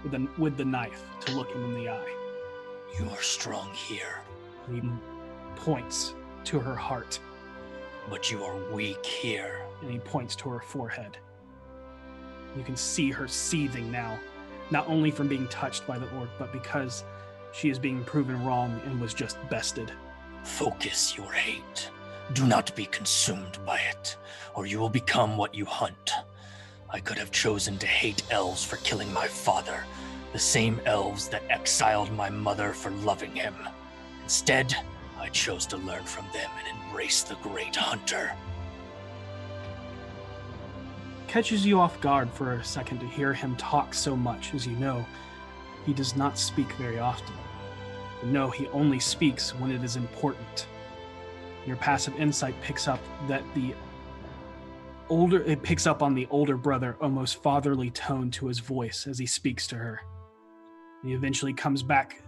with the, with the knife to look him in the eye. You are strong here, He points to her heart. but you are weak here. and he points to her forehead. You can see her seething now, not only from being touched by the orc, but because she is being proven wrong and was just bested. Focus your hate. Do not be consumed by it, or you will become what you hunt. I could have chosen to hate elves for killing my father, the same elves that exiled my mother for loving him. Instead, I chose to learn from them and embrace the great hunter. Catches you off guard for a second to hear him talk so much, as you know, he does not speak very often. But no, he only speaks when it is important. Your passive insight picks up that the older it picks up on the older brother almost fatherly tone to his voice as he speaks to her. He eventually comes back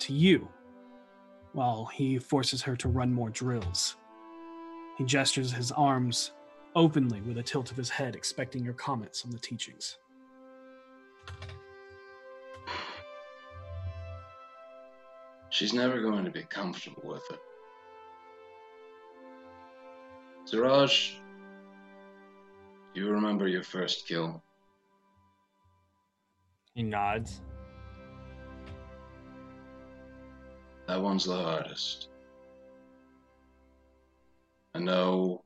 to you while he forces her to run more drills. He gestures his arms openly with a tilt of his head, expecting your comments on the teachings. She's never going to be comfortable with it. Siraj, do you remember your first kill? He nods. That one's the hardest. I know.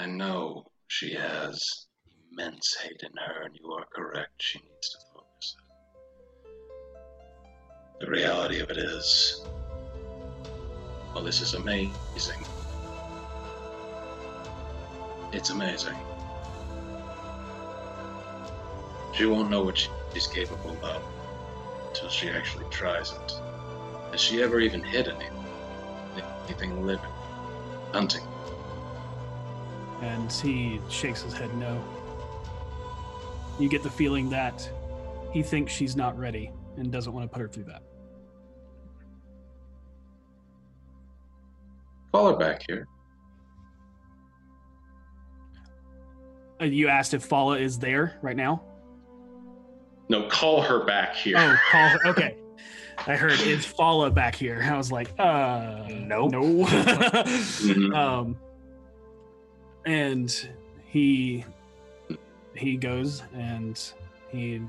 I know she has immense hate in her, and you are correct. She needs to focus. The reality of it is, well, this is amazing. It's amazing. She won't know what she's capable of until she actually tries it. Has she ever even hit anything? Anything living? Hunting? And he shakes his head no. You get the feeling that he thinks she's not ready and doesn't want to put her through that. Call her back here. Uh, you asked if Fala is there right now? No, call her back here. Oh, call her. Okay. I heard is Fala back here. I was like, uh, Nope. no. Mhm. um, and he he goes and he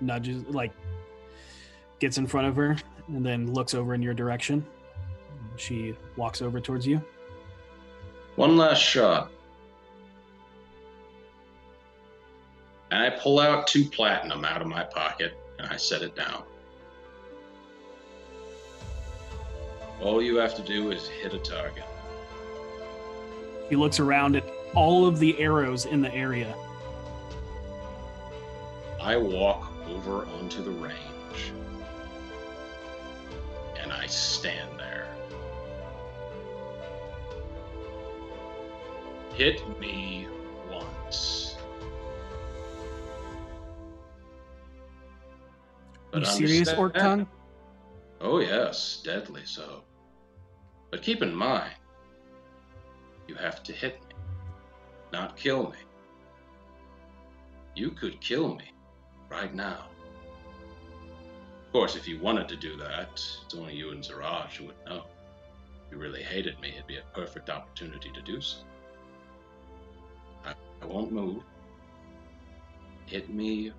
nudges, like, gets in front of her, and then looks over in your direction. She walks over towards you. One last shot. And I pull out two platinum out of my pocket and I set it down. All you have to do is hit a target. He looks around at all of the arrows in the area. I walk over onto the range and I stand there. Hit me once. Are you serious, Tongue? Oh, yes, deadly so. But keep in mind, you have to hit me, not kill me. You could kill me right now. Of course, if you wanted to do that, it's only you and Zaraj who would know. If you really hated me, it'd be a perfect opportunity to do so. I, I won't move. Hit me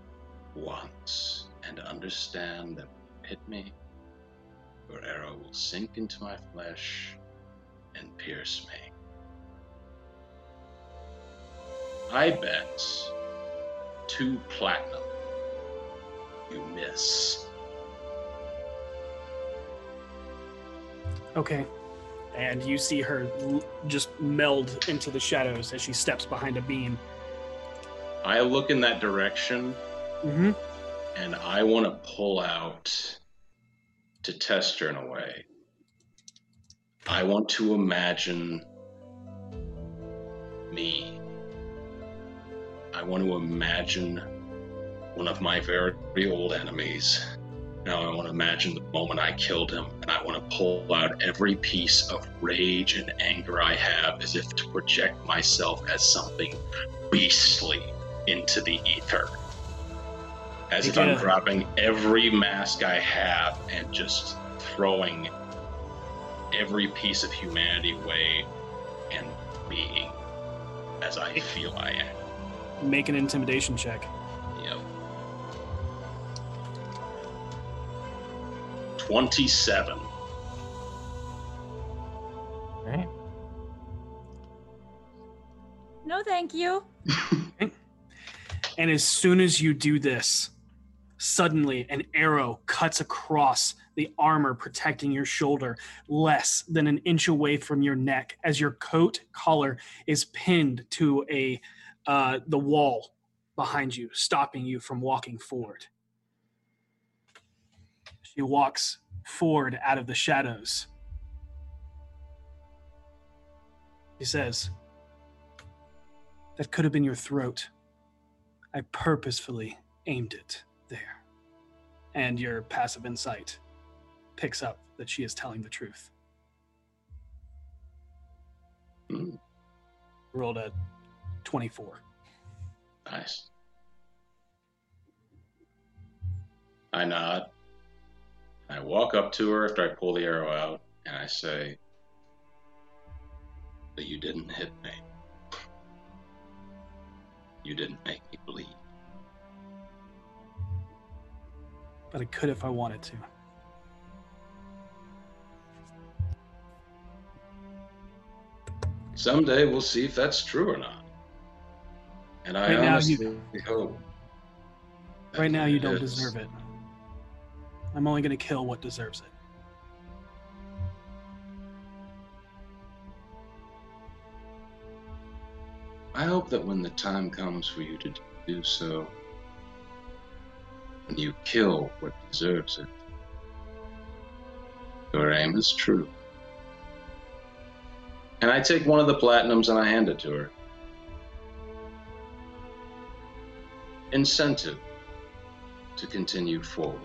once and understand that hit me, your arrow will sink into my flesh and pierce me. I bet two platinum. You miss. Okay. And you see her l- just meld into the shadows as she steps behind a beam. I look in that direction Mm-hmm. and I want to pull out to test her in a way. I want to imagine me. I want to imagine one of my very old enemies. Now I want to imagine the moment I killed him, and I want to pull out every piece of rage and anger I have as if to project myself as something beastly into the ether. As if I'm dropping every mask I have and just throwing every piece of humanity away and being as I feel I am. Make an intimidation check. Yep. 27. Right. No, thank you. And as soon as you do this, suddenly an arrow cuts across the armor protecting your shoulder less than an inch away from your neck as your coat collar is pinned to a uh, the wall behind you, stopping you from walking forward. She walks forward out of the shadows. He says, That could have been your throat. I purposefully aimed it there. And your passive insight picks up that she is telling the truth. Hmm, Rolled a 24. nice. I nod. I walk up to her after I pull the arrow out, and I say, But you didn't hit me. You didn't make me bleed. But I could if I wanted to. Someday we'll see if that's true or not. And I Right now honestly you- hope. Right now, you don't is. deserve it. I'm only going to kill what deserves it. I hope that when the time comes for you to do so, when you kill what deserves it, your aim is true. And I take one of the platinums and I hand it to her. Incentive to continue forward.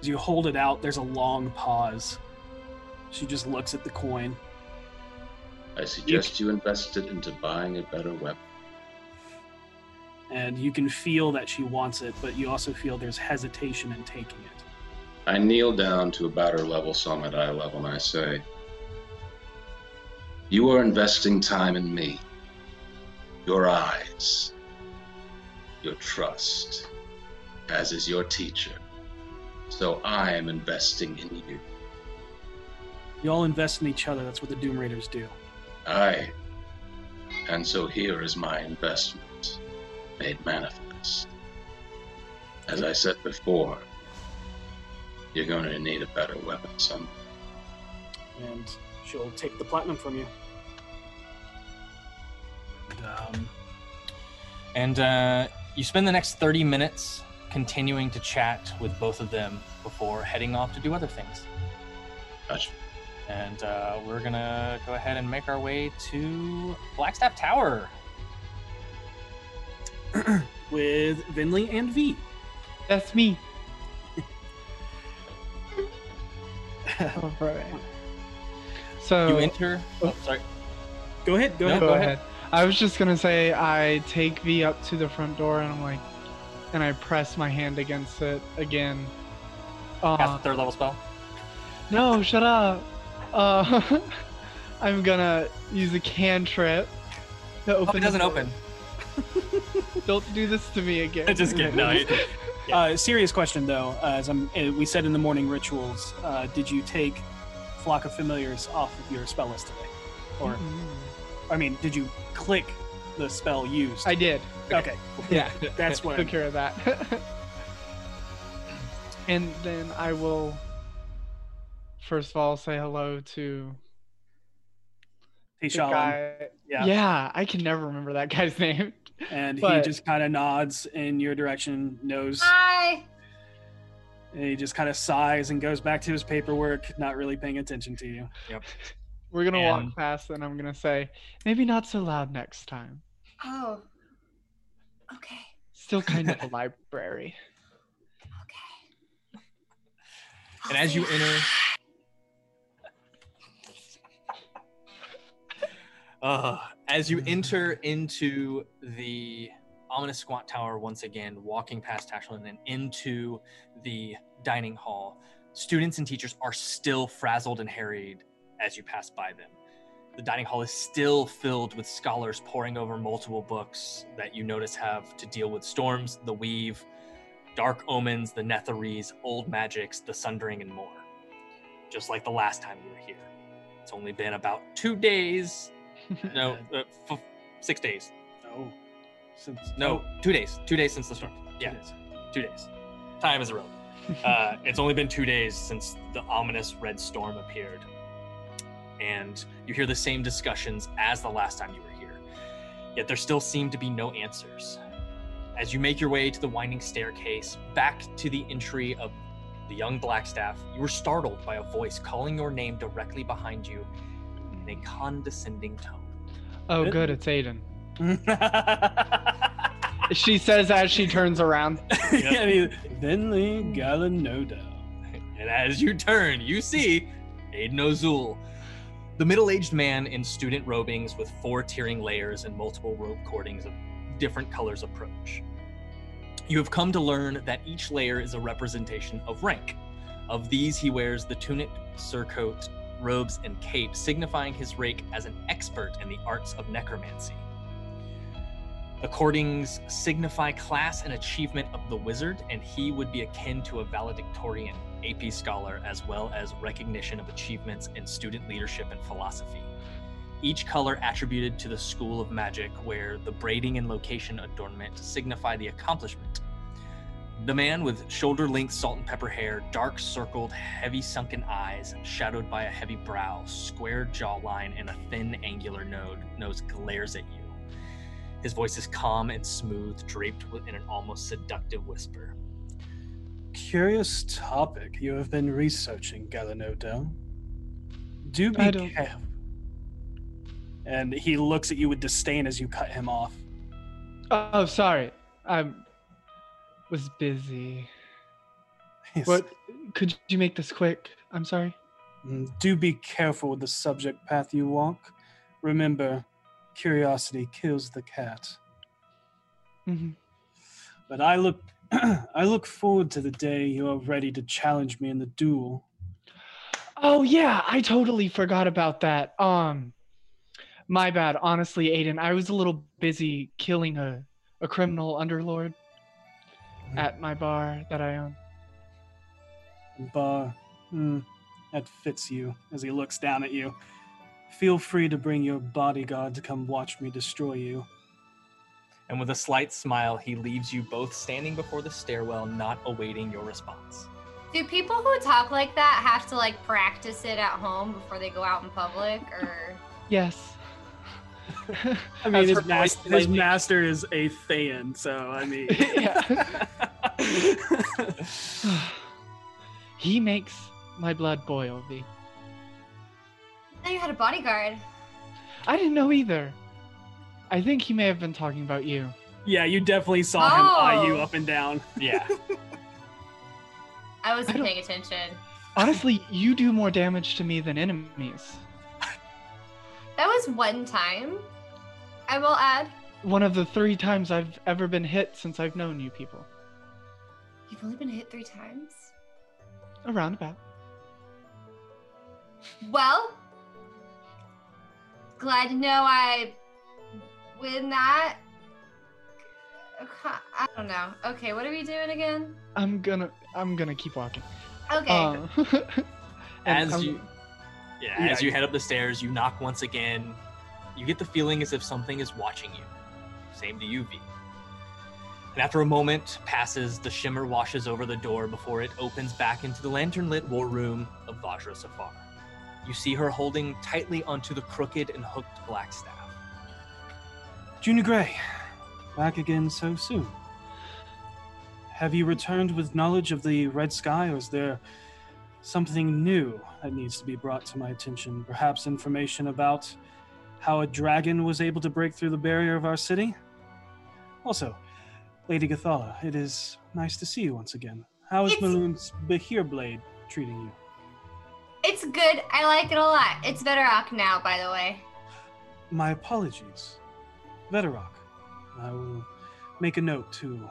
As you hold it out, there's a long pause. She just looks at the coin. I suggest you invest it into buying a better weapon. and you can feel that she wants it, but you also feel there's hesitation in taking it. I kneel down to about her level, I'm at eye level, and I say, You are investing time in me, your eyes, your trust, as is your teacher. So I am investing in you. You all invest in each other. That's what the Doom Raiders do. Aye. And so here is my investment made manifest. As I said before, you're going to need a better weapon someday. And she'll take the platinum from you. Um, and uh, you spend the next 30 minutes continuing to chat with both of them before heading off to do other things. Gotcha. And uh, we're gonna go ahead and make our way to Blackstaff Tower. With Vinley and V. That's me. Oh, right. So You enter. Oh, sorry. Go ahead. Go No, ahead. go go ahead. Ahead. I was just gonna say I take V up to the front door and I'm like, and I press my hand against it again. Cast Uh, a third level spell. no, shut up. Uh, I'm gonna use a cantrip to Oh, it doesn't door. open. Don't do this to me again. Just kidding. No, it- Yeah. Uh, serious question though, uh, as I'm, uh, we said in the morning rituals, uh, did you take flock of familiars off of your spell list today, or Mm-hmm. I mean, did you click the spell used? I did. okay, Yeah. that's what. took care of that. and then I will first of all say hello to the Tishalan. guy. Yeah. Yeah, I can never remember that guy's name. and he just kind of nods in your direction, knows. Hi. And he just kind of sighs and goes back to his paperwork, not really paying attention to you. We're gonna And- walk past and I'm gonna say, maybe not so loud next time. Oh. Okay. Still kind of a library. Okay. And as you enter, uh, as you enter into the ominous squat tower once again, walking past Tashlin and into the dining hall, students and teachers are still frazzled and harried as you pass by them. The dining hall is still filled with scholars poring over multiple books that you notice have to deal with storms, the weave, dark omens, the Netherese, old magics, the sundering, and more. Just like the last time you were here. It's only been about two days. No, uh, f- six days. Oh, since No, two days. Two days since the storm. Yeah, two days. Time is a. Uh, it's only been two days since the ominous red storm appeared. And you hear the same discussions as the last time you were here. Yet there still seem to be no answers. As you make your way to the winding staircase, back to the entry of the young Blackstaff, you were startled by a voice calling your name directly behind you in a condescending tone. Oh, good, it's Aiden. She says as she turns around. and he, Vinley Galanodel. And as you turn, you see Aiden Ozul, the middle aged man in student robings with four tiering layers and multiple rope cordings of different colors approach. You have come to learn that each layer is a representation of rank. Of these, he wears the tunic, surcoat, robes, and cape, signifying his rank as an expert in the arts of necromancy. The cordings signify class and achievement of the wizard, and he would be akin to a valedictorian, AP scholar, as well as recognition of achievements in student leadership and philosophy. Each color attributed to the school of magic, where the braiding and location adornment signify the accomplishment. The man with shoulder length salt and pepper hair, dark circled, heavy sunken eyes, shadowed by a heavy brow, square jawline, and a thin, angular node, nose glares at you. His voice is calm and smooth, draped in an almost seductive whisper. Curious topic you have been researching, Galanodel. Do be careful. And he looks at you with disdain as you cut him off. Oh, sorry. I was busy. Yes. What? Could you make this quick? I'm sorry. Mm, Do be careful with the subject path you walk. Remember, curiosity kills the cat. Mm-hmm. But I look I look forward to the day you are ready to challenge me in the duel. Oh yeah, I totally forgot about that. Um, my bad. Honestly, Aiden, I was a little busy killing a a criminal underlord at my bar that I own. Bar, hmm, that fits you as he looks down at you. Feel free to bring your bodyguard to come watch me destroy you. And with a slight smile, he leaves you both standing before the stairwell, not awaiting your response. Do people who talk like that have to like practice it at home before they go out in public, or? Yes. I mean, his, mas- his master is a fan, so I mean. Yeah. he makes my blood boil, V. I you had a bodyguard. I didn't know either. I think he may have been talking about you. yeah, you definitely saw him oh. eye you Oh. up and down. Yeah. I wasn't I don't- paying attention. Honestly, you do more damage to me than enemies. That was one time. I will add. One of the three times I've ever been hit since I've known you people. You've only been hit three times. Around about. Well, glad to know I win that. I don't know. Okay, what are we doing again? I'm gonna I'm gonna keep walking. Okay. Uh, and As I'm- you, yeah, Yeah, as you head up the stairs, you knock once again. You get the feeling as if something is watching you. Same to you, V. And after a moment passes, the shimmer washes over the door before it opens back into the lantern-lit war room of Vajra Safahr. You see her holding tightly onto the crooked and hooked black staff. Junior Gray, back again so soon. Have you returned with knowledge of the Red Sky, or is there something new that needs to be brought to my attention? Perhaps information about how a dragon was able to break through the barrier of our city? Also, Lady Gathala, it is nice to see you once again. How is It's- Maloon's Bahir Blade treating you? It's good. I like it a lot. It's better Bedrock now, by the way. My apologies. Veterock, I will make a note to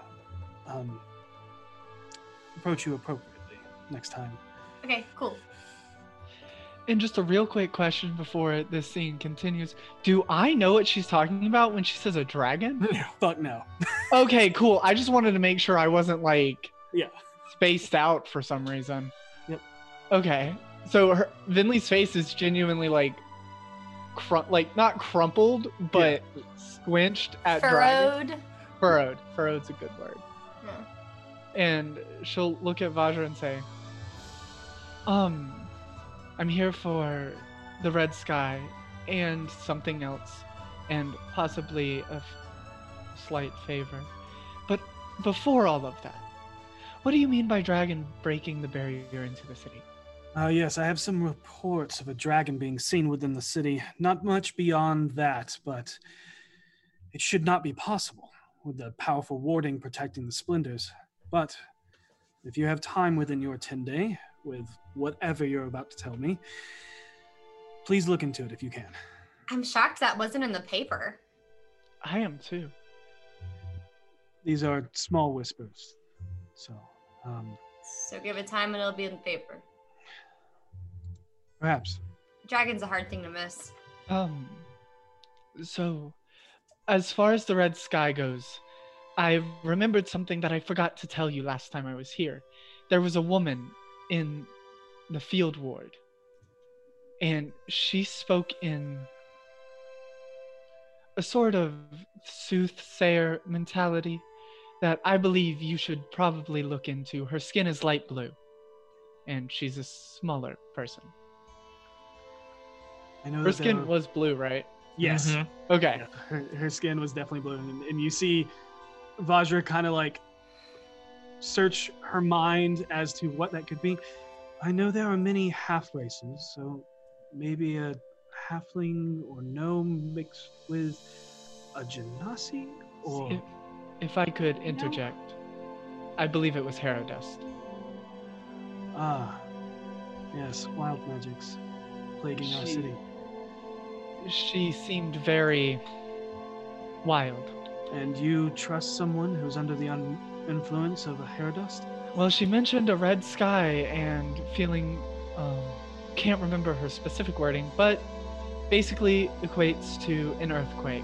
um, approach you appropriately next time. Okay, cool. And just a real quick question before this scene continues. Do I know what she's talking about when she says a dragon? Fuck no. okay, cool. I just wanted to make sure I wasn't like Yeah. spaced out for some reason. Yep. Okay. So her Vinley's face is genuinely like crum- like not crumpled, but squinched at dragon. Furrowed. Furrowed. Furrowed's a good word. Yeah. And she'll look at Vajra and say, Um, I'm here for the red sky and something else, and possibly a f- slight favor. But before all of that, what do you mean by dragon breaking the barrier into the city? Uh, yes, I have some reports of a dragon being seen within the city. Not much beyond that, but it should not be possible with the powerful warding protecting the splendors. But if you have time within your 10 day, with whatever you're about to tell me, please look into it if you can. I'm shocked that wasn't in the paper. I am too. These are small whispers. So, um, So give it time and it'll be in the paper. Perhaps. Dragon's a hard thing to miss. Um, so as far as the red sky goes, I remembered something that I forgot to tell you last time I was here. There was a woman in the field ward, and she spoke in a sort of soothsayer mentality that I believe you should probably look into. Her skin is light blue, and she's a smaller person. I know Her that skin there- was blue, right? Yes. Mhm. Okay. Yeah, her, her skin was definitely blue, and, and you see Vajra kind of like search her mind as to what that could be. I know there are many half races, so maybe a halfling or gnome mixed with a genasi or If, if I could interject, I believe it was Herodust. ah, yes, wild magics plaguing our city. She seemed very wild. And you trust someone who's under the un- influence of a hair dust? Well, she mentioned a red sky and feeling, um, can't remember her specific wording, but basically equates to an earthquake.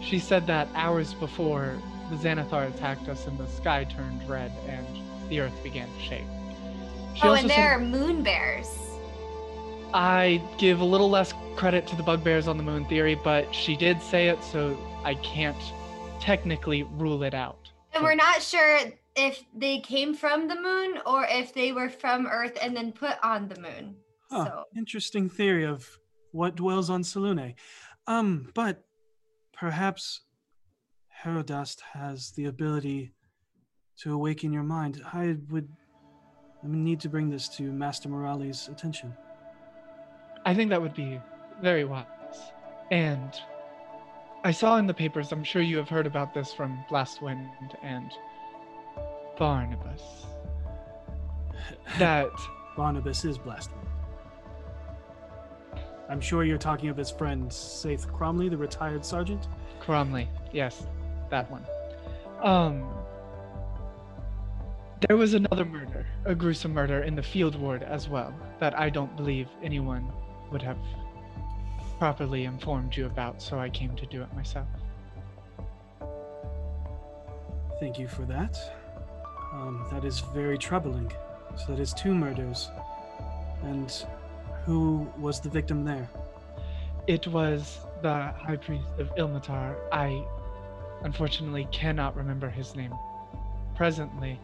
She said that hours before the Xanathar attacked us and the sky turned red and the earth began to shake. She oh, also and said- there are moon bears. I give a little less credit to the bugbears on the moon theory, but she did say it, so I can't technically rule it out. And we're not sure if they came from the moon or if they were from Earth and then put on the moon. Huh, So interesting theory of what dwells on Selune. Um, but perhaps Herodust has the ability to awaken your mind. I would I would need to bring this to Master Morali's attention. I think that would be very wise. And I saw in the papers, I'm sure you have heard about this from Blastwind and Barnibus, that Barnibus is blasphemy. I'm sure you're talking of his friend Saeth Cromley, the retired sergeant. Cromley, yes, that one. Um, there was another murder, a gruesome murder in the field ward as well, that I don't believe anyone would have properly informed you about, so I came to do it myself. Thank you for that. Um, that is very troubling. So that is two murders. And who was the victim there? It was the High Priest of Ilmater. I unfortunately cannot remember his name. Presently,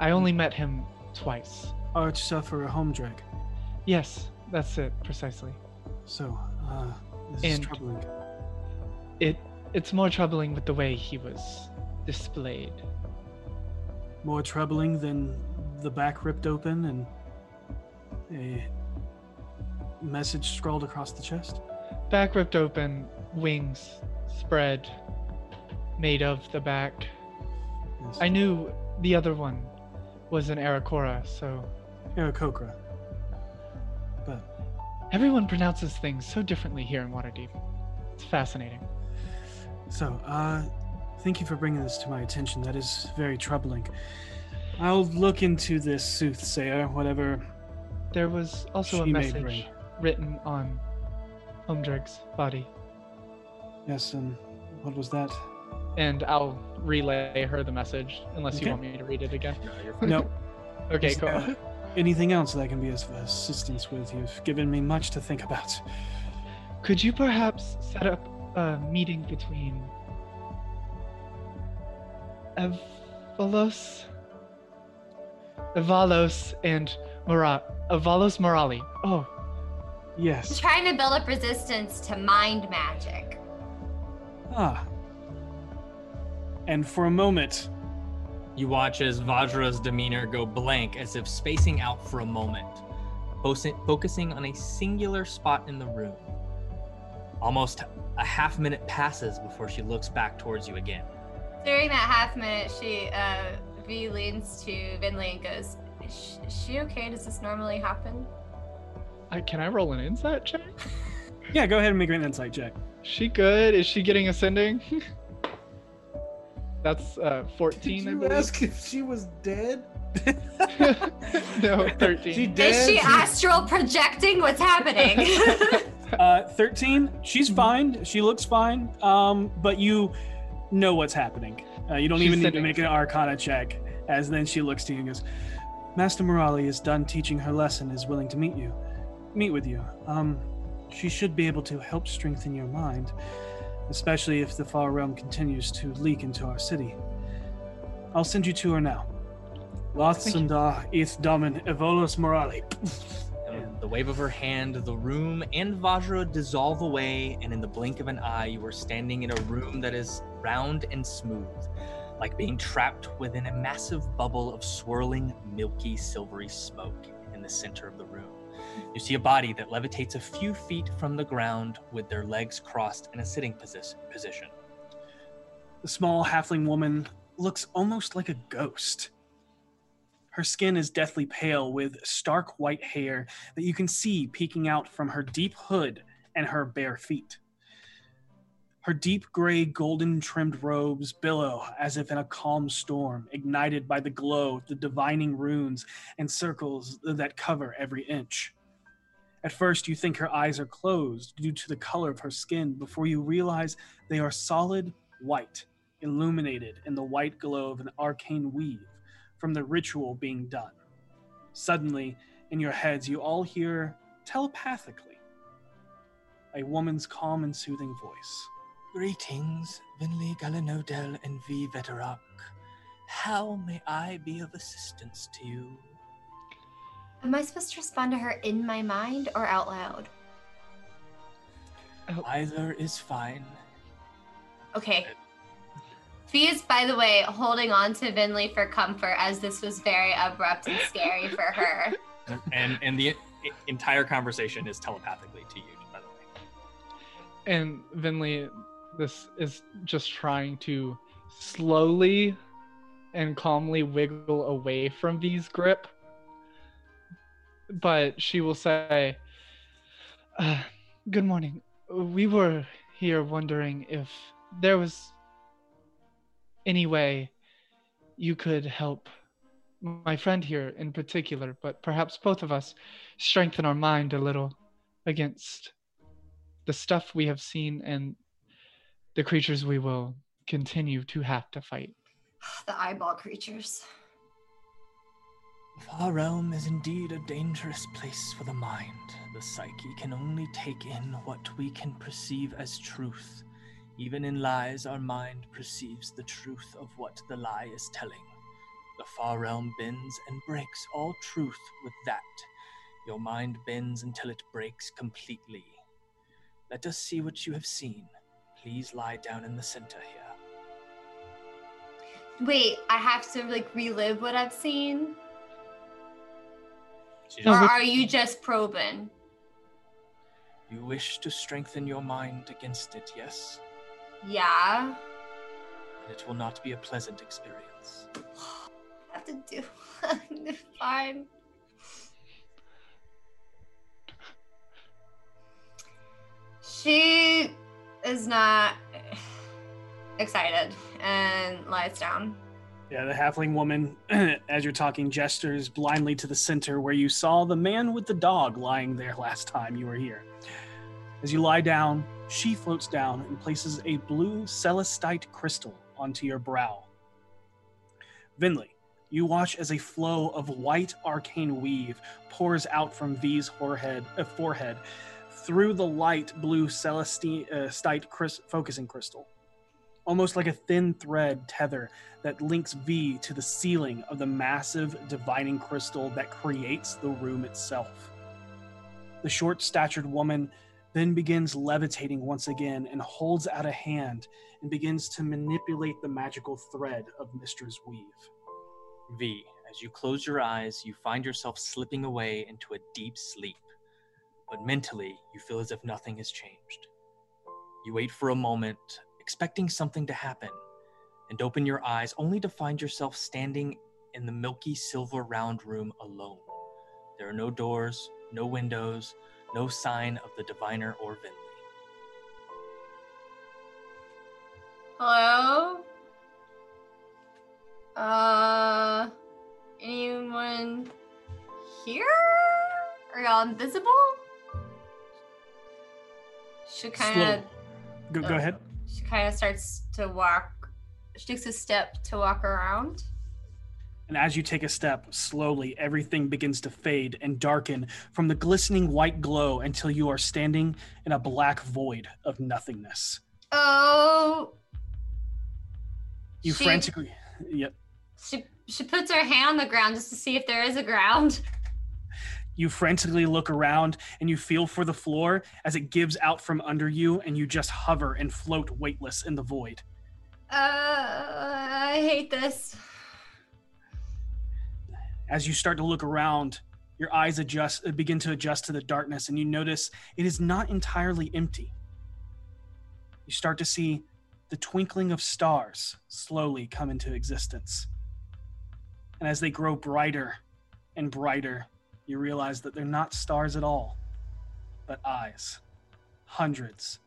I only met him twice. Arch sufferer Homdrag. Yes, that's it, precisely. So, uh, this is troubling. It it's more troubling with the way he was displayed. More troubling than the back ripped open and a message scrawled across the chest. Back ripped open, wings spread, made of the back. Yes. I knew the other one was an Arakora, so Aarakocra. But everyone pronounces things so differently here in Waterdeep. It's fascinating. So, uh, thank you for bringing this to my attention. That is very troubling. I'll look into this soothsayer, whatever. There was also a She may message written on Omdreg's body, Yes, and what was that? and I'll relay her the message unless Okay. you want me to read it again. No, you're fine. No. Okay, cool. There Anything else that I can be of assistance with? You've given me much to think about. Could you perhaps set up a meeting between Evalos, Evalos and Mara, Evalos Morali? Oh, I'm Yes. trying to build up resistance to mind magic. Ah. And for a moment, You watch as Vajra's demeanor go blank as if spacing out for a moment, focusing on a singular spot in the room. Almost a half minute passes before she looks back towards you again. During that half minute, she uh, V leans to Vinley and goes, is she, is she okay? Does this normally happen? I, can I roll an insight check? yeah, go ahead and make an insight check. She good? Is she getting ascending? That's uh, 14, Did I you believe. ask if she was dead? no, 13. She dead? Is she astral projecting? What's happening? Uh, 13. She's fine. She looks fine. Um, but you know what's happening. Uh, you don't She's even need to make an arcana check. As then she looks to you and goes, Master Morali is done teaching her lesson, is willing to meet you. Meet with you. Um, she should be able to help strengthen your mind, especially if the Far Realm continues to leak into our city. I'll send you to her now. Lothsundar Ith Damen Evolos Morali. The wave of her hand, the room and Vajra dissolve away, and in the blink of an eye, you are standing in a room that is round and smooth, like being trapped within a massive bubble of swirling, milky, silvery smoke in the center of the room. You see a body that levitates a few feet from the ground with their legs crossed in a sitting posi- position. The small halfling woman looks almost like a ghost. Her skin is deathly pale with stark white hair that you can see peeking out from her deep hood and her bare feet. Her deep gray, golden trimmed robes billow as if in a calm storm, ignited by the glow of the divining runes and circles that cover every inch. At first, you think her eyes are closed due to the color of her skin before you realize they are solid white, illuminated in the white glow of an arcane weave from the ritual being done. Suddenly, in your heads, you all hear telepathically a woman's calm and soothing voice. Greetings, Vinley Galanodel and V Veterak. How may I be of assistance to you? Am I supposed to respond to her in my mind or out loud? Oh. Either is fine. Okay. Fee is, by the way, holding on to Vinley for comfort as this was very abrupt and scary for her. And and the entire conversation is telepathically to you, by the way. And Vinley, this is just trying to slowly and calmly wiggle away from V's grip. But she will say, uh, Good morning. We were here wondering if there was any way you could help my friend here in particular, but perhaps both of us strengthen our mind a little against the stuff we have seen and the creatures we will continue to have to fight. The eyeball creatures. Far Realm is indeed a dangerous place for the mind. The psyche can only take in what we can perceive as truth. Even in lies, our mind perceives the truth of what the lie is telling. The Far Realm bends and breaks all truth with that. Your mind bends until it breaks completely. Let us see what you have seen. Please lie down in the center here. Wait, I have to like relive what I've seen? She Or are you just probing? You wish to strengthen your mind against it, yes? Yeah. And it will not be a pleasant experience. I have to do fine. She is not excited and lies down. Yeah, the halfling woman, as you're talking, gestures blindly to the center where you saw the man with the dog lying there last time you were here. As you lie down, she floats down and places a blue celestite crystal onto your brow. Vinley, you watch as a flow of white arcane weave pours out from V's forehead, uh, forehead through the light blue celestite uh, focusing crystal. Almost like a thin thread tether that links V to the ceiling of the massive divining crystal that creates the room itself. The short statured woman then begins levitating once again and holds out a hand and begins to manipulate the magical thread of Mistress Weave. V, as you close your eyes, you find yourself slipping away into a deep sleep. But mentally, you feel as if nothing has changed. You wait for a moment, expecting something to happen, and open your eyes only to find yourself standing in the milky silver round room alone. There are no doors, no windows, no sign of the diviner or Vinley. Hello? Uh, anyone here? Are y'all invisible? She kind of, Go, go ahead. She kind of starts to walk. She takes a step to walk around. And as you take a step, slowly everything begins to fade and darken from the glistening white glow until you are standing in a black void of nothingness. Oh, You She- frantically. Yep. she she puts her hand on the ground just to see if there is a ground. You frantically look around and you feel for the floor as it gives out from under you, and you just hover and float weightless in the void. Uh, I hate this. As you start to look around, your eyes adjust uh, begin to adjust to the darkness, and you notice it is not entirely empty. You start to see the twinkling of stars slowly come into existence. And as they grow brighter and brighter, you realize that they're not stars at all, but eyes. Hundreds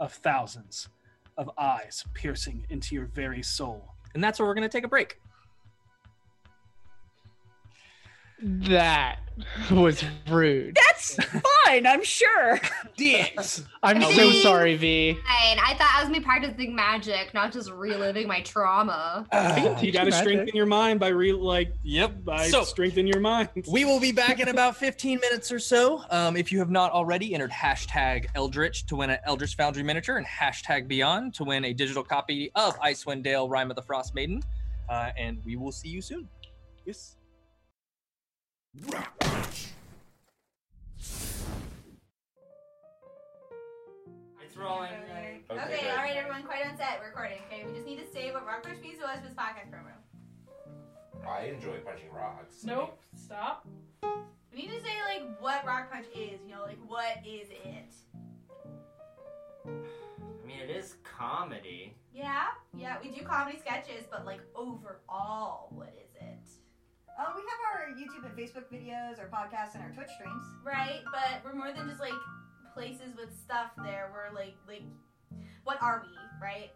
of thousands of eyes piercing into your very soul. And that's where we're going to take a break. That was rude. That's fine, I'm sure. Dicks. I'm I so mean- sorry, V. Fine. I thought I was gonna be practicing magic, not just reliving my trauma. you got to you magic. strengthen your mind by re like Yep. by So- strengthen your mind. We will be back in about 15 minutes or so. Um, if you have not already entered hashtag Eldritch to win an Eldritch Foundry miniature and hashtag Beyond to win a digital copy of Icewind Dale Rime of the Frost Maiden. Uh, and we will see you soon. Yes. It's rolling. Okay, Okay, all right, everyone, quite on set. We're recording. Okay, we just need to say what Rock Paper Scissors was for this podcast promo. I enjoy punching rocks. Nope. Stop. We need to say like what Rock Punch is. You know, like what is it? I mean, it is comedy. Yeah, yeah, we do comedy sketches, but like overall, what is it? Uh, we have our YouTube and Facebook videos, our podcasts, and our Twitch streams. Right, but we're more than just like places with stuff there. We're like like what are we, right?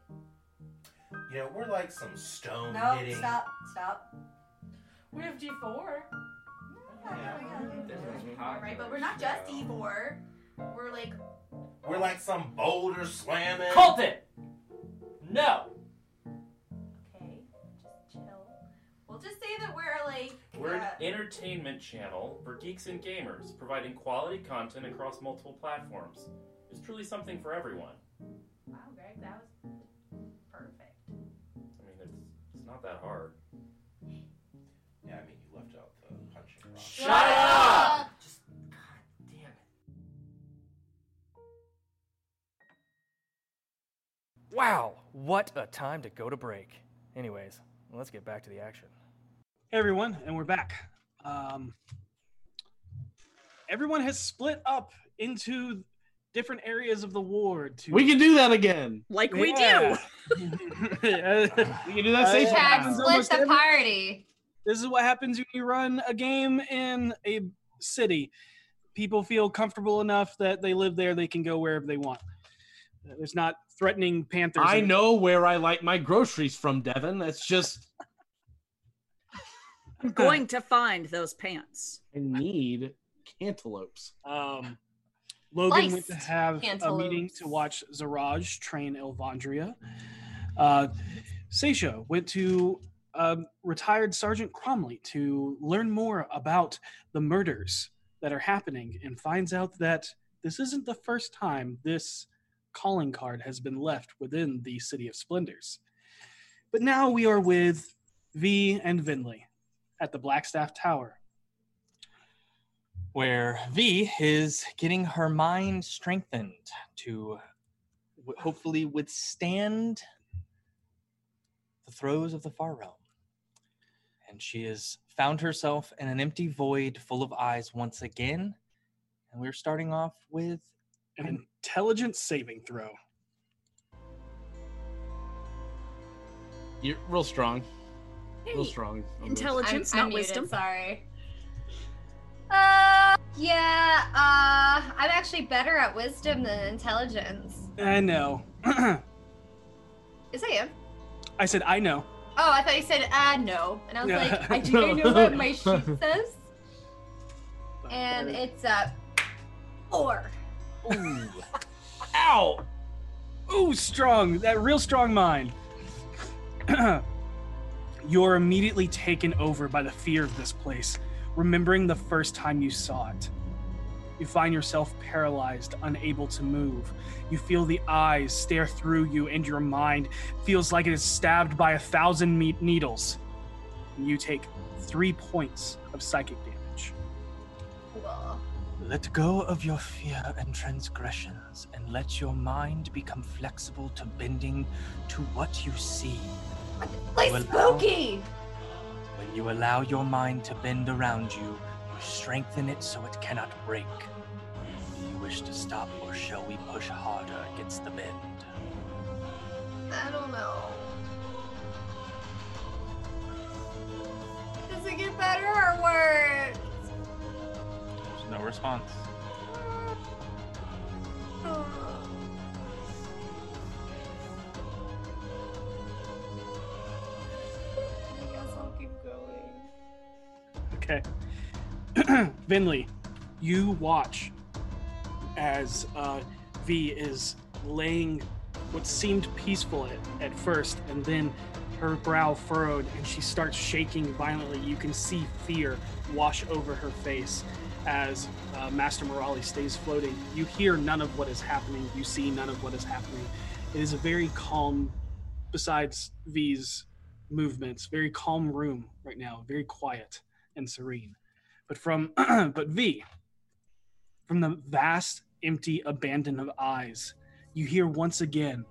You know, we're like some stone No, hitting. stop, stop. We have D4. Yeah. Right, but we're not just D4. We're like We're like some boulder slamming. Cult it! No! Just say that we're like. We're uh, an entertainment channel for geeks and gamers, providing quality content across multiple platforms. It's truly something for everyone. Wow, Greg, that was perfect. I mean, it's it's not that hard. Yeah, I mean, you left out the punching rock. Shut up! Just God damn it. Wow, what a time to go to break. Anyways, let's get back to the action. Hey everyone, and we're back. Um, everyone has split up into different areas of the ward. To We can do that again. Like we Yeah. do. We can do that Uh, safe. yeah. Happens split almost the every- party. This is what happens when you run a game in a city. People feel comfortable enough that they live there; they can go wherever they want. There's not threatening panthers. I in- know where I like my groceries from, Devin. That's just I'm going to find those pants. I need cantaloupes. Um, Logan went to Sliced have a meeting to watch Zaraj train Elvandria. Uh, Seisha went to um, retired Sergeant Cromley to learn more about the murders that are happening and finds out that this isn't the first time this calling card has been left within the City of Splendors. But now we are with V and Vinley at the Blackstaff Tower. Where V is getting her mind strengthened to w- hopefully withstand the throes of the far realm. And she has found herself in an empty void full of eyes once again. And we're starting off with An intelligence saving throw. You're real strong. Real Hey, strong. Intelligence, I'm, not I'm muted, wisdom. Sorry. Uh, yeah. Uh, I'm actually better at wisdom than intelligence. I know. Is I am. I said, I know. Oh, I thought you said uh no, and I was Yeah. like, I do know what my sheet says, and it's a four. Ooh. Ow! Ooh, strong. That real strong mind. You're immediately taken over by the fear of this place, remembering the first time you saw it. You find yourself paralyzed, unable to move. You feel the eyes stare through you, and your mind feels like it is stabbed by a thousand needles. And you take three points of psychic damage. Let go of your fear and transgressions, and let your mind become flexible to bending to what you see. Like You allow- spooky. When you allow your mind to bend around you, you strengthen it so it cannot break. Do you wish to stop, or shall we push harder against the bend? I don't know. Does it get better or worse? There's no response. I oh. Okay. Vinley, you watch as uh, V is laying what seemed peaceful at, at first, and then her brow furrowed and she starts shaking violently. You can see fear wash over her face as uh, Master Morali stays floating. You hear none of what is happening, you see none of what is happening. It is a very calm, besides V's movements, very calm room right now, very quiet and serene. But from but V, from the vast, empty abandon of eyes, you hear once again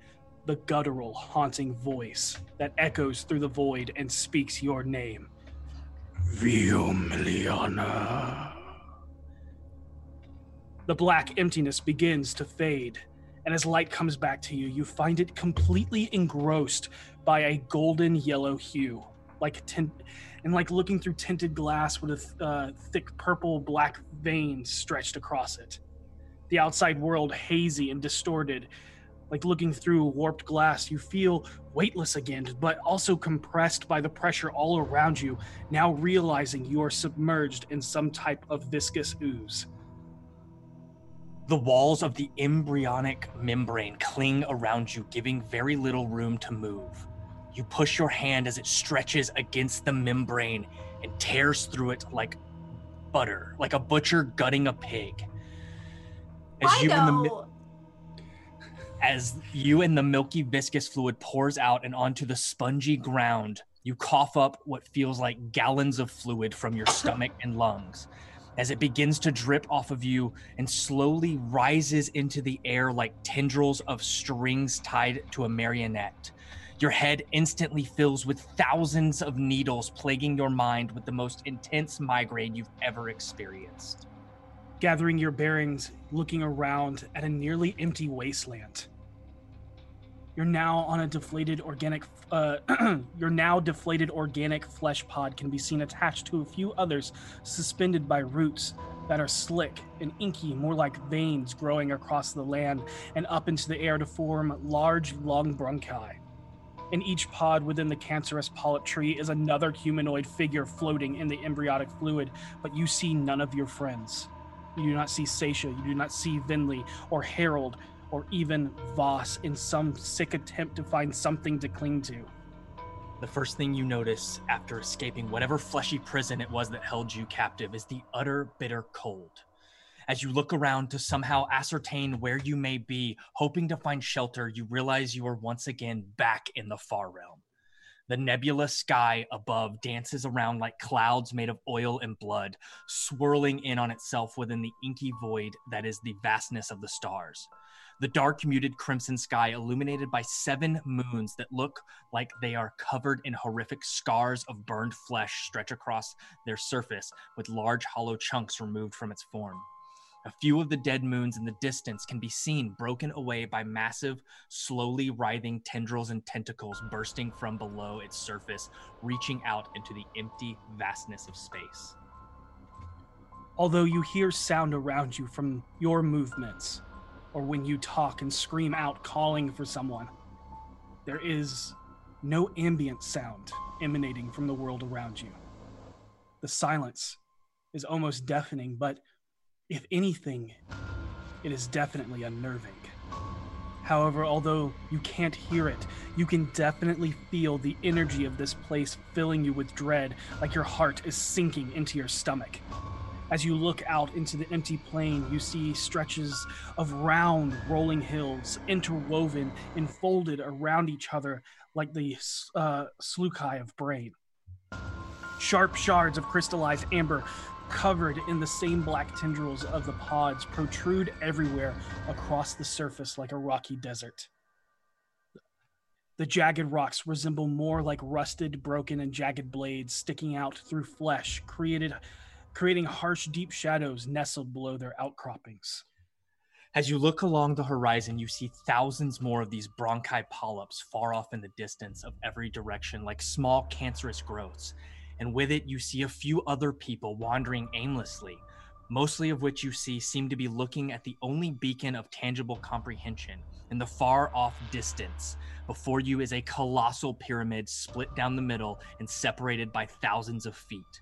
the guttural, haunting voice that echoes through the void and speaks your name. Viomiliana. The black emptiness begins to fade, and as light comes back to you, you find it completely engrossed by a golden yellow hue, like tint, and like looking through tinted glass with a th- uh, thick purple black veins stretched across it. The outside world hazy and distorted, like looking through warped glass. You feel weightless again, but also compressed by the pressure all around you. Now realizing you are submerged in some type of viscous ooze. The walls of the embryonic membrane cling around you, giving very little room to move. You push your hand as it stretches against the membrane and tears through it like butter, like a butcher gutting a pig. As you and the as you and the milky viscous fluid pours out and onto the spongy ground, you cough up what feels like gallons of fluid from your stomach and lungs. As it begins to drip off of you and slowly rises into the air like tendrils of strings tied to a marionette. Your head instantly fills with thousands of needles, plaguing your mind with the most intense migraine you've ever experienced. gathering your bearings, looking around at a nearly empty wasteland. You're now on a deflated organic. Uh, your now deflated organic flesh pod can be seen attached to a few others, suspended by roots that are slick and inky, more like veins growing across the land and up into the air to form large, long bronchi. In each pod within the cancerous polyp tree is another humanoid figure floating in the embryonic fluid, but you see none of your friends. You do not see Seisha, you do not see Vinley or Harold or even Voss in some sick attempt to find something to cling to. The first thing you notice after escaping whatever fleshy prison it was that held you captive is the utter bitter cold. As you look around to somehow ascertain where you may be, hoping to find shelter, you realize you are once again back in the far realm. The nebulous sky above dances around like clouds made of oil and blood, swirling in on itself within the inky void that is the vastness of the stars. The dark, muted crimson sky, illuminated by seven moons that look like they are covered in horrific scars of burned flesh, stretch across their surface with large, hollow chunks removed from its form. A few of the dead moons in the distance can be seen broken away by massive, slowly writhing tendrils and tentacles bursting from below its surface, reaching out into the empty vastness of space. Although you hear sound around you from your movements, or when you talk and scream out calling for someone, there is no ambient sound emanating from the world around you. The silence is almost deafening, but if anything, it is definitely unnerving. However, although you can't hear it, you can definitely feel the energy of this place filling you with dread, like your heart is sinking into your stomach. As you look out into the empty plain, you see stretches of round, rolling hills interwoven and folded around each other like the uh, sulci of brain. Sharp shards of crystallized amber covered in the same black tendrils of the pods protrude everywhere across the surface like a rocky desert. The jagged rocks resemble more like rusted, broken, and jagged blades sticking out through flesh, created, creating harsh, deep shadows nestled below their outcroppings. As you look along the horizon, you see thousands more of these bronchi polyps far off in the distance of every direction, like small cancerous growths. And with it, you see a few other people wandering aimlessly, mostly of which you see seem to be looking at the only beacon of tangible comprehension in the far off distance. Before you is a colossal pyramid split down the middle and separated by thousands of feet.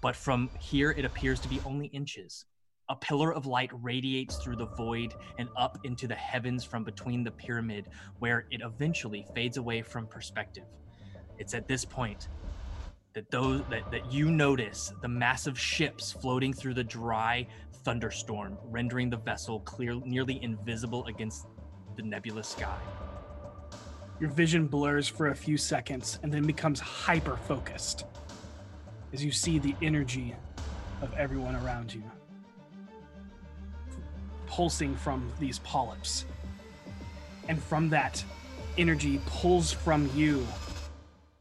But from here, it appears to be only inches. A pillar of light radiates through the void and up into the heavens from between the pyramid, where it eventually fades away from perspective. It's at this point that those that, that you notice the massive ships floating through the dry thunderstorm, rendering the vessel clear nearly invisible against the nebulous sky. Your vision blurs for a few seconds and then becomes hyper focused as you see the energy of everyone around you pulsing from these polyps. And from that, energy pulls from you,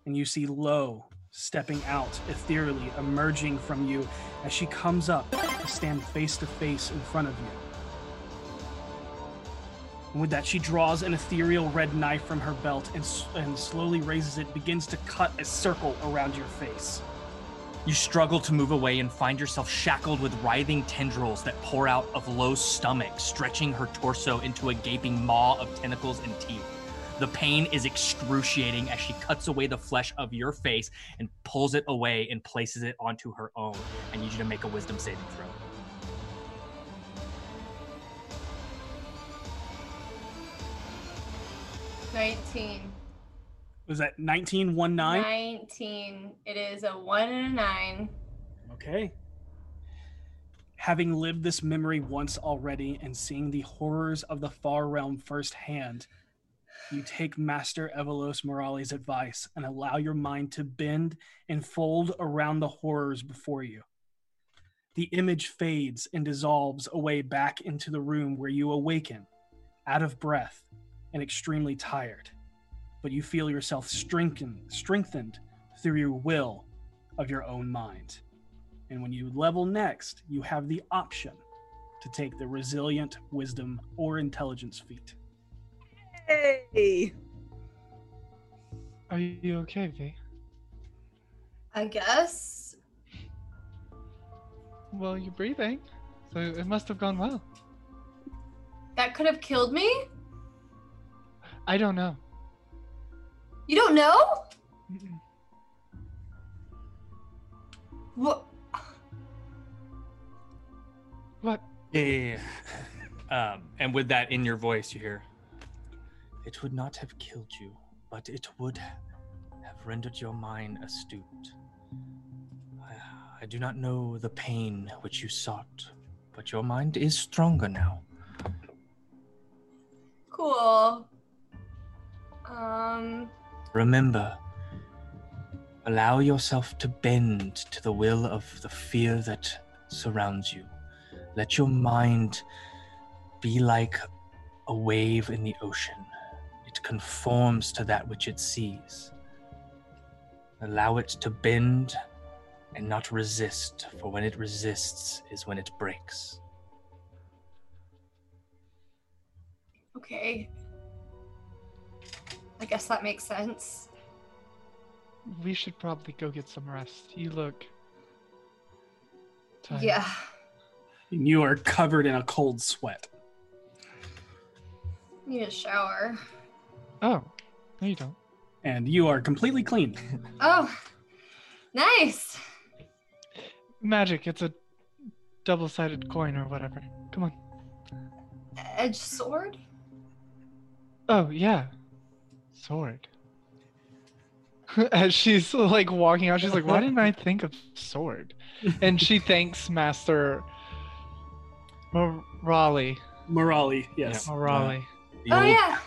and you see Lo stepping out ethereally, emerging from you as she comes up to stand face to face in front of you. And with that, she draws an ethereal red knife from her belt and, and slowly raises it, begins to cut a circle around your face. You struggle to move away and find yourself shackled with writhing tendrils that pour out of Lo's stomach, stretching her torso into a gaping maw of tentacles and teeth. The pain is excruciating as she cuts away the flesh of your face and pulls it away and places it onto her own. I need you to make a wisdom saving throw. Nineteen. Was that 19, 1, 9? 19. It is a one and a nine. Okay. Having lived this memory once already and seeing the horrors of the far realm firsthand, you take Master Evelos Morali's advice and allow your mind to bend and fold around the horrors before you. The image fades and dissolves away back into the room where you awaken, out of breath and extremely tired. But you feel yourself strengthened, strengthened through your will of your own mind. And when you level next, you have the option to take the resilient, wisdom, or intelligence feat. Hey. Are you okay, V? I guess. Well, you're breathing, so it must have gone well. That could have killed me? I don't know. You don't know? What? What? Yeah, yeah, yeah. um, and with that in your voice, you hear, "It would not have killed you, but it would have rendered your mind astute. I, I do not know the pain which you sought, but your mind is stronger now. Cool. Um, Remember, allow yourself to bend to the will of the fear that surrounds you. Let your mind be like a wave in the ocean. It conforms to that which it sees. Allow it to bend and not resist, for when it resists is when it breaks. okay. I guess that makes sense. We should probably go get some rest. You look. Tired. Yeah. And you are covered in a cold sweat. Need a shower. Oh, no, you don't. And you are completely clean. Oh, nice. Magic. It's a double-sided coin or whatever. Come on. Edge sword? Oh yeah, sword. As she's like walking out, she's like, "Why didn't I think of sword?" And she thanks Master Morali. Morali, yes. Morali. The Oh, yeah.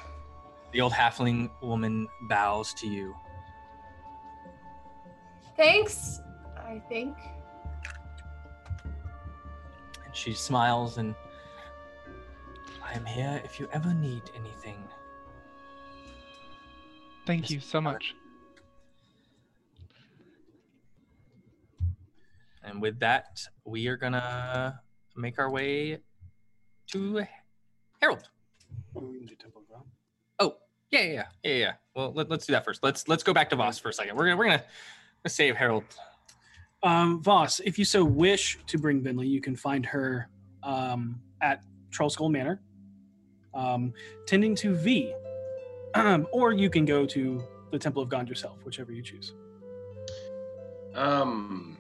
The old halfling woman bows to you. Thanks, I think. And she smiles and I am here if you ever need anything. Thank you so much. And with that, we are gonna make our way to Harold. Oh, yeah, yeah, yeah, yeah. yeah. Well, let, us do that first. Let's let's go back to Voss for a second. We're gonna we're gonna save Harold. Um, Voss, if you so wish to bring Vinley, you can find her um, at Troll Skull Manor, um, tending to V, um, or you can go to the Temple of Gond yourself, whichever you choose. Um,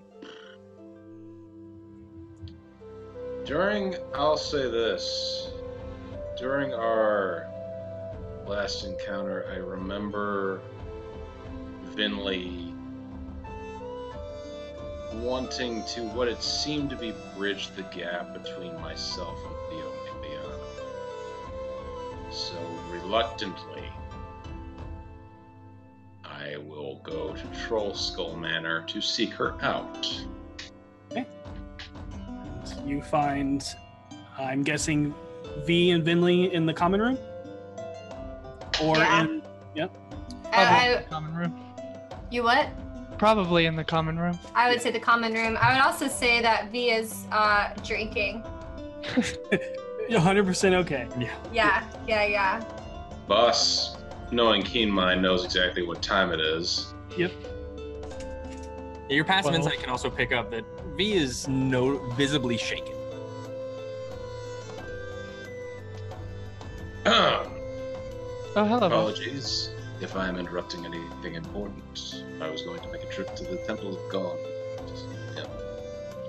during, I'll say this, during our last encounter, I remember Vinley wanting to what it seemed to be bridge the gap between myself and Theo Indiana. So reluctantly, I will go to Troll Skull Manor to seek her out. You find, I'm guessing, V and Vinley in the common room, or Yeah. in yep. I, I, Common room. you what? Probably in the common room. I would say the common room. I would also say that V is uh, drinking. 100% okay. Yeah. Yeah, yeah, yeah. Voss, knowing keen mind, knows exactly what time it is. Yep. Your passive Well- insight can also pick up that V is no visibly shaken. Oh, hello. Apologies if I am interrupting anything important. I was going to make a trip to the Temple of Gond. Yeah.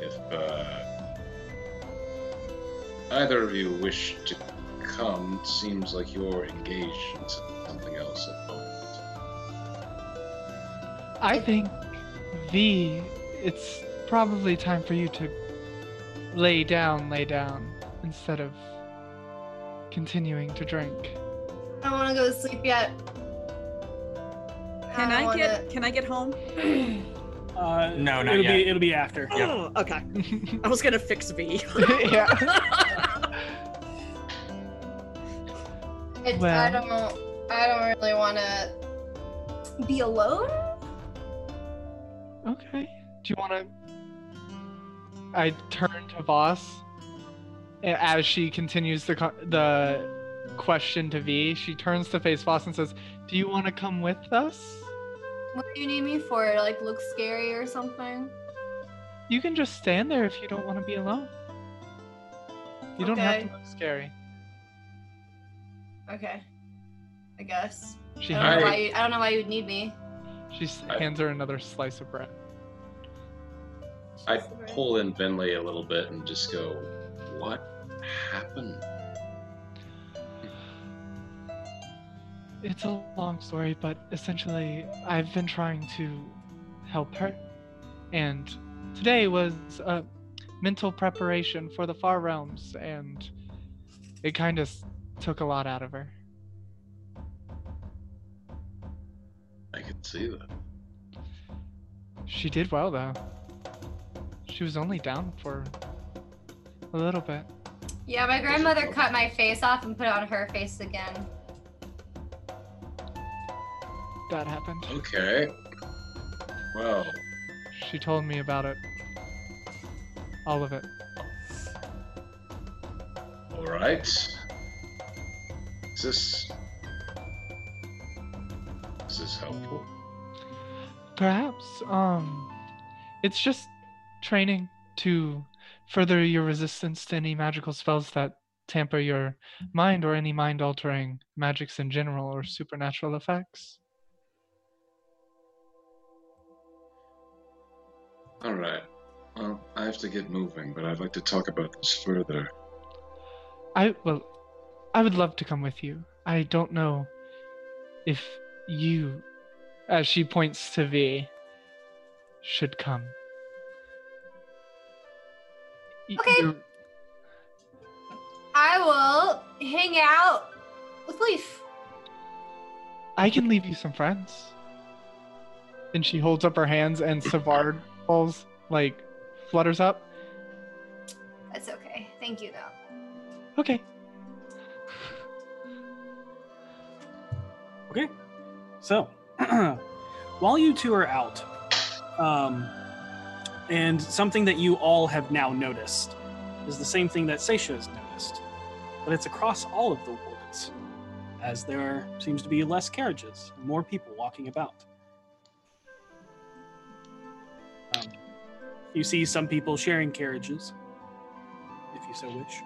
If uh, either of you wish to come, it seems like you're engaged in something else at the moment. I think V, it's probably time for you to lay down, lay down, instead of continuing to drink. I don't want to go to sleep yet. Can don't I wanna- get can I get home? Uh, No, not it'll yet. Be, it'll be after. Oh, okay. I was gonna fix V. yeah. It's, I don't. I don't really want to be alone. Okay. Do you want to? I turn to Voss a- as she continues the the question to V. She turns to face Voss and says, "Do you want to come with us? What do you need me for? To, Like look scary or something? You can just stand there if you don't want to be alone. You don't have to look scary." Okay. I guess. She I don't, know hands, why you, I don't know why you'd need me. she s- hands her another slice of bread. I pull in Vinley a little bit and just go, "What happened?" It's a long story, but essentially, I've been trying to help her. And today was a mental preparation for the far realms, and it kind of took a lot out of her. I can see that. She did well, though. She was only down for a little bit. Yeah, my grandmother cut my face off and put it on her face again. That happened. Okay. Well, She told me about it. All of it. all right. Is this is this helpful? Perhaps, um, it's just training to further your resistance to any magical spells that tamper your mind or any mind altering magics in general or supernatural effects. All right. Well, I have to get moving, but I'd like to talk about this further. I, well, I would love to come with you. I don't know if you, as she points to V, should come. Okay. you're- I will hang out with Leaf. I can leave you some friends. And she holds up her hands, and Savard falls like flutters up. That's okay. Thank you though. Okay. Okay. So, while you two are out, um, and something that you all have now noticed is the same thing that Seisha has noticed, but it's across all of the wards, as there seems to be less carriages, more people walking about. You see some people sharing carriages, if you so wish.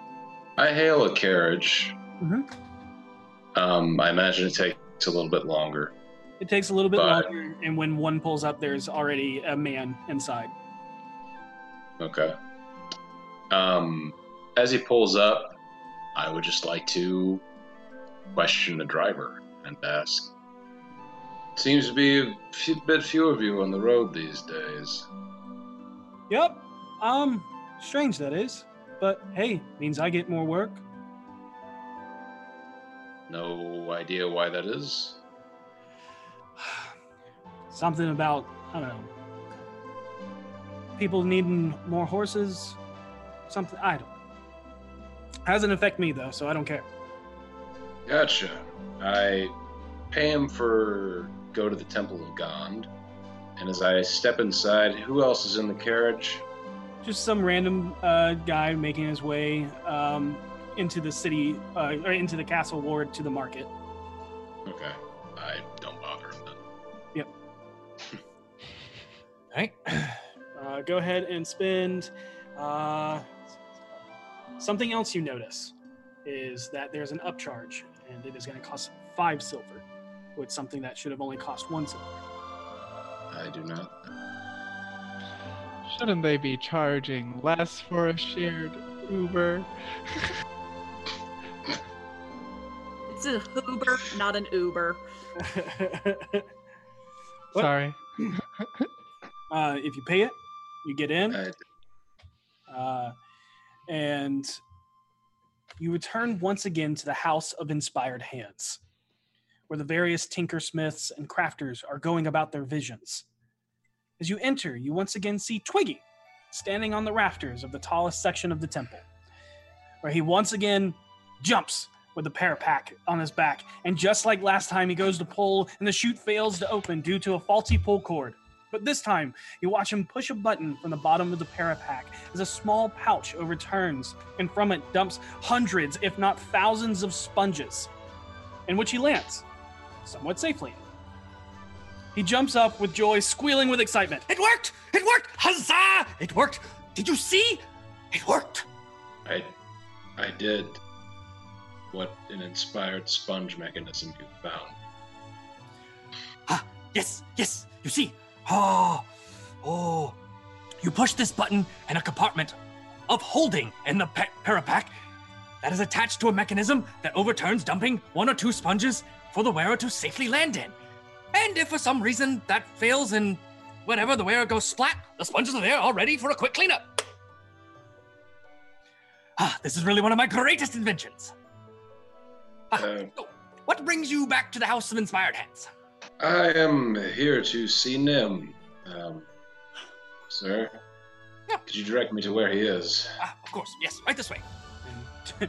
I hail a carriage. Mhm. Um, I imagine it takes a little bit longer. It takes a little bit But- longer, and when one pulls up, there's already a man inside. Okay. Um, as he pulls up, I would just like to question the driver and ask. Seems to be a few, bit few of you on the road these days. Yep. Um, strange that is. But hey, means I get more work. No idea why that is. Something about, I don't know. People needing more horses. Something, I don't. Hasn't affect me though, so I don't care. Gotcha. I pay him for go to the Temple of Gond, and as I step inside, who else is in the carriage? Just some random uh, guy making his way um, into the city, uh, or into the castle ward to the market. Okay, I don't bother him then. Yep. Right. Uh, go ahead and spend. Uh, something else you notice is that there's an upcharge, and it is going to cost five silver, with something that should have only cost one silver. I do not. Shouldn't they be charging less for a shared Uber? It's a Uber, not an Uber. Sorry. uh, if you pay it, you get in. Uh, and you return once again to the House of Inspired Hands, where the various tinkersmiths and crafters are going about their visions. As you enter, you once again see Twiggy standing on the rafters of the tallest section of the temple, where he once again jumps with the parapack on his back. And just like last time, he goes to pull, and the chute fails to open due to a faulty pull cord. But this time, you watch him push a button from the bottom of the parapack as a small pouch overturns, and from it dumps hundreds, if not thousands, of sponges, in which he lands, somewhat safely. He jumps up with joy, squealing with excitement. It worked! It worked! Huzzah! It worked! Did you see? It worked! I, I did. What an inspired sponge mechanism you found. Ah, yes, yes. You see? Oh, oh. You push this button, and a compartment of holding in the pa- parapack that is attached to a mechanism that overturns dumping one or two sponges for the wearer to safely land in. And if for some reason that fails and whenever the wearer goes splat, the sponges are there all ready for a quick cleanup. Ah, this is really one of my greatest inventions. Ah, so what brings you back to the House of Inspired Hands? I am here to see Nim. Um, sir, could you direct me to where he is? Ah, of course, yes, right this way.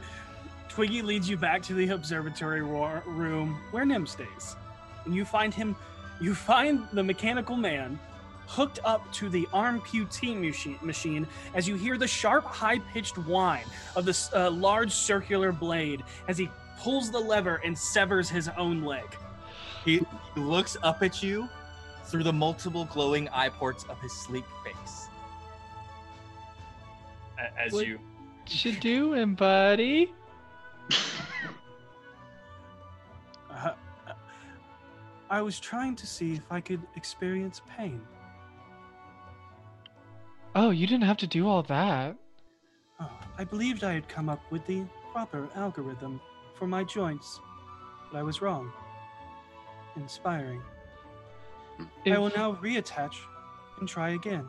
Twiggy leads you back to the observatory ro- room where Nim stays. And you find him, you find the mechanical man hooked up to the amputee machine, machine as you hear the sharp, high pitched whine of this uh, large circular blade as he pulls the lever and severs his own leg. He, he looks up at you through the multiple glowing eye ports of his sleek face. A- As What- you You doing, buddy? Uh, I was trying to see if I could experience pain. Oh, you didn't have to do all that. Oh, I believed I had come up with the proper algorithm for my joints, but I was wrong. Inspiring. I will now reattach and try again.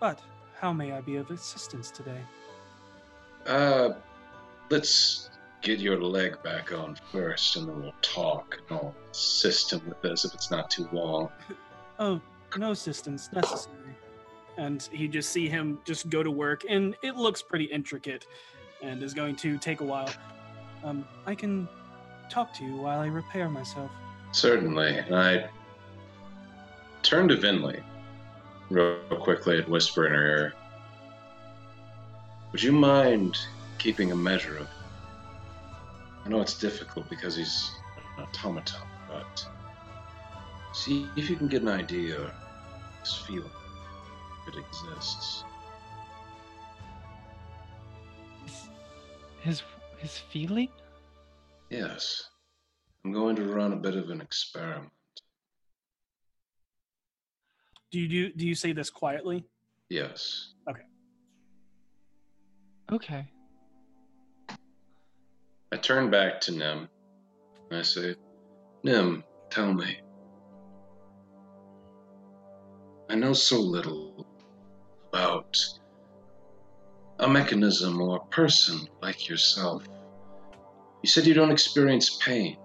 But how may I be of assistance today? Uh, let's get your leg back on first, and then we'll talk and I'll assist him with this if it's not too long. Oh, no assistance necessary. And you just see him just go to work, and it looks pretty intricate and is going to take a while. Um, I can talk to you while I repair myself. Certainly. And I turn to Vinley real quickly and whisper in her ear. Would you mind keeping a measure of I know it's difficult because he's an automaton, but see if you can get an idea of his feeling if it exists. His his feeling? Yes. I'm going to run a bit of an experiment. Do you do, do you say this quietly? Yes. Okay. Okay. I turn back to Nim and I say, Nim, tell me. I know so little about a mechanism or a person like yourself. You said you don't experience pain.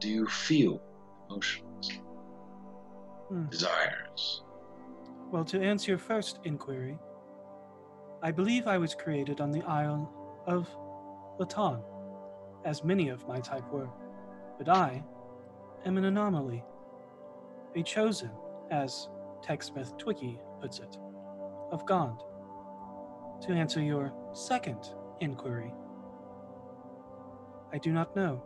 Do you feel emotions, Hmm. desires? Well, to answer your first inquiry, I believe I was created on the Isle of Lantan, as many of my type were, but I am an anomaly, a chosen, as TechSmith Twiggy puts it, of Gond. To answer your second inquiry, I do not know.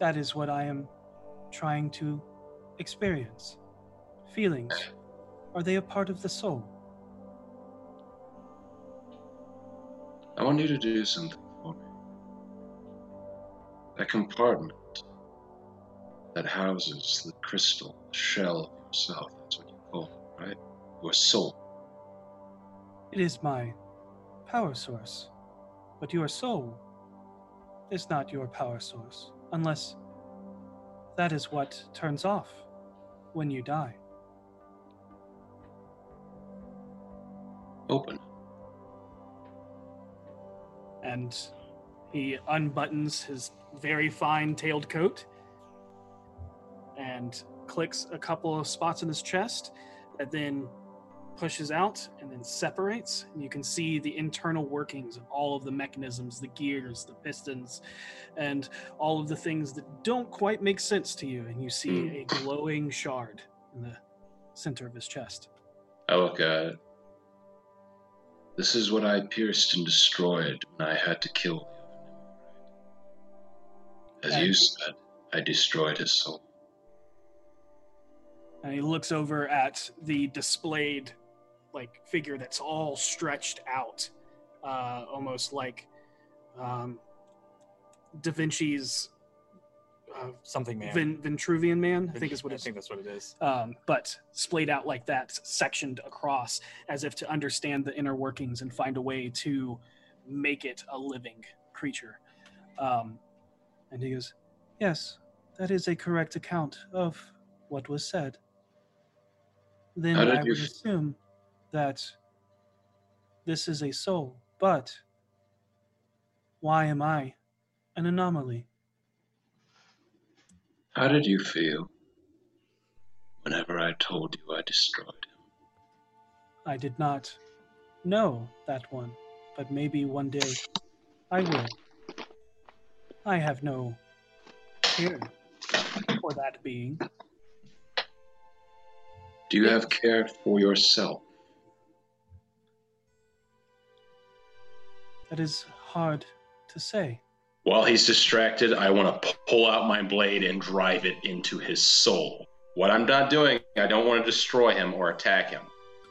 That is what I am trying to experience. Feelings. Are they a part of the soul? I want you to do something for me. That compartment that houses the crystal shell of yourself, that's what you call it, right? Your soul. It is my power source. But your soul is not your power source, unless that is what turns off when you die. Open. And he unbuttons his very fine tailed coat and clicks a couple of spots in his chest that then pushes out and then separates. And you can see the internal workings of all of the mechanisms the gears the pistons and all of the things that don't quite make sense to you. And you see hmm. a glowing shard in the center of his chest. I look at it. This is what I pierced and destroyed when I had to kill the As you said, I destroyed his soul. and he looks over at the displayed like figure that's all stretched out uh almost like um da vinci's uh, Something man. Vin, Vitruvian man, I think is what I it's. think that's what it is. Um, but splayed out like that, sectioned across, as if to understand the inner workings and find a way to make it a living creature. Um, and he goes, "Yes, that is a correct account of what was said." Then I would f- assume that this is a soul, but why am I an anomaly? How did you feel whenever I told you I destroyed him? I did not know that one, but maybe one day I will. I have no care for that being. Do you have care for yourself? That is hard to say. While he's distracted, I want to pull out my blade and drive it into his soul. What I'm not doing, I don't want to destroy him or attack him.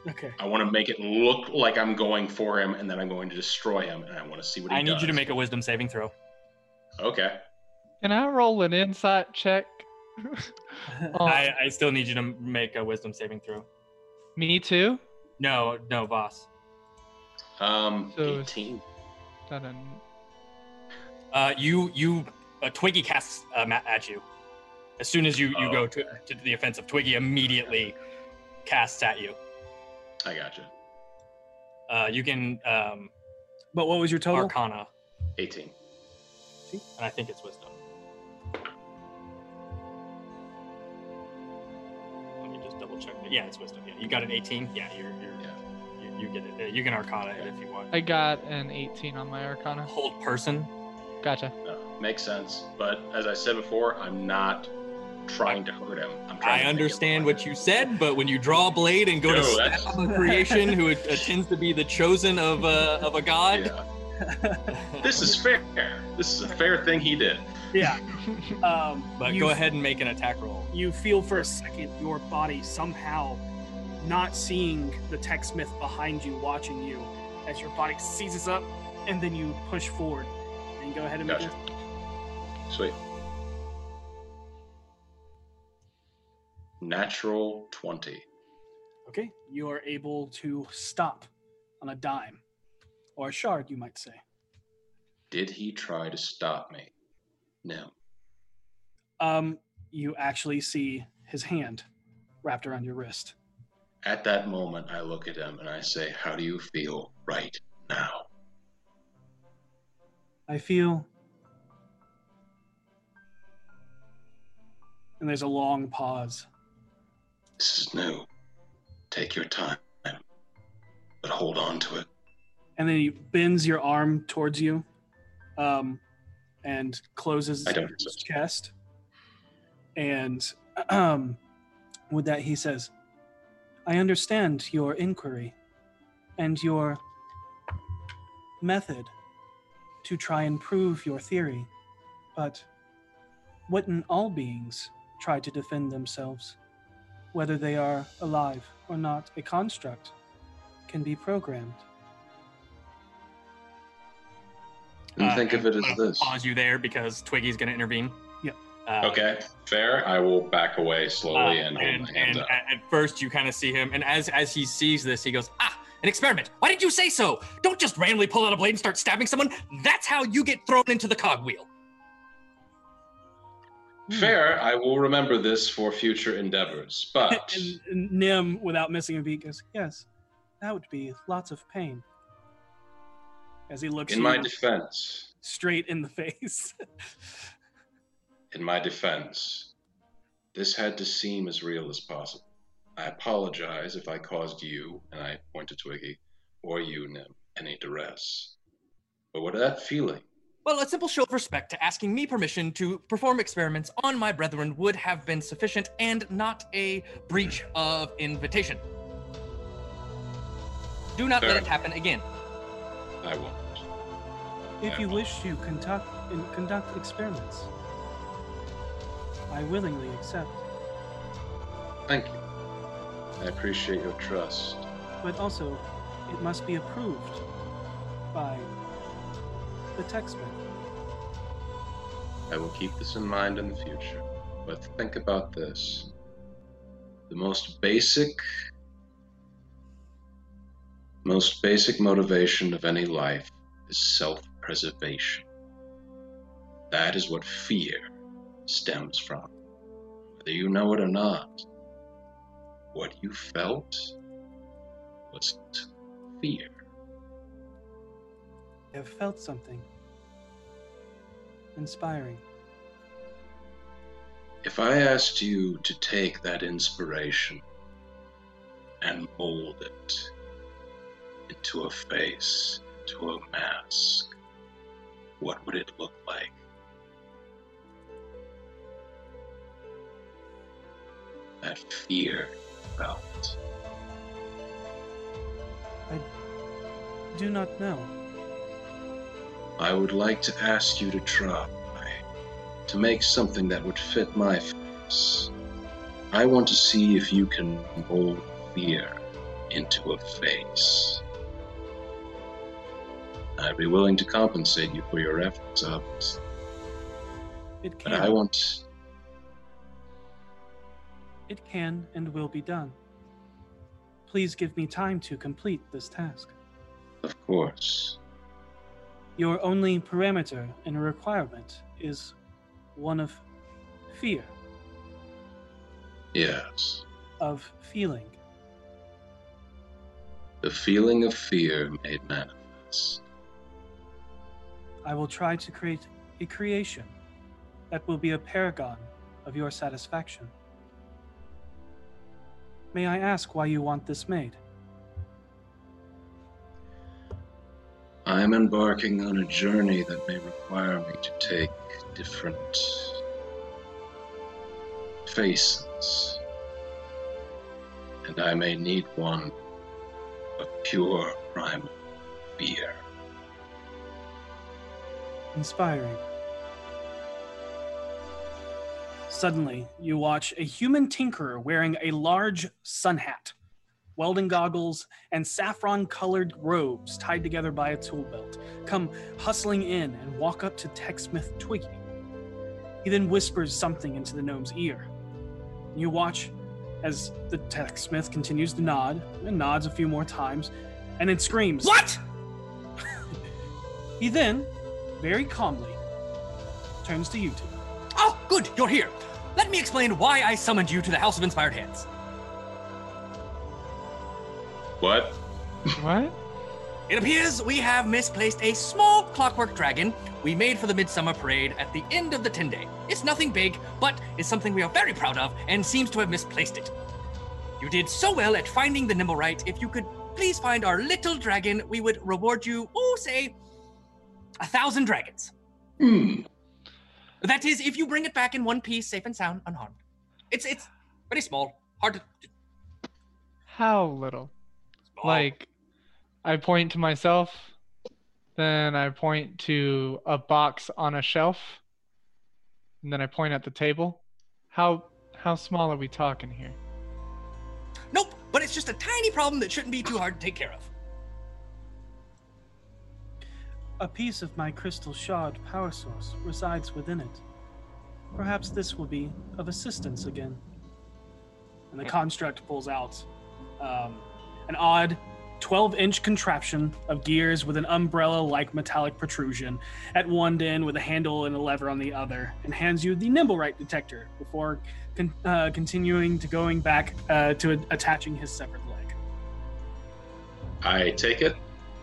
Okay. I want to make it look like I'm going for him, and then I'm going to destroy him, and I want to see what he does. I need does. you to make a wisdom saving throw. Okay. Can I roll an insight check? Oh, I, I still need you to make a wisdom saving throw. me too. No, no, boss. Um, So- 18. Dun-dun. Uh, you you uh, Twiggy casts uh, ma- at you. As soon as you you Oh, go to, to the offensive, Twiggy immediately casts at you. I gotcha. Uh, you can um, But what was your total? Arcana, 18. and I think it's Wisdom. Let me just double check. Yeah, it's Wisdom. Yeah, you got an 18. Yeah, you're, you're you, you get it. You can Arcana it if you want. I got an 18 on my Arcana. Hold person. Gotcha. No, makes sense. But as I said before, I'm not trying to hurt him. I'm trying I to understand what you said, but when you draw a blade and go to stab a creation who uh, tends to be the chosen of uh, of a god, This is fair. This is a fair thing he did. Yeah. Um, but you- go ahead and make an attack roll. You feel for a second your body somehow not seeing the tech smith behind you watching you as your body seizes up and then you push forward. And go ahead and Gotcha. make it. Sweet. Natural 20. Okay. You are able to stop on a dime. Or a shard, you might say. Did he try to stop me? No. Um, you actually see his hand wrapped around your wrist. At that moment, I look at him and I say, How do you feel right now? I feel. And there's a long pause. This is new. Take your time, but hold on to it. And then he bends your arm towards you um, and closes his chest. And um, with that, he says, I understand your inquiry and your method to try and prove your theory, but wouldn't all beings try to defend themselves? Whether they are alive or not, a construct can be programmed. And think of it as I'm this. Pause you there because Twiggy's going to intervene. Yep. Uh, Okay, fair. I will back away slowly Uh, and hold and, my hands and up. at, at first you kind of see him, and as as he sees this, he goes, "Ah, an experiment! Why did you say so? Don't just randomly pull out a blade and start stabbing someone. That's how you get thrown into the cogwheel." Hmm. Fair. I will remember this for future endeavors. But and, and Nim, without missing a beat, goes, "Yes, that would be lots of pain." As he looks in my defense, straight in the face. in my defense, this had to seem as real as possible. I apologize if I caused you, and I point to Twiggy, or you, Nim, any duress. But what of that feeling? Well, a simple show of respect to asking me permission to perform experiments on my brethren would have been sufficient and not a breach hmm. of invitation. Do not let it happen again. I won't. If you wish to conduct conduct experiments, I willingly accept. Thank you. I appreciate your trust. But also, it must be approved by the Techsmith. I will keep this in mind in the future. But think about this. The most basic most basic motivation of any life is self-preservation. That is what fear stems from. Whether you know it or not, what you felt was fear. I have felt something inspiring. If I asked you to take that inspiration and mold it into a face, into a mask, what would it look like? That fear felt. I do not know. I would like to ask you to try to make something that would fit my face. I want to see if you can mold fear into a face. I'd be willing to compensate you for your efforts, obviously. It But can. I want It can and will be done. Please give me time to complete this task. of course. Your only parameter and requirement is one of fear, Yes. of feeling. The feeling of fear made manifest. I will try to create a creation that will be a paragon of your satisfaction. May I ask why you want this made? I am embarking on a journey that may require me to take different faces. And I may need one of pure primal fear. Inspiring. Suddenly, you watch a human tinkerer wearing a large sun hat, welding goggles, and saffron colored robes tied together by a tool belt come hustling in and walk up to Techsmith Twiggy. He then whispers something into the gnome's ear. You watch as the Techsmith continues to nod and nods a few more times and then screams, What? he then, very calmly, turns to you two. Good, you're here. Let me explain why I summoned you to the House of Inspired Hands. What? What? It appears we have misplaced a small clockwork dragon we made for the Midsummer Parade at the end of the 10 day. It's nothing big, but it's something we are very proud of and seems to have misplaced it. You did so well at finding the nimblewright. If you could please find our little dragon, we would reward you, oh, say, a thousand dragons. Hmm. That is, if you bring it back in one piece, safe and sound, unharmed. It's it's very small, hard to. How little? Like, I point to myself, then I point to a box on a shelf, and then I point at the table. How how small are we talking here? Nope, but it's just a tiny problem that shouldn't be too hard to take care of. A piece of my crystal shard power source resides within it. Perhaps this will be of assistance again. And the construct pulls out um, an odd 12 inch contraption of gears with an umbrella like metallic protrusion at one end with a handle and a lever on the other, and hands you the nimblewright detector before con- uh, continuing to going back uh, to a- attaching his severed leg. I take it.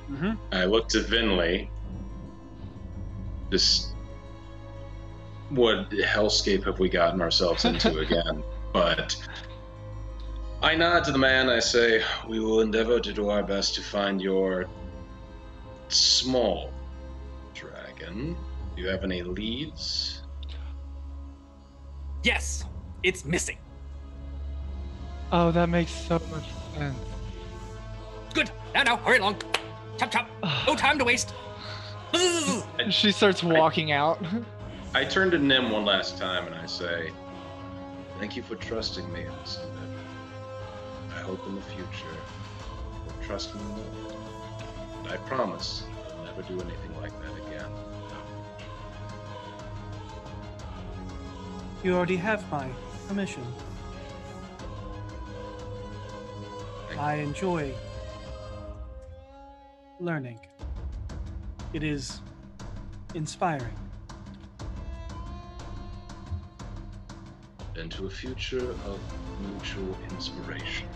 Mm-hmm. I look to Vinley. This. What hellscape have we gotten ourselves into again? But I nod to the man. I say, "We will endeavor to do our best to find your small dragon. Do you have any leads?" Yes, it's missing. Oh, that makes so much sense. Good. Now, now, hurry along. Chop, chop. No time to waste. She starts walking out. I turn to Nim one last time and I say, "Thank you for trusting me in this endeavor. I hope in the future you'll trust me more. And I promise I'll never do anything like that again." You already have my permission. I enjoy learning. It is inspiring. Into a future of mutual inspiration.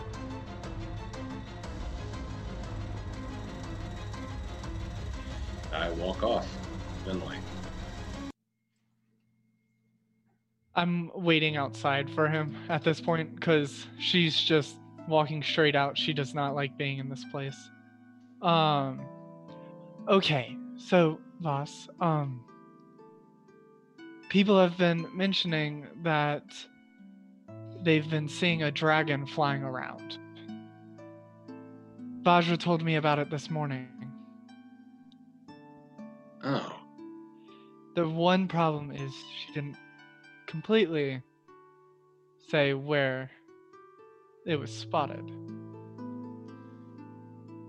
I walk off, Finley. I'm waiting outside for him at this point because she's just walking straight out. She does not like being in this place. Um. Okay, so Voss, um, people have been mentioning that they've been seeing a dragon flying around. Vajra told me about it this morning. Oh, The one problem is she didn't completely say where it was spotted.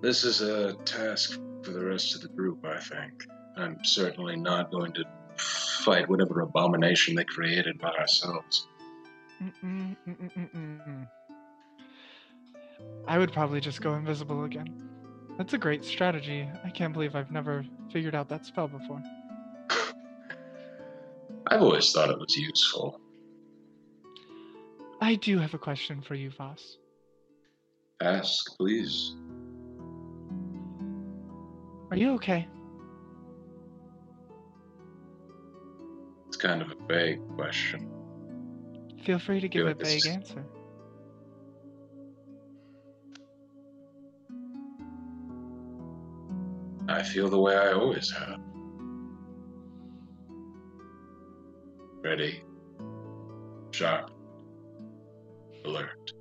this is a task for the rest of the group, I think. I'm certainly not going to fight whatever abomination they created by ourselves. Mm-mm, mm-mm, mm-mm. I would probably just go invisible again. That's a great strategy. I can't believe I've never figured out that spell before. I've always thought it was useful. I do have a question for you, Voss. Ask, please. Are you okay? It's kind of a vague question. Feel free to give a vague is- answer. I feel the way I always have. Ready, sharp, alert.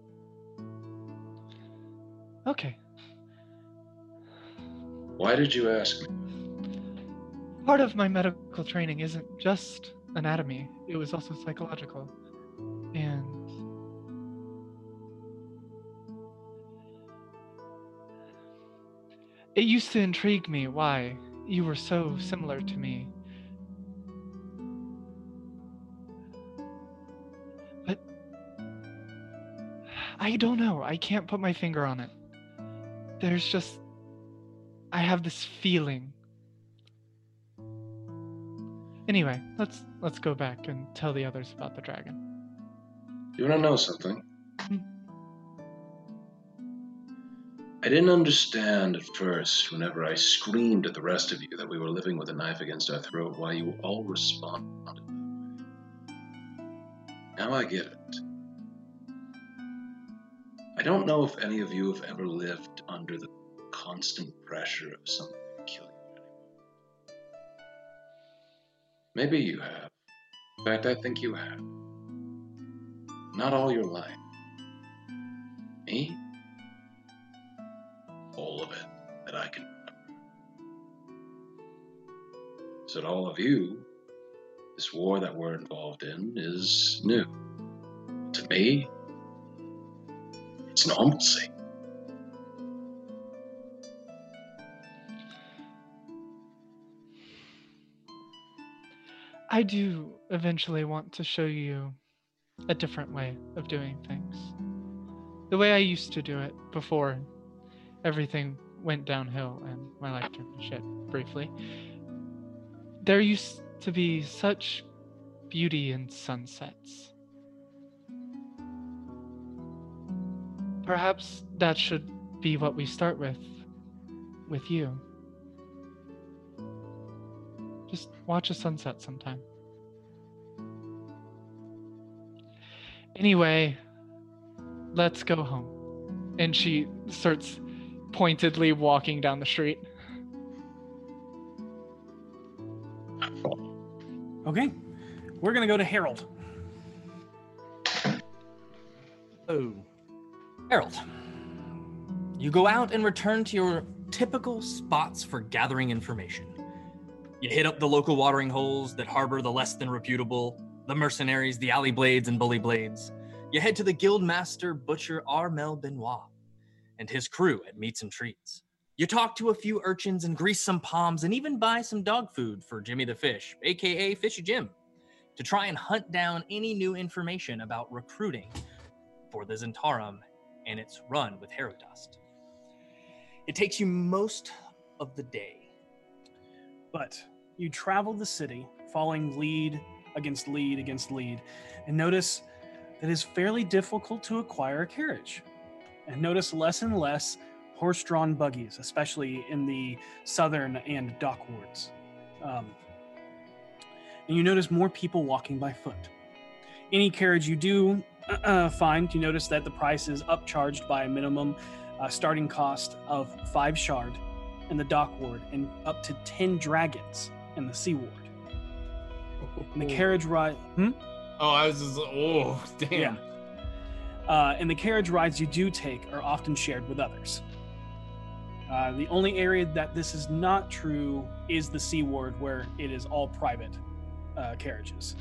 Okay. Why did you ask me? Part of my medical training isn't just anatomy, it was also psychological. And it used to intrigue me why you were so similar to me. But I don't know. I can't put my finger on it. There's just I have this feeling. Anyway, let's let's go back and tell the others about the dragon. You want to know something? Mm-hmm. I didn't understand at first, whenever I screamed at the rest of you that we were living with a knife against our throat, why you all responded. Now I get it. I don't know if any of you have ever lived under the constant pressure of something to kill you anymore. Maybe you have. In fact, I think you have. Not all your life. Me? All of it that I can remember. So all of you, this war that we're involved in is new. To me, it's normalcy. I do eventually want to show you a different way of doing things. The way I used to do it before everything went downhill and my life turned to shit briefly, there used to be such beauty in sunsets. Perhaps that should be what we start with, with you. Just watch a sunset sometime. Anyway, let's go home. And she starts pointedly walking down the street. Okay. We're gonna go to Harold. Oh. Harold, you go out and return to your typical spots for gathering information. You hit up the local watering holes that harbor the less than reputable, the mercenaries, the alley blades, and bully blades. You head to the guild master butcher Armel Benoit and his crew at Meats and Treats. You talk to a few urchins and grease some palms and even buy some dog food for Jimmy the Fish, aka Fishy Jim, to try and hunt down any new information about recruiting for the Zhentarim and its run with Herodust. It takes you most of the day. But you travel the city, following lead against lead against lead, and notice that it's fairly difficult to acquire a carriage. And notice less and less horse drawn buggies, especially in the southern and dock wards. Um, and you notice more people walking by foot. Any carriage you do uh, find, you notice that the price is upcharged by a minimum uh, starting cost of five shard in the dock ward and up to 10 dragons in the sea ward. And the carriage ride. Hmm? Oh, I was just oh damn. Yeah. Uh, and the carriage rides you do take are often shared with others. Uh, the only area that this is not true is the Sea Ward, where it is all private uh, carriages.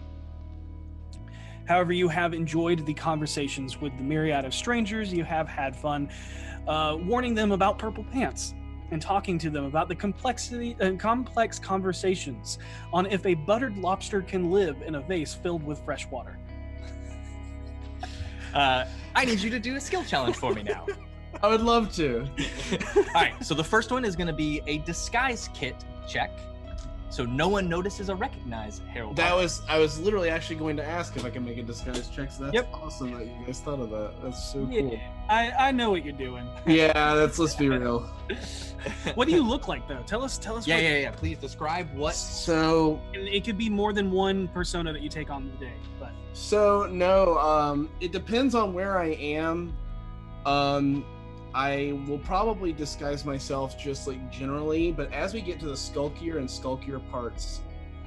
However, you have enjoyed the conversations with the myriad of strangers. You have had fun uh, warning them about purple pants and talking to them about the complexity and complex conversations on if a buttered lobster can live in a vase filled with fresh water. Uh, I need you to do a skill challenge for me now. I would love to. All right, so the first one is going to be a disguise kit check. So no one notices or recognizes Harold. That Barker. was I was literally actually going to ask if I can make a disguise check. So that's Yep. awesome that you guys thought of that. That's so Yeah, cool. I, I know what you're doing. Yeah, that's let's be real. What do you look like though? Tell us. Tell us. Yeah, what, yeah, yeah. Please describe what. So it could be more than one persona that you take on the day, but So no, um, it depends on where I am. Um, I will probably disguise myself just like generally, but as we get to the skulkier and skulkier parts,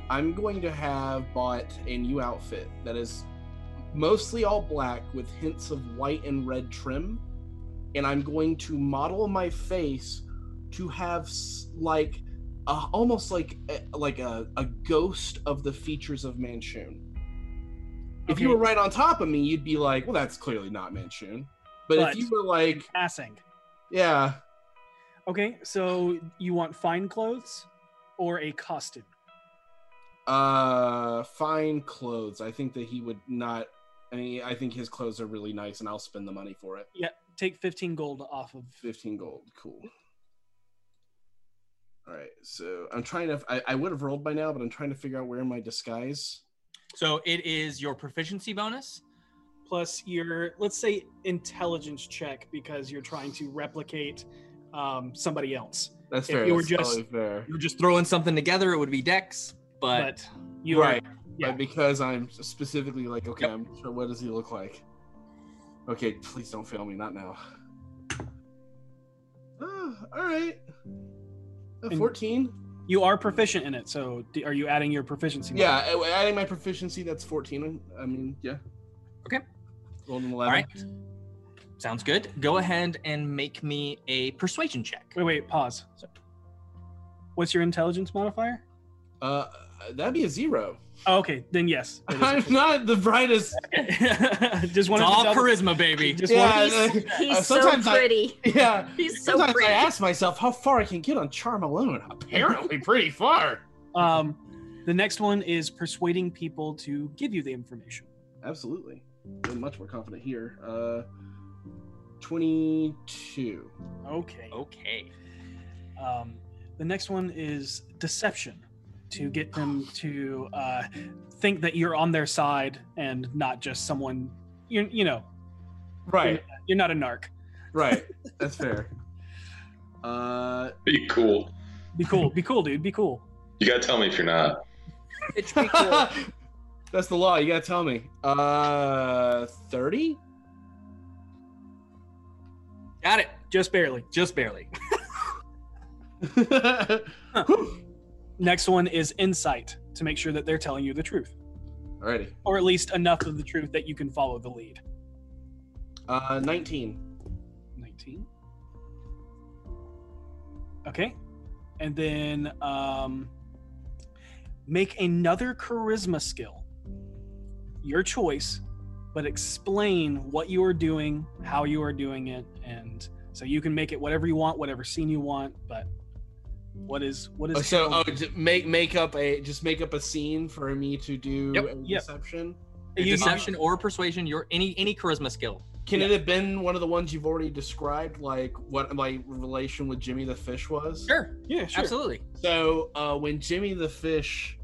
I'm going to have bought a new outfit that is mostly all black with hints of white and red trim, and I'm going to model my face to have like almost like a, like a, a ghost of the features of Manshoon. If you were right on top of me, you'd be like, "Well, that's clearly not Manshoon." But, But- if you were like, passing. "Yeah, Okay, so you want fine clothes or a costume? uh, fine clothes," I think that he would not. I mean, I think his clothes are really nice, and I'll spend the money for it. Yeah, take 15 gold off of. 15 gold, cool. All right, so I'm trying to. I, I would have rolled by now, but I'm trying to figure out where my disguise. So it is your proficiency bonus. Plus your, let's say, intelligence check because you're trying to replicate um, somebody else. That's If fair. you were just- fair. You're just throwing something together. It would be Dex, but, But you right. are. yeah. But because I'm specifically like, okay, I'm sure what does he look like? Okay, please don't fail me, not now. Ah, all right. A 14. You are proficient in it, so are you adding your proficiency? Yeah, adding my proficiency, that's 14. I mean, yeah. Okay. Rolled an 11. right. Sounds good. Go ahead and make me a persuasion check. Wait, wait, pause. What's your intelligence modifier? Uh, that'd be a zero. Oh, okay, then yes. I'm not the brightest. just It's all double- charisma, baby. Just Yeah, wanted- uh, He's uh, so sometimes I- pretty. Yeah. He's so Sometimes pretty. I ask myself how far I can get on charm alone. Apparently, pretty far. Um, the next one is persuading people to give you the information. Absolutely. I'm much more confident here. Uh, 22. Okay. Okay. Um, the next one is deception to get them to uh, think that you're on their side and not just someone you you know Right. you're not a narc Right. That's fair. Uh, Be cool. be cool be cool dude be cool You gotta tell me if you're not. It's pretty cool. that's the law. You gotta tell me. Uh, 30? Got it. just barely Just barely. next one is insight to make sure that they're telling you the truth Alrighty. or at least enough of the truth that you can follow the lead Uh, 19. 19 okay and then um make another charisma skill your choice but explain what you are doing how you are doing it and so you can make it whatever you want whatever scene you want but what is what is Oh, so, oh, j- make make up a just make up a scene for me to do Yep, a yep. deception. You- Deception or persuasion, your any any charisma skill. Can Yeah. it have been one of the ones you've already described, like what my relation with Jimmy the Fish was? Sure. yeah sure Absolutely. So uh, when Jimmy the Fish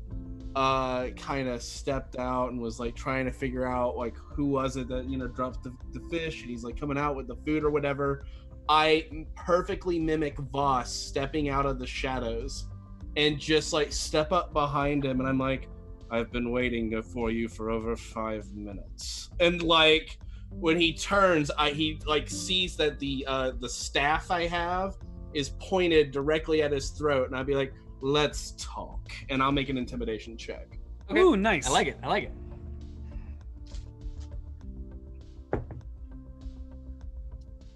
uh, kind of stepped out and was like trying to figure out like who was it that you know dropped the, the fish, and he's like coming out with the food or whatever. I perfectly mimic Voss stepping out of the shadows and just like step up behind him, and I'm like, I've been waiting for you for over five minutes, and like when he turns, I he like sees that the uh, the staff I have is pointed directly at his throat, and I'd be like, "Let's talk," and I'll make an intimidation check. Okay. Ooh, nice I like it. I like it.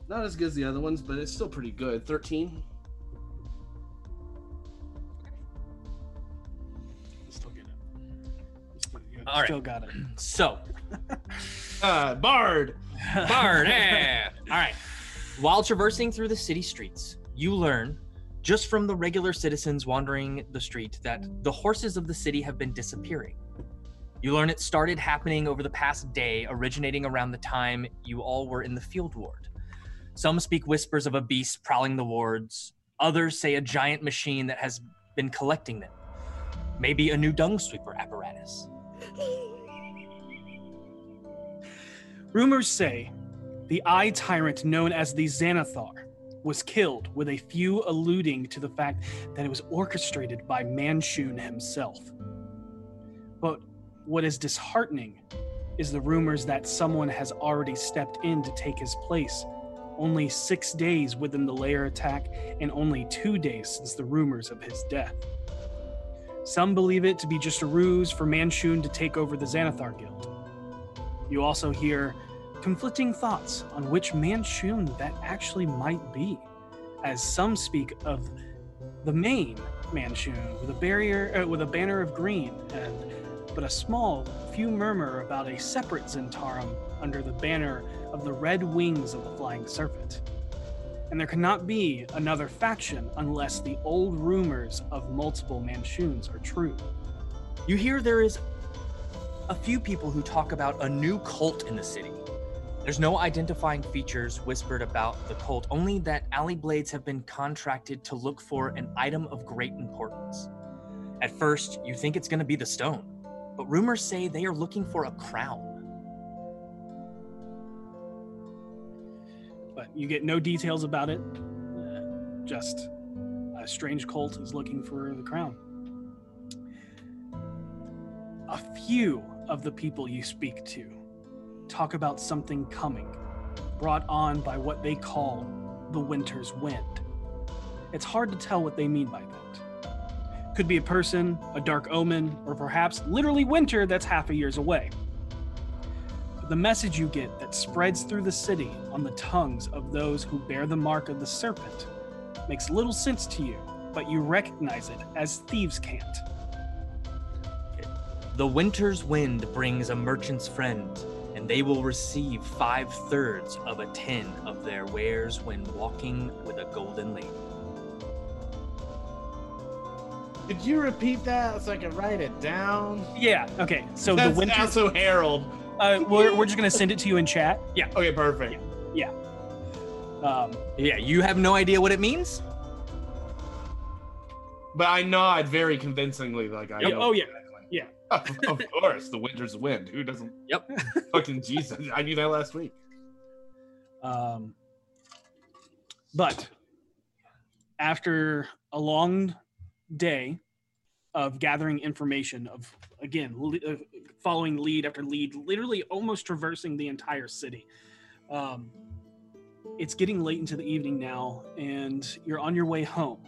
Not as good as the other ones, but it's still pretty good. Thirteen. still get it You still, you All right. still got it So, Uh, Bard. Bard. eh. All right. While traversing through the city streets, you learn just from the regular citizens wandering the street that the horses of the city have been disappearing. You learn it started happening over the past day, originating around the time you all were in the field ward. Some speak whispers of a beast prowling the wards. Others say a giant machine that has been collecting them. Maybe a new dung sweeper apparatus. Rumors say the eye tyrant known as the Xanathar was killed, with a few alluding to the fact that it was orchestrated by Manshoon himself. But what is disheartening is the rumors that someone has already stepped in to take his place. Only six days within the lair attack, and only two days since the rumors of his death. Some believe it to be just a ruse for Manshoon to take over the Xanathar Guild. You also hear conflicting thoughts on which Manshoon that actually might be, as some speak of the main Manshoon with a barrier uh, with a banner of green, and but a small few murmur about a separate Zhentarim under the banner of the red wings of the flying serpent. And there cannot be another faction unless the old rumors of multiple Manshoons are true. You hear there is a few people who talk about a new cult in the city. There's no identifying features whispered about the cult, only that alley blades have been contracted to look for an item of great importance. At first, you think it's going to be the stone, but rumors say they are looking for a crown. but you get no details about it. Uh, just a strange cult is looking for the crown. A few of the people you speak to talk about something coming, brought on by what they call the winter's wind. It's hard to tell what they mean by that. Could be a person, a dark omen, or perhaps literally winter that's half a year's away. But the message you get that spreads through the city on the tongues of those who bear the mark of the serpent makes little sense to you, but you recognize it as thieves' cant. The winter's wind brings a merchant's friend, and they will receive five thirds of a tin of their wares when walking with a golden lady. Could you repeat that so I can write it down? Yeah. Okay. So That's the winter. also Harold. Uh, we're, we're just gonna send it to you in chat. Yeah. Okay, perfect. Yeah. Um, yeah, you have no idea what it means. But I nod very convincingly, like I Yep. Oh yeah, yeah. Of course, the winter's wind. Who doesn't? Yep. Fucking Jesus, I knew that last week. Um, but after a long day of gathering information, of again le- uh, following lead after lead, literally almost traversing the entire city, um, it's getting late into the evening now, and you're on your way home.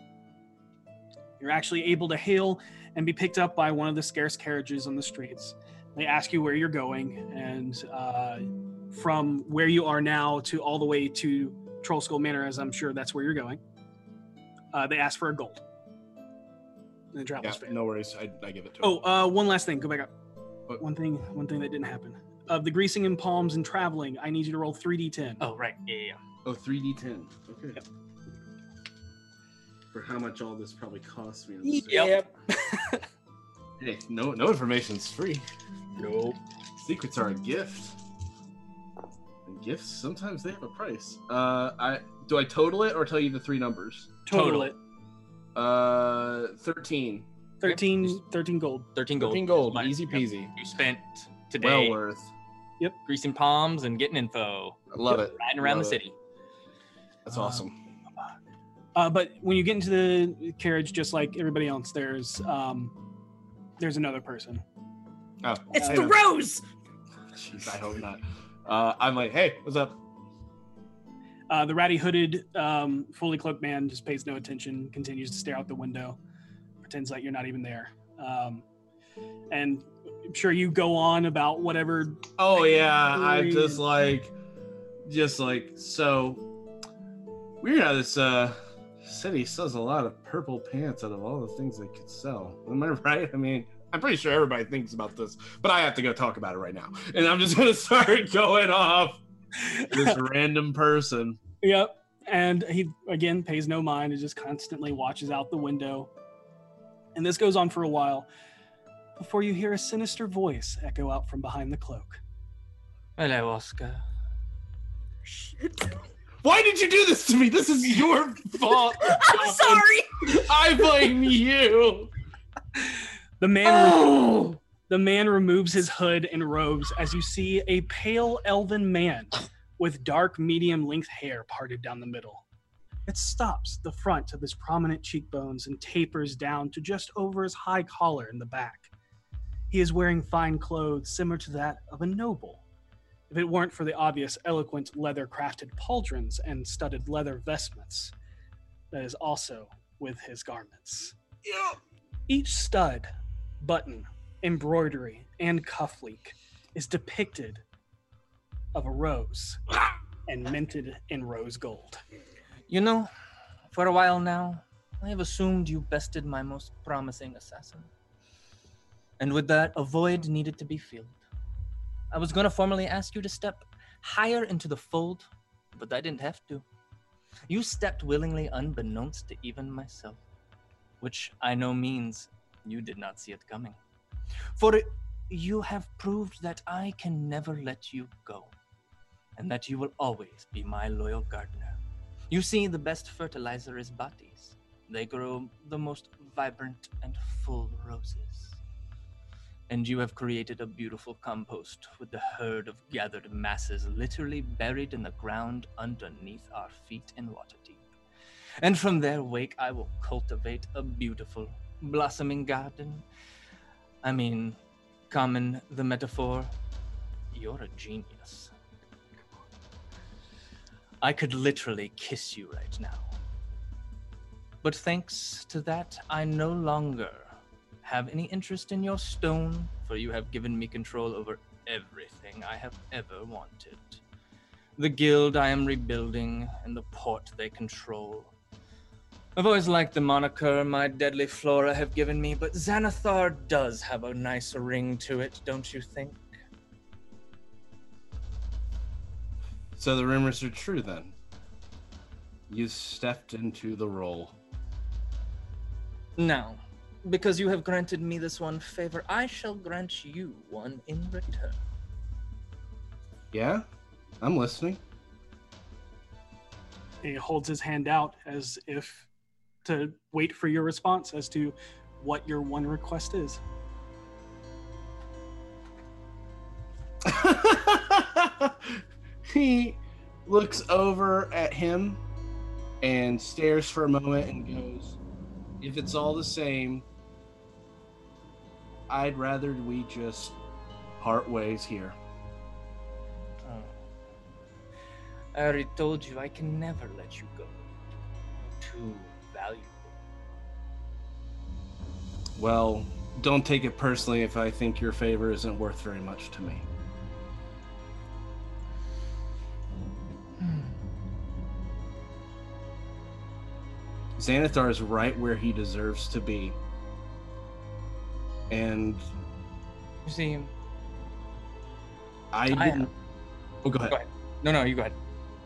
You're actually able to hail and be picked up by one of the scarce carriages on the streets. They ask you where you're going, and uh, from where you are now to all the way to Trollskull Manor, as I'm sure that's where you're going. Uh, they ask for a gold. And the Yeah, traveler's fare. no worries. I, I give it to him. Oh, uh, one last thing. Go back up. One thing. One thing that didn't happen. Of the greasing and palms and traveling, I need you to roll three d10. Oh right, yeah, yeah. Oh, 3d10. Okay. For how much all this probably costs me. on Yep. Hey, no, no information's free. Nope. Secrets are a gift. And gifts sometimes they have a price. Uh, I do I total it or tell you the three numbers? Total it. Uh, thirteen. 13, 13 gold. 13 gold. 13 gold. Fine. Easy Yep. peasy. You spent today Well worth. Yep. greasing palms and getting info. I love it. Riding around Love the it. city. That's Uh, awesome. Uh, but when you get into the carriage, just like everybody else, there's um, there's another person. Oh, It's I the know. rose. Jeez, I hope not. Uh, I'm like, hey, what's up? Uh, the ratty hooded, um, fully cloaked man just pays no attention, continues to stare out the window, pretends like you're not even there. Um, and I'm sure you go on about whatever. Oh yeah, I'm just like, just like so. Weird how this uh city sells a lot of purple pants out of all the things they could sell. Am I right? I mean, I'm pretty sure everybody thinks about this, but I have to go talk about it right now, and I'm just gonna start going off this random person. Yep. And he again pays no mind and just constantly watches out the window. And this goes on for a while before you hear a sinister voice echo out from behind the cloak. Hello, Oscar. Why did you do this to me? This is your fault. I'm sorry. I blame you. The man Oh! the man removes his hood and robes as you see a pale elven man with dark medium length hair parted down the middle. It stops the front of his prominent cheekbones and tapers down to just over his high collar in the back. He is wearing fine clothes similar to that of a noble. If it weren't for the obvious eloquent leather crafted pauldrons and studded leather vestments, that is also with his garments. Each stud, button, embroidery, and cufflink is depicted of a rose and minted in rose gold. You know, for a while now, I have assumed you bested my most promising assassin. And with that, a void needed to be filled. I was going to formally ask you to step higher into the fold, but I didn't have to. You stepped willingly, unbeknownst to even myself, which I know means you did not see it coming. For you have proved that I can never let you go, and that you will always be my loyal gardener. You see, the best fertilizer is bodies. They grow the most vibrant and full roses. And you have created a beautiful compost with the herd of gathered masses literally buried in the ground underneath our feet in Waterdeep. And from their wake, I will cultivate a beautiful, blossoming garden. I mean, common the metaphor, you're a genius. I could literally kiss you right now. But thanks to that, I no longer have any interest in your stone, for you have given me control over everything I have ever wanted. The guild I am rebuilding, and the port they control. I've always liked the moniker my deadly flora have given me, but Xanathar does have a nice ring to it, don't you think? So the rumors are true then. You stepped into the role. Now, because you have granted me this one favor, I shall grant you one in return. Yeah? I'm listening. He holds his hand out as if to wait for your response as to what your one request is. he looks over at him and stares for a moment and goes, If it's all the same, I'd rather we just part ways here. Oh. I already told you I can never let you go. Too valuable. Well, don't take it personally if I think your favor isn't worth very much to me. Hmm. Xanathar is right where he deserves to be. And You see, I I- uh, didn't. Oh, go ahead. Go ahead. No, no, you go ahead.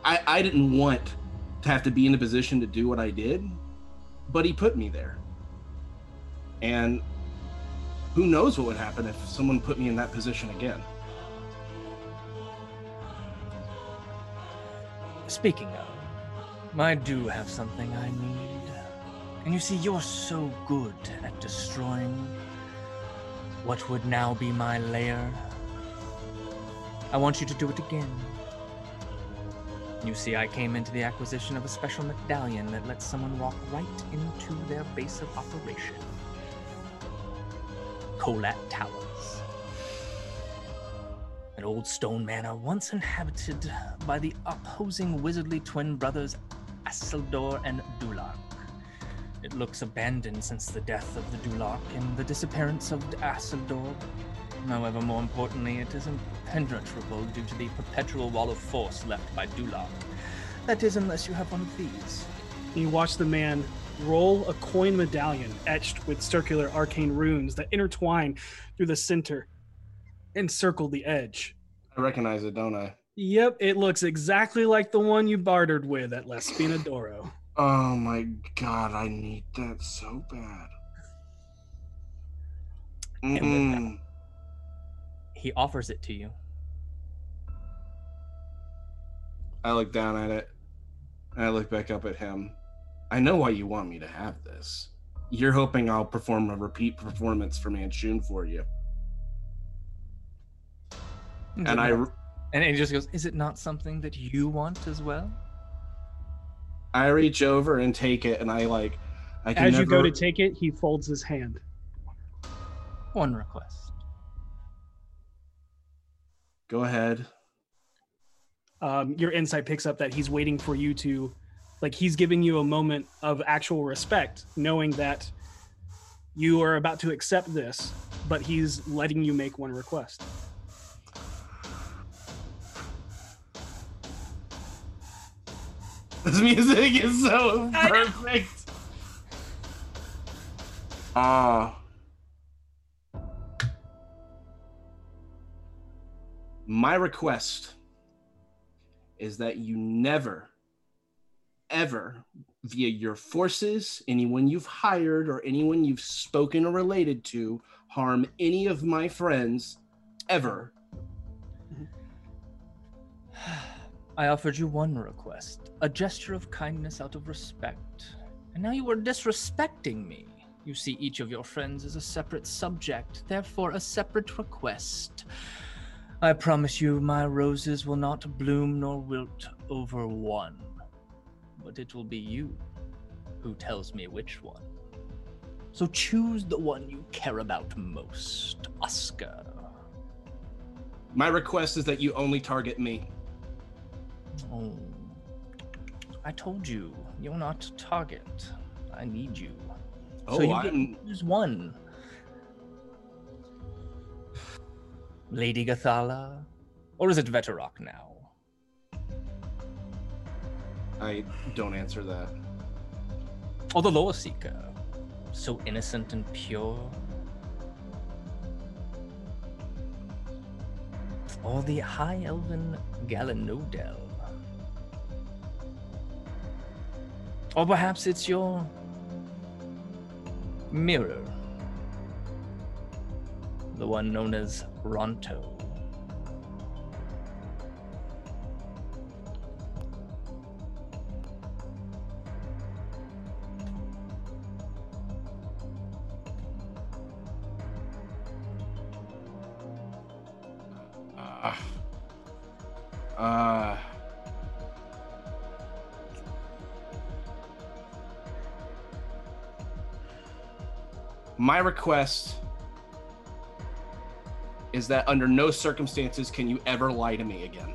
I, I didn't want to have to be in a position to do what I did, but he put me there. And who knows what would happen if someone put me in that position again. Speaking of, I do have something I need. And you see, you're so good at destroying what would now be my lair. I want you to do it again. You see, I came into the acquisition of a special medallion that lets someone walk right into their base of operation. Kolat Towers. An old stone manor once inhabited by the opposing wizardly twin brothers Asildor and Dulark. It looks abandoned since the death of the Dulark and the disappearance of Asildor. However, more importantly, it is impenetrable due to the perpetual wall of force left by Dulark. That is, unless you have one of these. You watch the man roll a coin medallion etched with circular arcane runes that intertwine through the center and circle the edge. I recognize it, don't I? Yep, it looks exactly like the one you bartered with at La Spinadoro. Oh my god, I need that so bad. And with Mm-mm. He offers it to you. I look down at it and I look back up at him. I know why you want me to have this. You're hoping I'll perform a repeat performance for Manshoon for you. Is And I not- and he just goes, "Is it not something that you want as well?" I reach over and take it and I like I can As you go to take it, he folds his hand. One request. Go ahead. um, your insight picks up that he's waiting for you to like he's giving you a moment of actual respect knowing that you are about to accept this but he's letting you make one request This music is so perfect. Ah. my request is that you never, ever, via your forces, anyone you've hired, or anyone you've spoken or related to, harm any of my friends ever. I offered you one request, a gesture of kindness out of respect, and now you are disrespecting me. You see each of your friends as a separate subject, therefore a separate request. I promise you, my roses will not bloom nor wilt over one, but it will be you who tells me which one. So choose the one you care about most, Oscar. My request is that you only target me. Oh, I told you, you're not a target. I need you. Oh, so you I'm- choose one. Lady Gathala, or is it Veterok now? I don't answer that. Or the Loa Seeker, so innocent and pure? Or the High Elven Galanodel? Or perhaps it's your mirror. The one known as Ronto. My request is that under no circumstances can you ever lie to me again.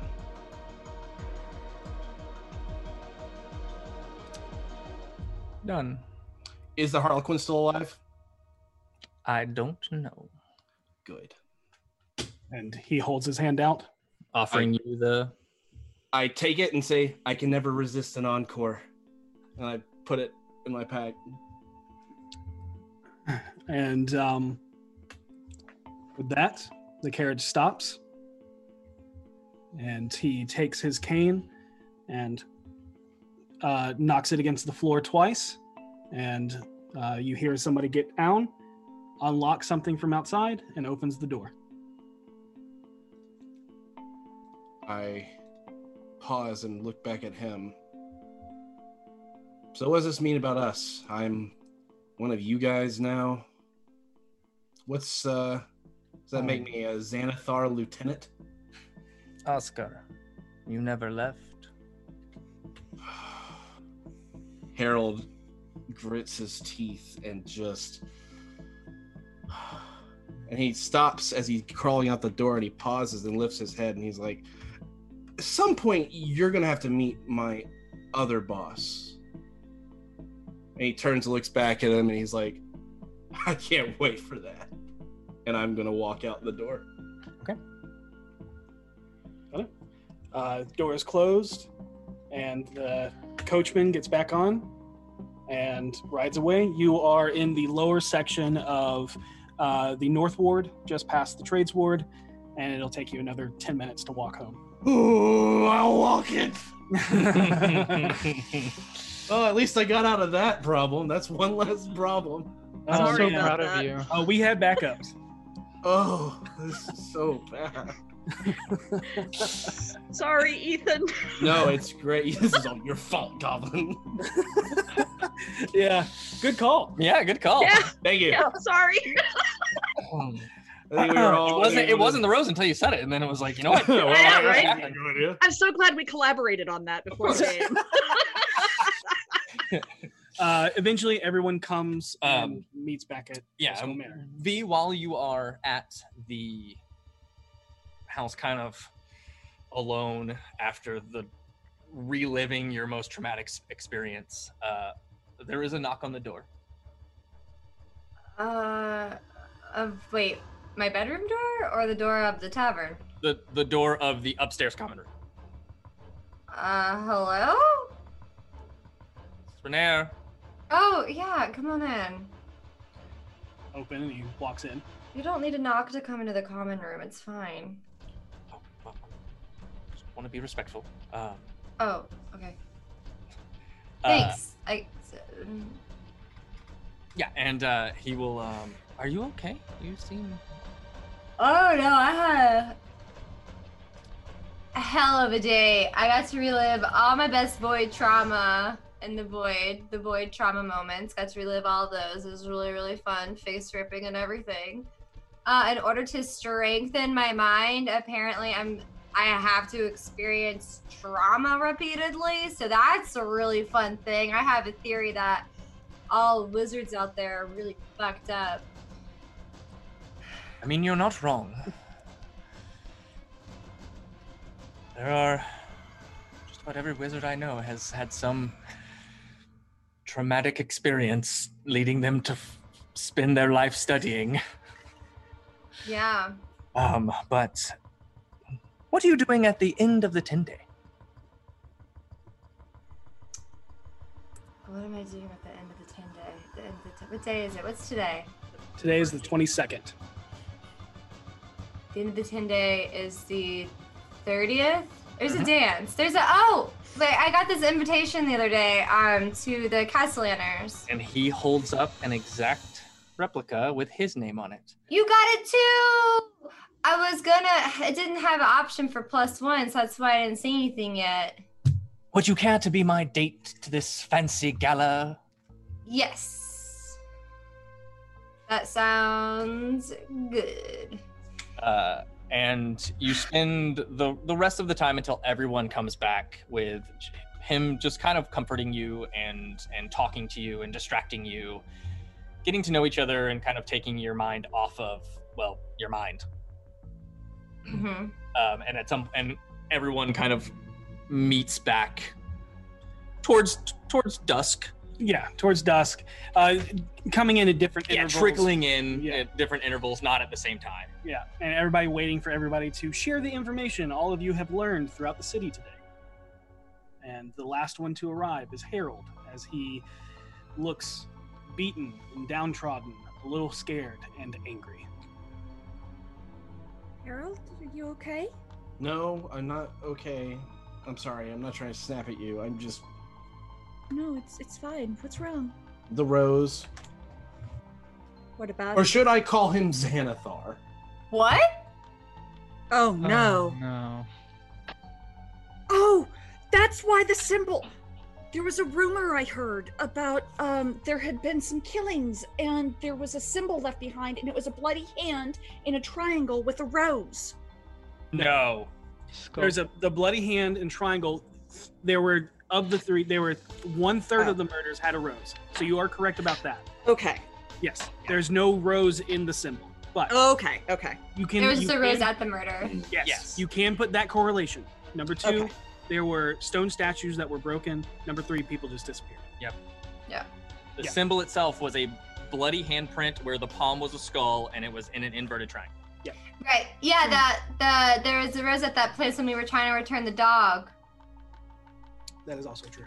Done. Is the Harlequin still alive? I don't know. Good. And he holds his hand out. Offering you the. I take it and say, I can never resist an encore. And I put it in my pack. And um, with that, the carriage stops. And he takes his cane and uh, knocks it against the floor twice. And uh, you hear somebody get down, unlock something from outside, and opens the door. I pause and look back at him. So, what does this mean about us? I'm one of you guys now. What's uh? Does that make me a Xanathar lieutenant? Oscar, you never left. Harold grits his teeth and just. And he stops as he's crawling out the door and he pauses and lifts his head and he's like, At some point, you're going to have to meet my other boss. And he turns and looks back at him and he's like, I can't wait for that. And I'm going to walk out the door. Okay. Got Uh, door is closed, and the coachman gets back on and rides away. You are in the lower section of uh, the North Ward, just past the Trades Ward, and it'll take you another 10 minutes to walk home. Ooh, I'll walk it. oh, at least I got out of that problem. That's one less problem. I'm I'm Sorry so about proud that. of you. Oh, we had backups. Oh, this is so bad. Sorry, Ethan. No, it's great. This is all your fault, Goblin. yeah, good call. Yeah, good call. Yeah, Thank you. yeah, sorry. I think we were all it wasn't. It wasn't the rose until you said it, and then it was like, you know what? Well, Yeah, right? I'm so glad we collaborated on that before the game. Uh, eventually, everyone comes and Um, meets back at Yeah, School um, Manor. V, while you are at the house, kind of alone after the reliving your most traumatic s- experience, uh, there is a knock on the door. Uh, of wait, my bedroom door or the door of the tavern? The the door of the upstairs common room. Uh, hello? It's Renaer. Oh yeah, come on in. Open, and he walks in. You don't need to knock to come into the common room. It's fine. Just want to be respectful. Um, Oh, okay. uh, Thanks. I. mm, yeah, and uh, he will. Um, are you okay? You seem. Oh no, I had a hell of a day. I got to relive all my best boy trauma in the void, the void trauma moments. Got to relive all those. It was really, really fun, face ripping and everything. Uh, in order to strengthen my mind, apparently I'm I have to experience trauma repeatedly. So that's a really fun thing. I have a theory that all wizards out there are really fucked up. I mean, you're not wrong. There are just about every wizard I know has had some traumatic experience leading them to f- spend their life studying. Yeah. Um, but what are you doing at the end of the 10 day? What am I doing at the end of the 10 day? The end of the ten- what day is it? What's today? Today is the 22nd. The end of the 10 day is the 30th? There's a dance. There's a oh wait, I got this invitation the other day um to the Cassalanters. And he holds up an exact replica with his name on it. You got it too! I was gonna it didn't have an option for plus one, so that's why I didn't say anything yet. Would you care to be my date to this fancy gala? Yes. That sounds good. Uh, and you spend the the rest of the time until everyone comes back with him just kind of comforting you and and talking to you and distracting you getting to know each other and kind of taking your mind off of well your mind. Hmm um, and at some and everyone kind of meets back towards towards dusk Yeah, towards dusk, uh, coming in at different yeah intervals. trickling in Yeah. at different intervals not at the same time Yeah, and everybody waiting for everybody to share the information all of you have learned throughout the city today. And the last one to arrive is Harold, as he looks beaten and downtrodden, a little scared and angry. Harold, are you okay? No, I'm not okay. I'm sorry. I'm not trying to snap at you. I'm just No, it's it's fine. What's wrong? the rose. What about? Or should I call him Xanathar? What? oh no! Oh, no. Oh, that's why the symbol. There was a rumor I heard about um there had been some killings and there was a symbol left behind and it was a bloody hand in a triangle with a rose. no There's a the bloody hand and triangle. There were of the three. There were one third of the murders had a rose. So you are correct about that. Okay. Yes, there's no rose in the symbol, but Okay. Okay. you can. There was you just a rose can- at the murder. Yes, Yes. you can put that correlation. Number two, Okay. there were stone statues that were broken. Number three, people just disappeared. Yep. Yeah. The Yeah. symbol itself was a bloody handprint where the palm was a skull and it was in an inverted triangle. Yeah. Right. Yeah, hmm. that the there was a rose at that place when we were trying to return the dog. That is also true.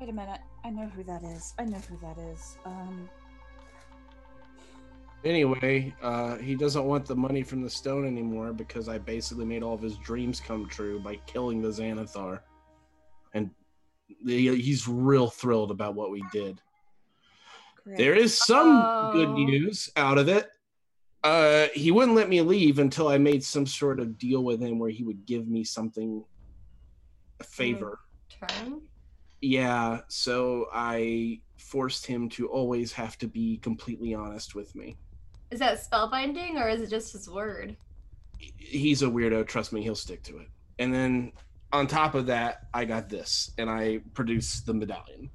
Wait a minute. I know who that is. I know who that is. Um. Anyway, uh, he doesn't want the money from the stone anymore because I basically made all of his dreams come true by killing the Xanathar. And the, he's real thrilled about what we did. Great. There is some good Oh. news out of it. Uh, he wouldn't let me leave until I made some sort of deal with him where he would give me something, a favor. Turn. Yeah, so I forced him to always have to be completely honest with me. Is that spellbinding or is it just his word? He's a weirdo, trust me, he'll stick to it. And then on top of that, I got this and I produced the medallion.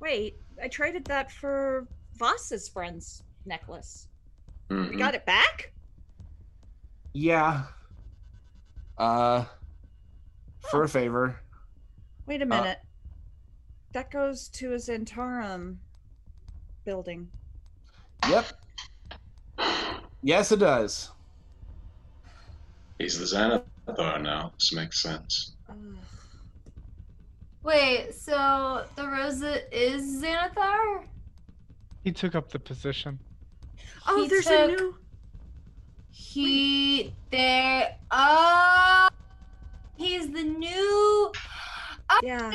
Wait, I traded that for Voss's friend's necklace. We Mhm. got it back? Yeah. Uh for a favor. Wait a uh, minute. that goes to a Zhentarim building. Yep. Yes, it does. He's the Xanathar now. This makes sense. Wait, so the Rosa is Xanathar? He took up the position. Oh, He there's a new. He there. Oh, he's the new. Oh, Yeah.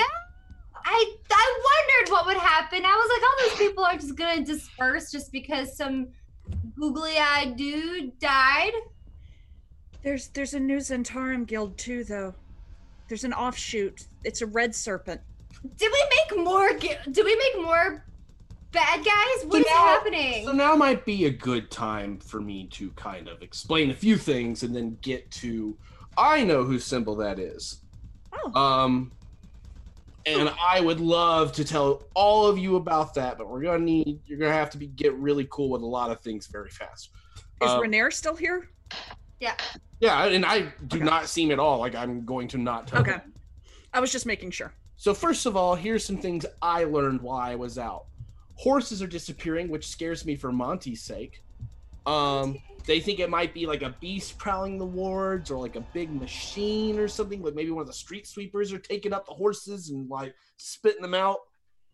I I wondered what would happen. I was like, all those people are just gonna disperse just because some googly-eyed dude died. There's there's a new Zhentarim guild too, though. There's an offshoot. It's a red serpent. Did we make more? gi- Did we make more bad guys? What is now- happening? So now might be a good time for me to kind of explain a few things and then get to I know whose symbol that is. Oh. Um and I would love to tell all of you about that, but we're gonna need you're gonna have to be get really cool with a lot of things very fast. Is Um, Renaer still here? Yeah. yeah, and I do not seem at all like I'm going to not tell Okay. them. I was just making sure. So first of all, here's some things I learned while I was out. Horses are disappearing, which scares me for Monty's sake. Um, they think it might be like a beast prowling the wards or like a big machine or something. Like maybe one of the street sweepers are taking up the horses and like spitting them out.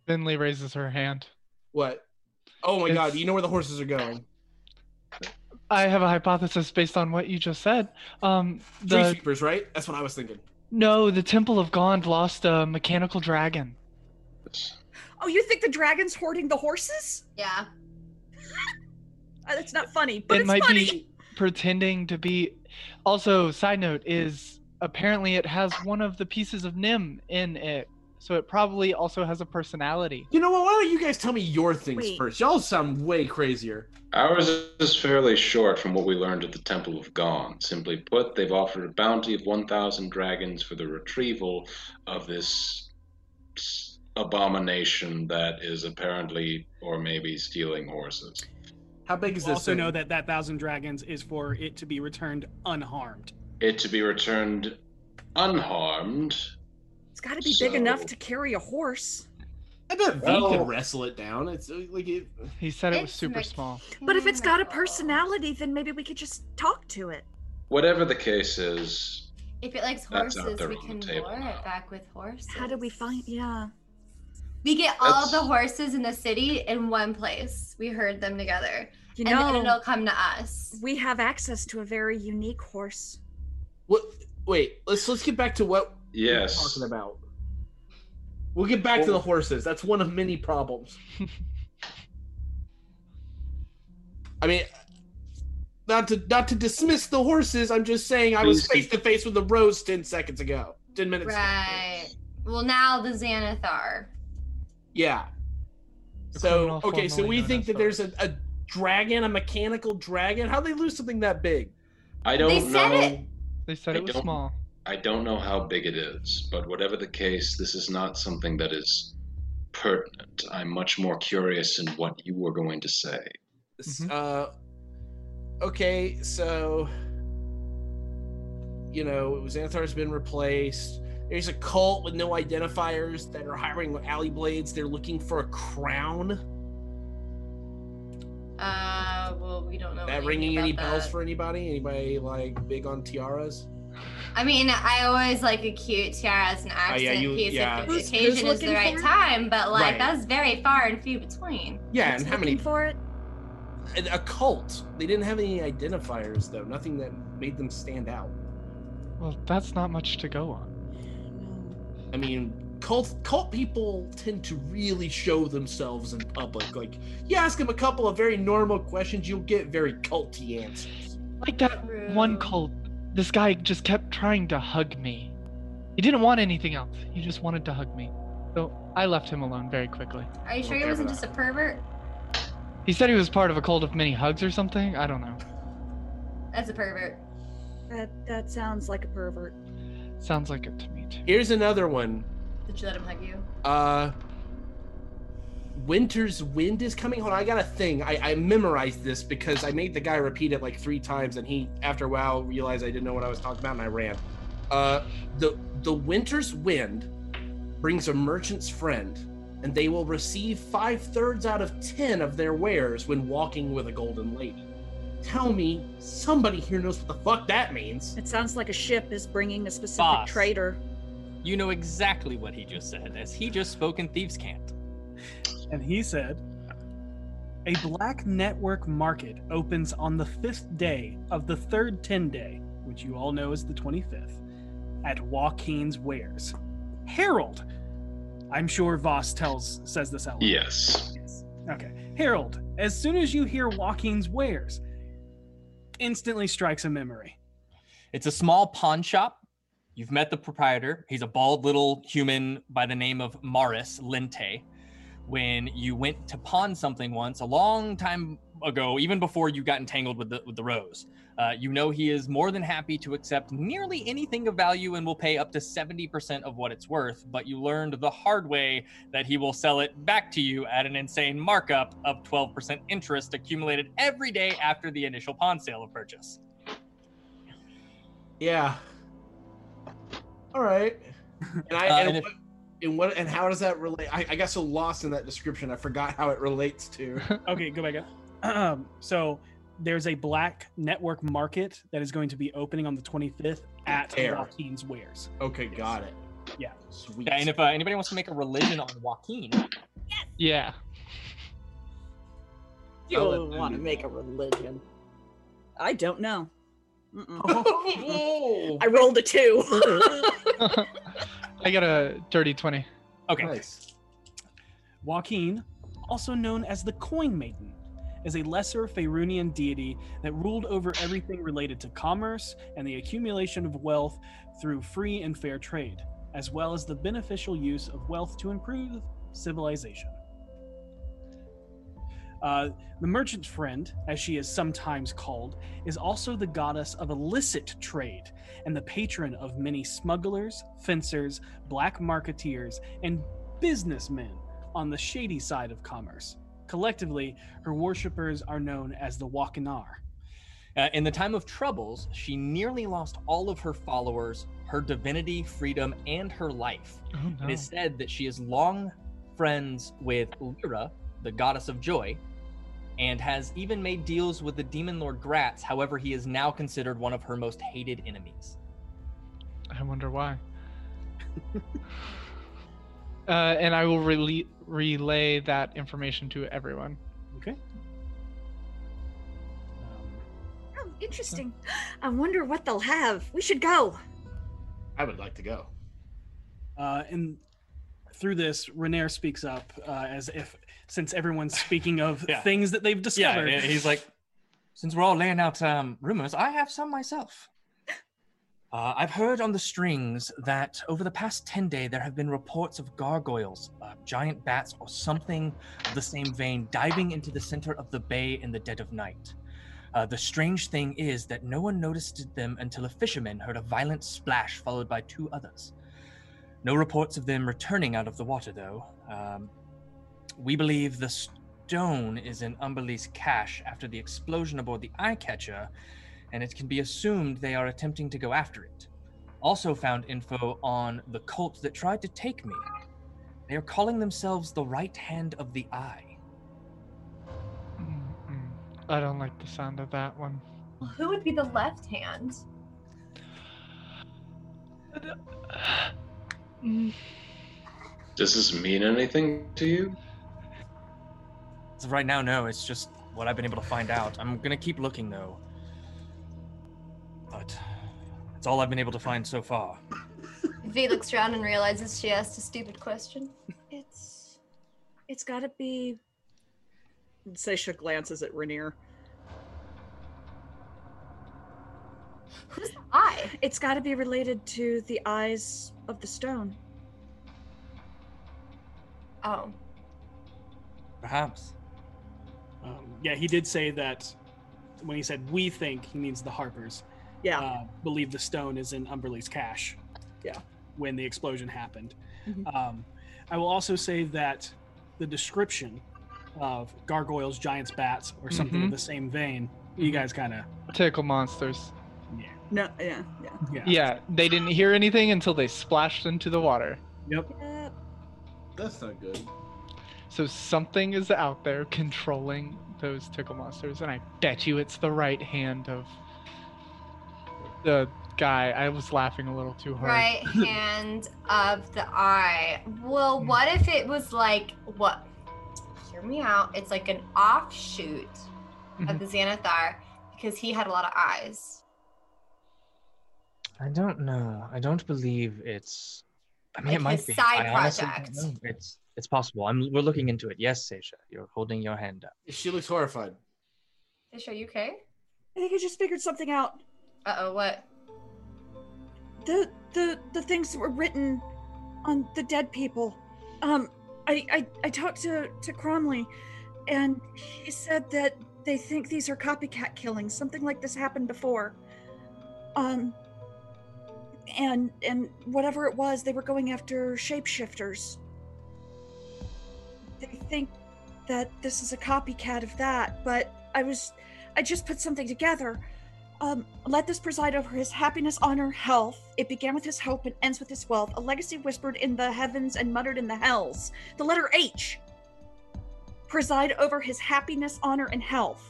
Finley raises her hand. What? Oh my god! It's- Do you know where the horses are going? I have a hypothesis based on what you just said. Um, Street the sweepers, right? That's what I was thinking. no, the Temple of Gond lost a mechanical dragon. Oh, you think the dragon's hoarding the horses? Yeah. Uh, that's not funny, but it it's might funny. be pretending to be. Also, side note is apparently it has one of the pieces of Nim in it, so it probably also has a personality. You know what? Why don't you guys tell me your things Wait. first? Y'all sound way crazier. Ours is fairly short from what we learned at the Temple of Gond. Simply put, they've offered a bounty of 1,000 dragons for the retrieval of this abomination that is apparently or maybe stealing horses. How big is You this? also thing? know that that thousand dragons is for it to be returned unharmed. It to be returned unharmed. It's got to be big enough to carry a horse. I bet V Well- can wrestle it down. It's uh, like it. He said it was It's super small. But if it's got a personality, then maybe we could just talk to it. Whatever the case is, If it likes horses, we can lure it back with horses. How do we find? Yeah. We get all the horses in the city in one place. We herd them together, You and then it'll come to us. we have access to a very unique horse. What? Wait. Let's let's get back to what we're talking about. We'll get back to the horses. That's one of many problems. I mean, not to not to dismiss the horses. I'm just saying I was face to face with the rose ten seconds ago. Ten minutes. ago. Right. Well, now the Xanathar. Yeah. The So okay, so we think as that there's a, a dragon, a mechanical dragon. How would they lose something that big? I don't They said know. it. They said I it was small. I don't know how big it is, but whatever the case, this is not something that is pertinent. I'm much more curious in what you were going to say. S- Mhm. Uh, okay, so you know, Xanathar's been replaced. There's a cult with no identifiers that are hiring alley blades. They're looking for a crown. Uh, well, we don't know. that anything ringing any about bells that. for anybody? Anybody like big on tiaras? I mean, I always like a cute tiara as an accent yeah, you- piece yeah. if the Who's- occasion who's is the right time, but like Right. that's very far and few between. Yeah, Who's and how many? for it? A a cult. They didn't have any identifiers though. Nothing that made them stand out. Well, that's not much to go on. I mean, cult cult people tend to really show themselves in public. Like, you ask them a couple of very normal questions, you'll get very culty answers. Like that one cult, this guy just kept trying to hug me. He didn't want anything else. He just wanted to hug me. So I left him alone very quickly. Are you sure he wasn't just a pervert? He said he was part of a cult of many hugs or something. I don't know. That's a pervert. That that sounds like a pervert. Sounds like it to me too. Here's another one. Did you let him hug you? Uh Winter's Wind is coming. Hold on, I got a thing. I, I memorized this because I made the guy repeat it like three times, and he, after a while, realized I didn't know what I was talking about, and I ran. Uh, the the Winter's Wind brings a merchant's friend, and they will receive five thirds out of ten of their wares when walking with a golden lady. Tell me, somebody here knows what the fuck that means. It sounds like a ship is bringing a specific Boss. trader. You know exactly what he just said, as he just spoke in Thieves' Cant. And he said, A black network market opens on the fifth day of the third 10 day, which you all know is the 25th, at Waukeen's Wares. Harold! I'm sure Voss tells says this out loud. Yes. Yes. Okay. Harold, as soon as you hear Waukeen's Wares, instantly strikes a memory. It's a small pawn shop. You've met the proprietor. He's a bald little human by the name of Maris Lente. When you went to pawn something once, a long time ago, even before you got entangled with the with the rose, uh, you know he is more than happy to accept nearly anything of value and will pay up to seventy percent of what it's worth. But you learned the hard way that he will sell it back to you at an insane markup of twelve percent interest accumulated every day after the initial pawn sale of purchase. Yeah. All right. And I Uh, and, and if- what, and what and how does that relate? I, I got so lost in that description, I forgot how it relates to. Okay, go back up. Um, so there's a black network market that is going to be opening on the 25th at Air. Waukeen's Wares. Okay, got it. Yeah. Sweet. Yeah, and if uh, anybody wants to make a religion on Waukeen, yes. Yeah. You I'll don't want to make a religion. I don't know. Oh, I rolled a two. I got a dirty 20. okay, nice. Waukeen, also known as the Coin Maiden, is a lesser Faerunian deity that ruled over everything related to commerce and the accumulation of wealth through free and fair trade. as well as the beneficial use of wealth to improve civilization. Uh, the merchant friend, as she is sometimes called, is also the goddess of illicit trade and the patron of many smugglers, fencers, black marketeers, and businessmen on the shady side of commerce. Collectively, her worshippers are known as the Waukeenar. Uh, in the time of troubles, she nearly lost all of her followers, her divinity, freedom, and her life. Oh, It is said that she is long friends with Lliira, the goddess of joy, and has even made deals with the demon lord Graz'zt. However, he is now considered one of her most hated enemies. I wonder why. uh, and I will rele- relay that information to everyone. Okay. Oh, interesting. I wonder what they'll have. We should go. I would like to go. Uh, and through this, Renaer speaks up uh, as if, since everyone's speaking of Yeah. things that they've discovered, Yeah, he's like, since we're all laying out um, rumors, I have some myself. Uh, I've heard on the strings that over the past 10 day, there have been reports of gargoyles, uh, giant bats, or something of the same vein diving into the center of the bay in the dead of night. Uh, the strange thing is that no one noticed them until a fisherman heard a violent splash followed by two others. No reports of them returning out of the water, though. Um, we believe the stone is in Umberlee's cache after the explosion aboard the Eye Catcher, and it can be assumed they are attempting to go after it. Also, found info on the cult that tried to take me. They are calling themselves the Right Hand of the Eye. Mm, I don't like the sound of that one. Who would be the left hand? Does this mean anything to you? As of right now, no, it's just what I've been able to find out. I'm gonna keep looking, though. But it's all I've been able to find so far. V looks around and realizes she asked a stupid question. It's it's got to be. Seisha glances at Renaer. Who's the eye? It's got to be related to the eyes of the stone. Oh. Perhaps. Um, yeah, he did say that when he said we think, he means the Harpers. Yeah. Uh, believe the stone is in Umberlee's cache. Yeah. When the explosion happened. Mhm. Um, I will also say that the description of gargoyles, giants, bats, or something of Mhm. the same vein, you guys kind of. Tickle monsters. Yeah. No, yeah, yeah. Yeah. Yeah, they didn't hear anything until they splashed into the water. Yep. Yep. That's not good. So something is out there controlling those tickle monsters, and I bet you it's the right hand of the guy. I was laughing a little too hard. Right hand of the eye. Well, hmm. what if it was like what? Hear me out. It's like an offshoot of mm-hmm. the Xanathar because he had a lot of eyes. I don't know. I don't believe it's. I mean, Like it might his be. side I project. It's it's possible. I'm we're looking into it. Yes, Seisha, you're holding your hand up. She looks horrified. Fish, are you okay? I think I just figured something out. Uh oh, what? The the the things that were written on the dead people. Um, I I, I talked to to Cromley, and he said that they think these are copycat killings. Something like this happened before. Um. And and whatever it was, they were going after shapeshifters. They think that this is a copycat of that, but I was I just put something together. Um, let this preside over his happiness, honor, health. It began with his hope and ends with his wealth. A legacy whispered in the heavens and muttered in the hells. The letter H. Preside over his happiness, honor, and health.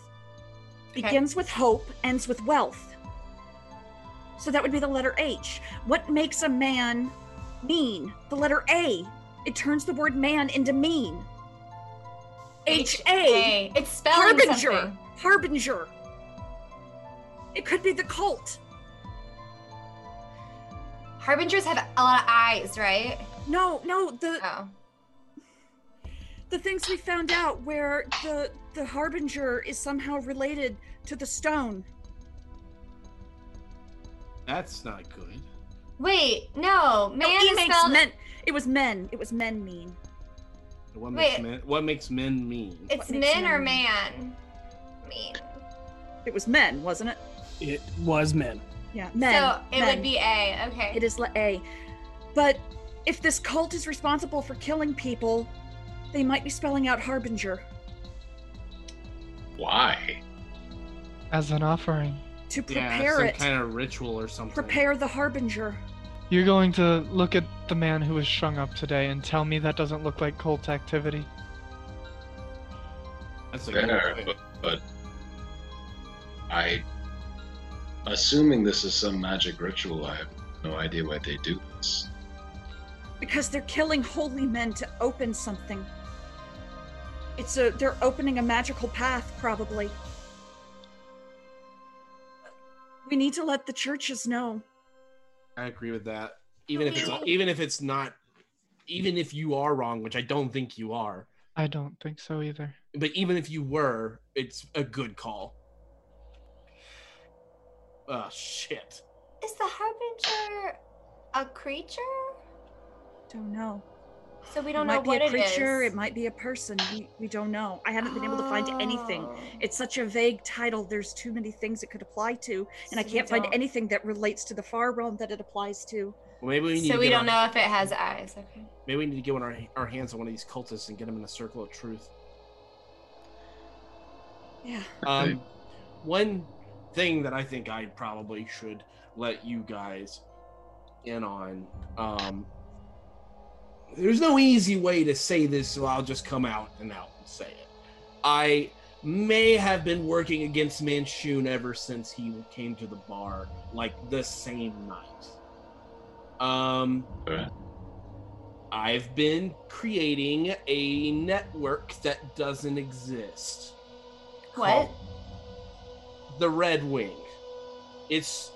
Begins with hope, ends with wealth. So that would be the letter H. What makes a man mean? The letter A. It turns the word man into mean. H A. It's spelling Harbinger. something. Harbinger. It could be the cult. Harbingers have a lot of eyes, right? No, no, the Oh. the things we found out where the the harbinger is somehow related to the stone. That's not good. Wait, no, man no, he is makes spelled. men. It was men. It was men mean. What makes Wait. men? What makes men mean? It's What makes men or man. Mean. It was men, wasn't it? It was men. Yeah, men. so it men. would be A. Okay. It is le- A. But if this cult is responsible for killing people, they might be spelling out harbinger Why? As an offering. to prepare Yeah, prepare some it. kind of ritual or something. Prepare the harbinger. You're going to look at the man who was strung up today and tell me that doesn't look like cult activity. That's a good Fair, but, but I, assuming this is some magic ritual, I have no idea why they do this. Because they're killing holy men to open something. It's a they're opening a magical path, probably. We need to let the churches know. I agree with that. Even if it's we- even if it's not, even if you are wrong, which I don't think you are, I don't think so either. but even if you were, it's a good call. Oh shit! Is the harbinger a creature? Don't know. So we don't know might be what a creature, is. it might be a person. We, we don't know. I haven't been able to find anything. Oh. It's such a vague title. There's too many things it could apply to, and I So we can't find don't- anything that relates to the far realm that it applies to. Well, maybe we need So to we get don't our, know if it has eyes. Okay. Maybe we need to get on our our hands on one of these cultists and get them in a circle of truth. Yeah. Um, one thing that I think I probably should let you guys in on. Um, there's no easy way to say this, so I'll just come out and out and say it. I may have been working against Manshoon ever since he came to the bar, like the same night. Um, Okay. I've been creating a network that doesn't exist. What? called The Red Wing. It's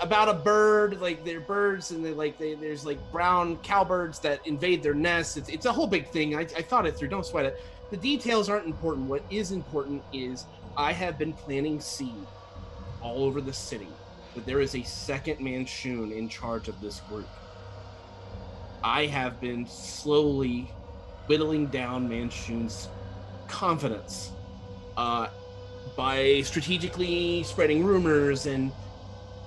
about a bird, like they're birds, and they like they, there's like brown cowbirds that invade their nests. It's, it's a whole big thing. I, I thought it through. Don't sweat it. The details aren't important. What is important is I have been planting seed all over the city that there is a second Manshoon in charge of this group. I have been slowly whittling down Manshoon's confidence uh, by strategically spreading rumors and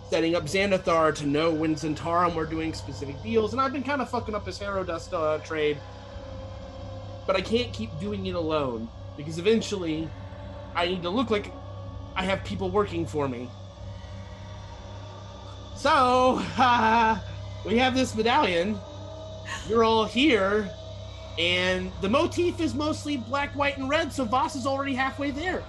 setting up Xanathar to know when Zhentarim were doing specific deals. And I've been kind of fucking up his Harrow Dust uh, trade. But I can't keep doing it alone because eventually I need to look like I have people working for me. So, we have this medallion. You're all here. And the motif is mostly black, white, and red, so Voss is already halfway there.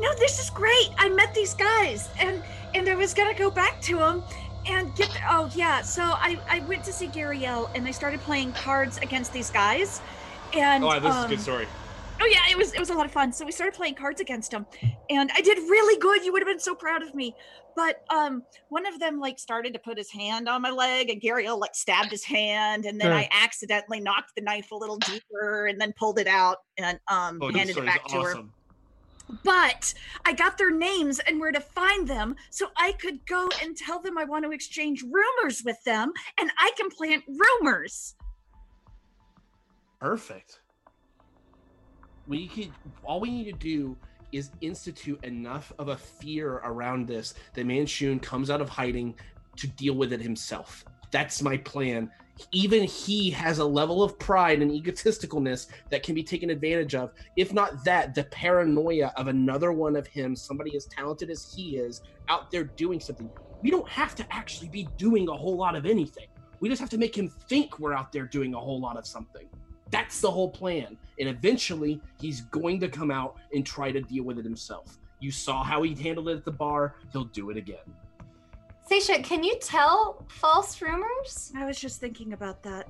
No, this is great. I met these guys, and and I was gonna go back to them and get. The, oh yeah, so I I went to see Gariel, and I started playing cards against these guys, and oh, this is a um, good story. Oh yeah, it was it was a lot of fun. So we started playing cards against them, and I did really good. You would have been so proud of me. But um, one of them like started to put his hand on my leg, and Gariel like stabbed his hand, and then Sure. I accidentally knocked the knife a little deeper, and then pulled it out and um Oh, handed it back to her. But I got their names and where to find them so I could go and tell them I want to exchange rumors with them and I can plant rumors. Perfect. We could all we need to do is institute enough of a fear around this that Manshoon comes out of hiding to deal with it himself. That's my plan. Even he has a level of pride and egotisticalness that can be taken advantage of. If not that, the paranoia of another one of him, somebody as talented as he is, out there doing something. We don't have to actually be doing a whole lot of anything. We just have to make him think we're out there doing a whole lot of something. That's the whole plan. And eventually, he's going to come out and try to deal with it himself. You saw how he handled it at the bar. He'll do it again. Seisha, can you tell false rumors? I was just thinking about that.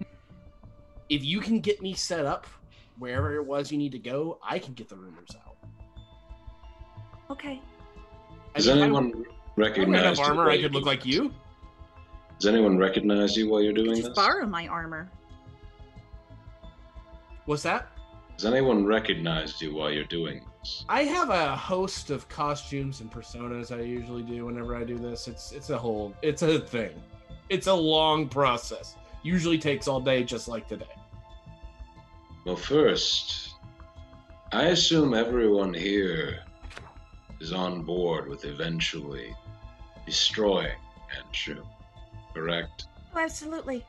If you can get me set up wherever it was you need to go, I can get the rumors out. Okay. Does I mean, if I- anyone I had recognize enough you armor, while I you're could look doing like you. Does anyone recognize you while you're doing Just this? borrow my armor. What's that? Does anyone recognize you while you're doing things. I have a host of costumes and personas I usually do whenever I do this. It's it's a whole it's a thing. It's a long process. Usually takes all day just like today. Well, first, I assume everyone here is on board with eventually destroying Anshu, correct? Oh, absolutely.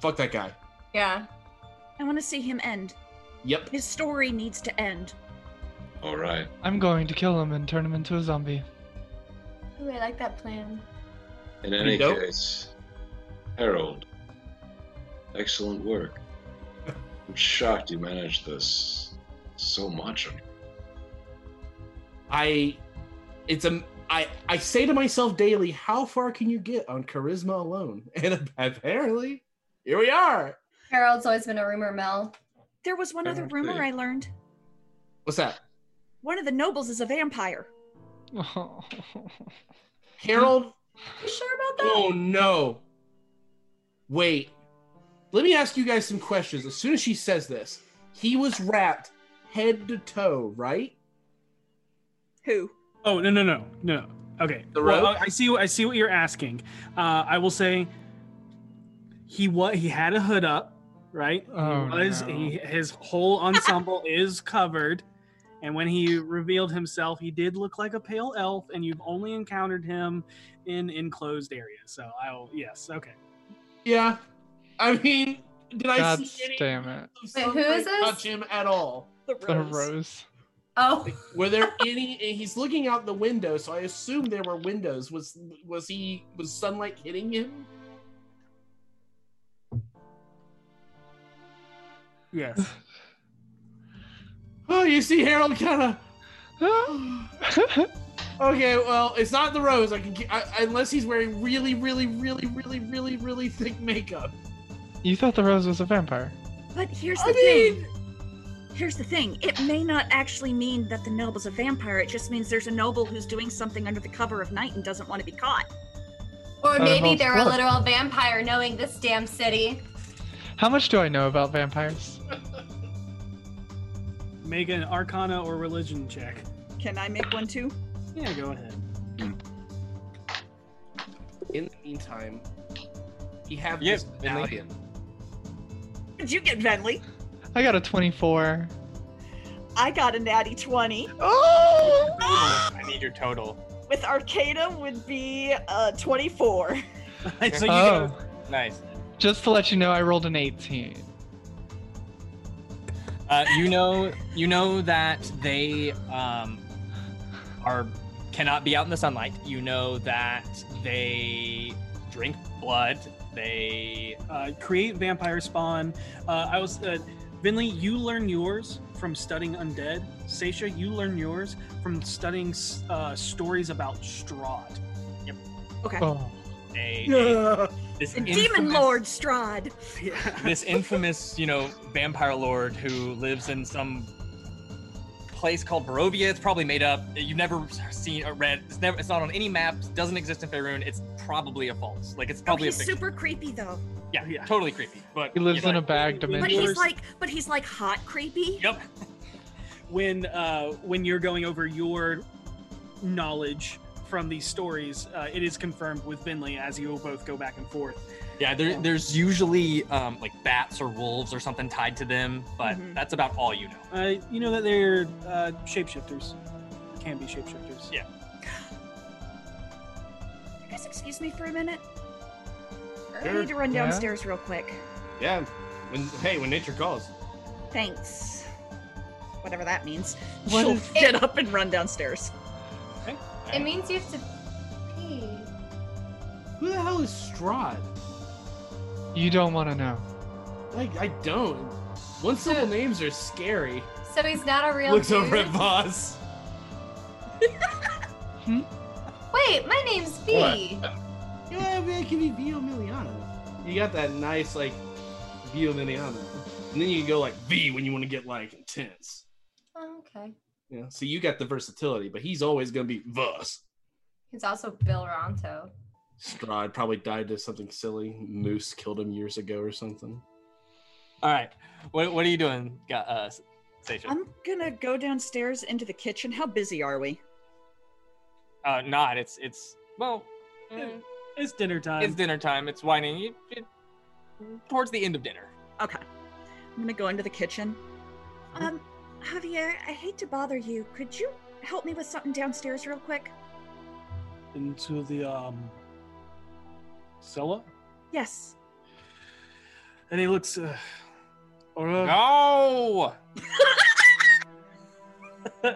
Fuck that guy. Yeah. I want to see him end. Yep. His story needs to end. All right. I'm going to kill him and turn him into a zombie. Ooh, I like that plan. In any dope. case, Harold, excellent work. I'm shocked you managed this so much. I it's a I I say to myself daily, how far can you get on charisma alone? And apparently, here we are. Harold's always been a rumor mill. There was one other rumor I learned. What's that? One of the nobles is a vampire. Harold? You sure about that? Oh no. Wait. Let me ask you guys some questions. As soon as she says this, he was wrapped head to toe, right? Who? Oh no no no no. Okay. The well. I see. what I see what you're asking. Uh, I will say he what he had a hood up, right? Oh, he was no. he, his whole ensemble is covered, and when he revealed himself, he did look like a pale elf, and you've only encountered him in enclosed areas. So I'll yes, okay. Yeah. I mean, did I God see any damn it. Wait, who is this? touch him at all? The rose. Oh, Were there any? He's looking out the window, so I assume there were windows. Was was he? Was sunlight hitting him? Yes. Oh, you see Harold kind of. okay, well, it's not the rose. I can get, I, unless he's wearing really, really, really, really, really, really thick makeup. You thought the rose was a vampire. But here's I the thing. Here's the thing. It may not actually mean that the noble's a vampire. It just means there's a noble who's doing something under the cover of night and doesn't want to be caught. or maybe all they're a literal vampire knowing this damn city. How much do I know about vampires? Make an Arcana or Religion check. Can I make one too? Yeah, go ahead. In the meantime, he have Yep, this medallion. Did you get Vinley? I got a 24. I got a natty 20. Oh! I need your total. With Arcana would be uh 24. so you oh, go, Nice. just to let you know, I rolled an 18. Uh, you know, you know that they um, are cannot be out in the sunlight. You know that they drink blood. They uh, create vampire spawn. Uh, I was uh, Vinley. You learn yours from studying undead. Seisha, you learn yours from studying uh, stories about Strahd. Yep. Okay. Oh. A, a- this The Demon Lord Strahd. this infamous, you know, vampire lord who lives in some place called Barovia. It's probably made up. You've never seen or read. It's never. It's not on any maps. Doesn't exist in Faerun. It's probably a false. Like it's Oh, probably a he's fiction. super creepy though. yeah, Yeah. totally creepy. But He lives you in know, a bag dimension. But dimension. he's like but he's like hot creepy. Yep. when uh, when you're going over your knowledge from these stories, uh, it is confirmed with Vinley as you will both go back and forth. Yeah, there, there's usually um, like bats or wolves or something tied to them, but Mhm. that's about all you know. Uh, you know that they're uh, shapeshifters. Can be shapeshifters. Yeah. You guys excuse me for a minute? I need to run Yeah? downstairs real quick. Yeah. When hey, when nature calls. Thanks. Whatever that means. What She'll is- get up and run downstairs. It means you have to pee. Who the hell is Strahd? You don't want to know. Like I don't. One syllable names are scary. So he's not a real Looks dude. over at Voss. Hmm? Wait, my name's V. Yeah, man, it can be Viomiliana. You got that nice like Viomiliana, and then you can go like V when you want to get like intense. Oh, okay. Yeah. So you got the versatility, but he's always gonna be Voss. He's also Bill Ronto. Strahd probably died to something silly. Moose killed him years ago or something. All right, what, what are you doing, Ga- uh, station. I'm gonna go downstairs into the kitchen. How busy are we? Uh, not. It's it's well, Mm. It's dinner time. it's dinner time. It's winding it, it, towards the end of dinner. Okay. I'm gonna go into the kitchen. Um, Javier, I hate to bother you. Could you help me with something downstairs real quick? into the um cellar, Yes. and he looks. Uh, or, uh, No.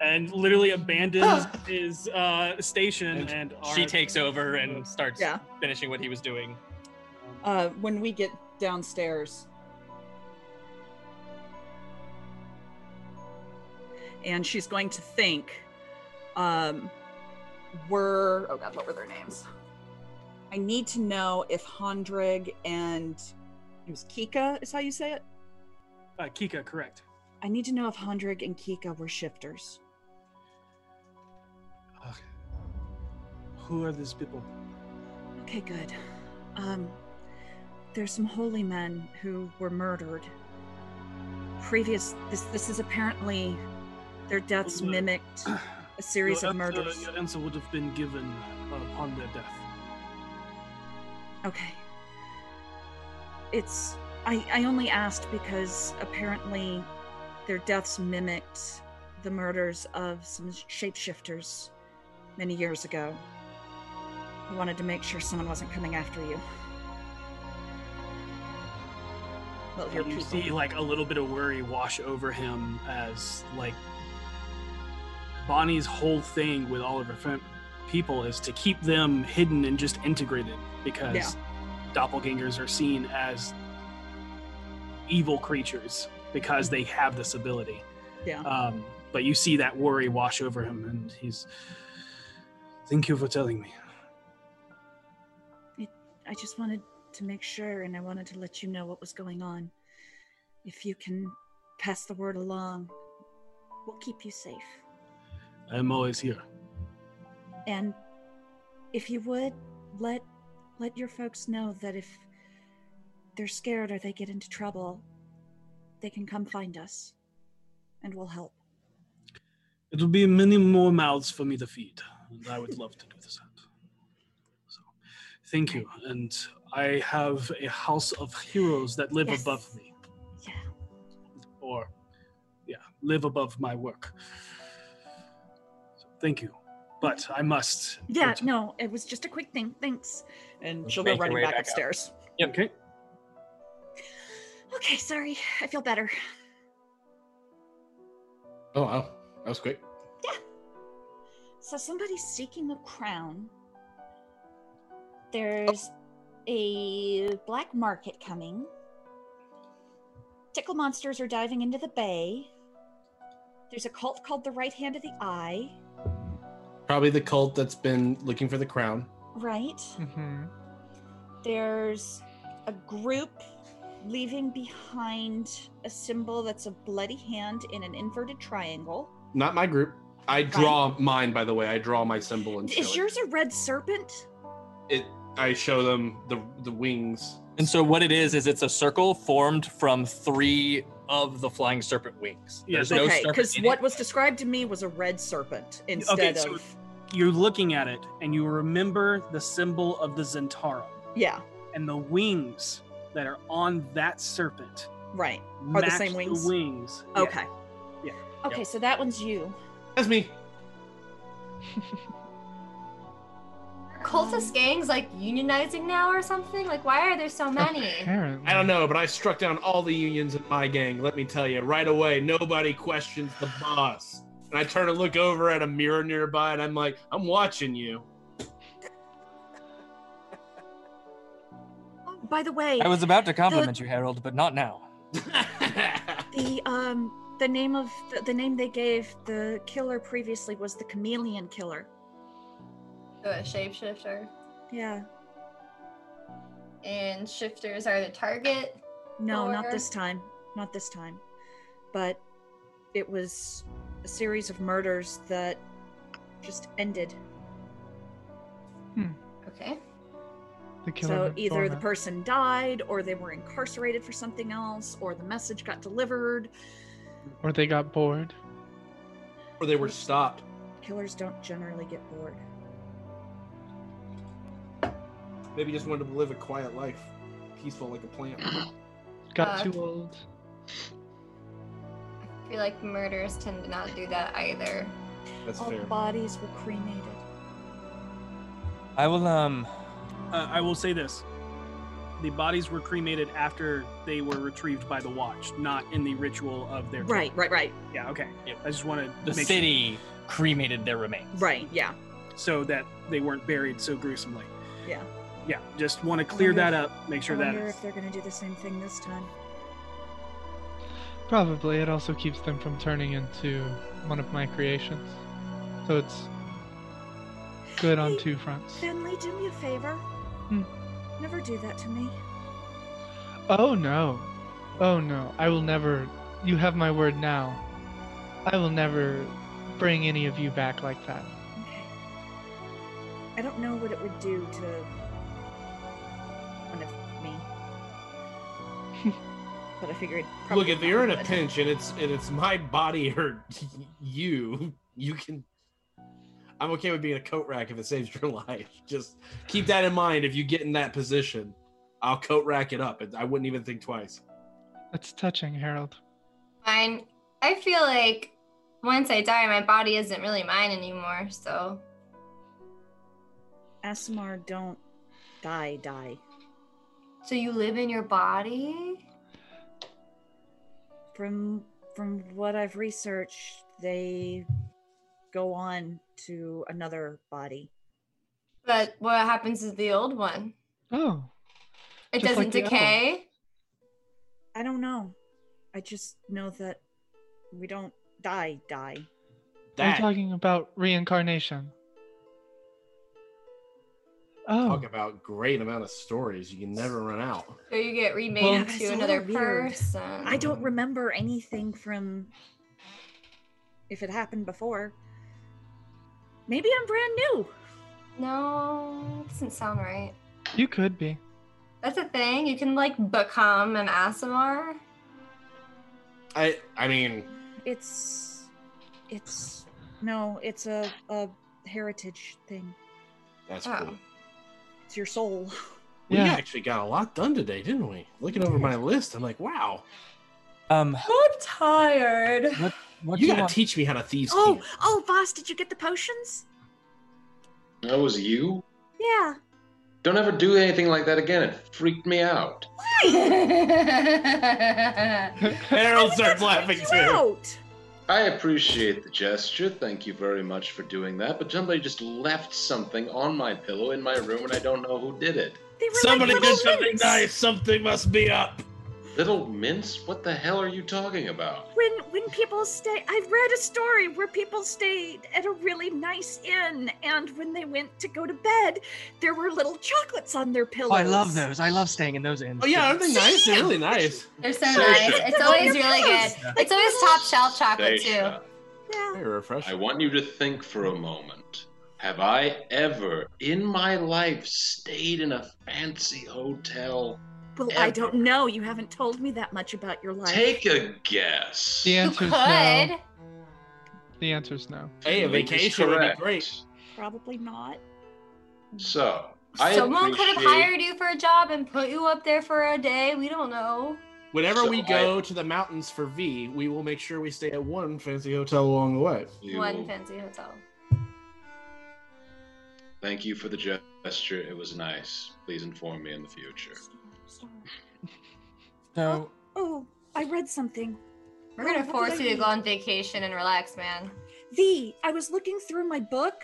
and literally abandons his uh, station and, she our- takes over and starts Yeah. finishing what he was doing. Uh, when we get downstairs. And she's going to think, um, were, oh God, what were their names? I need to know if Hondrig and it was Kika, is how you say it? uh, Kika, correct. I need to know if Hondrig and Kika were shifters. Who are these people? Okay, good. Um, there's some holy men who were murdered. Previous, this this is apparently their deaths Well, mimicked a series of answer- murders. Your answer would have been given upon their death. Okay. It's I I only asked because apparently their deaths mimicked the murders of some shapeshifters many years ago. I wanted to make sure someone wasn't coming after you. Well, you people. see like a little bit of worry wash over him as like Bonnie's whole thing with all of her fam- people is to keep them hidden and just integrated because Yeah. doppelgangers are seen as evil creatures because they have this ability. Yeah. Um, but you see that worry wash over him, and he's. Thank you for telling me. I just wanted to make sure and I wanted to let you know what was going on. If you can pass the word along, we'll keep you safe. I'm always here. And if you would, let let your folks know that if they're scared or they get into trouble, they can come find us and we'll help. It will be many more mouths for me to feed, and I would love to do this. So, thank you. And I have a house of heroes that live Yes. above me. Yeah. Or, yeah, live above my work. So, thank you. But I must. Yeah, no, it was just a quick thing. Thanks. And Let's she'll make go running back back up. upstairs. Okay. Okay, sorry. I feel better. Oh wow, that was quick. Yeah. So somebody's seeking a crown. There's a black market coming. Tickle monsters are diving into the bay. There's a cult called the Right Hand of the Eye. Probably the cult that's been looking for the crown. Right. Mm-hmm. There's a group leaving behind a symbol that's a bloody hand in an inverted triangle. Not my group. I draw mine, by the way. I draw my symbol and show Is it. yours a red serpent? it. I show them the the wings. And so what it is is it's a circle formed from three of the flying serpent wings. Yeah, There's no okay, because in what it. was described to me was a red serpent instead Okay, so of you're looking at it, and you remember the symbol of the Zhentarim yeah, and the wings that are on that serpent. right. Are the same wings? wings. Okay. Yeah. Okay, so that one's you. That's me. Are cultist gangs like unionizing now or something? Like, why are there so many? I don't know, but I struck down all the unions in my gang. Let me tell you, right away, nobody questions the boss. And I turn to look over at a mirror nearby, and I'm like, I'm watching you. Oh, by the way, I was about to compliment you, Harold, but not now. the um the name of the, the name they gave the killer previously was the chameleon killer. So a shapeshifter. Yeah. And shifters are the target. No, not this time. Not this time. But it was a series of murders that just ended. Okay. The killer So either the person died, or they were incarcerated for something else, or the message got delivered. or they got bored. Or they were stopped. Killers don't generally get bored. Maybe just wanted to live a quiet life, peaceful like a plant. Got Uh, too old. I feel like murderers tend to not do that either. That's All fair. bodies were cremated. I will um Uh, I will say this: the bodies were cremated after they were retrieved by the Watch, not in the ritual of their. Right, right, right, Yeah. Okay. I just wanted the to make city cremated their remains. right. Yeah, so that they weren't buried so gruesomely. yeah. Yeah. Just want to clear that if- up. Make sure I that wonder it's- if they're gonna do the same thing this time. Probably it also keeps them from turning into one of my creations. So it's good on two fronts. Finley, do me a favor. Hmm. Never do that to me. Oh no. Oh no. I will never you have my word now. I will never bring any of you back like that. Okay. I don't know what it would do to but I figured. Look, if you're in a pinch and it's and it's my body or you, you can. I'm okay with being a coat rack if it saves your life. Just keep that in mind. If you get in that position, I'll coat rack it up. I wouldn't even think twice. That's touching, Harold. Fine. I feel like once I die, my body isn't really mine anymore. So Aasimar, don't die, die. So you live in your body? From from what I've researched, they go on to another body. But what happens to the old one? Oh. It Just doesn't like decay? I don't know. I just know that we don't die, die. I'm talking about reincarnation. Oh. Talk about great amount of stories. You can never run out. So you get remade Well, into another person. I don't remember anything from if it happened before. Maybe I'm brand new. No, doesn't sound right. You could be. That's a thing. You can like become an Aasimar. I I mean, It's it's no, it's a a heritage thing. that's Oh. cool. It's your soul. We Yeah. actually got a lot done today, didn't we? Looking over my list, I'm like, wow. Um I'm tired. what what you you gotta want? teach me how to thieves Oh, king. oh, Voss, did you get the potions? That was you? Yeah. Don't ever do anything like that again. It freaked me out. Harold starts laughing too. Out. I appreciate the gesture. Thank you very much for doing that. But somebody just left something on my pillow in my room, and I don't know who did it. Somebody did something nice. Something must be up. Little mince? What the hell are you talking about? When when people stay, I read a story where people stayed at a really nice inn, and when they went to go to bed, there were little chocolates on their pillows. Oh, I love those. I love staying in those inns. Oh yeah, aren't they nice? They're really nice. They're so So nice. It's always really good. Yeah. It's always top shelf chocolate too. Yeah. Very refreshing. I want you to think for a moment. Have I ever in my life stayed in a fancy hotel? Well, I don't know. You haven't told me that much about your life. Take a guess. The You answer's could. no. The answer is no. Hey, a vacation would be great. Probably not. So, I Someone could have hired you for a job and put you up there for a day. We don't know. Whenever So we I- go to the mountains for V, we will make sure we stay at one fancy hotel along the way. you. One fancy hotel. Thank you for the gesture. It was nice. Please inform me in the future. So Oh, I read something. We're Oh, gonna what did force you to go on vacation and relax, man. V, I was looking through my book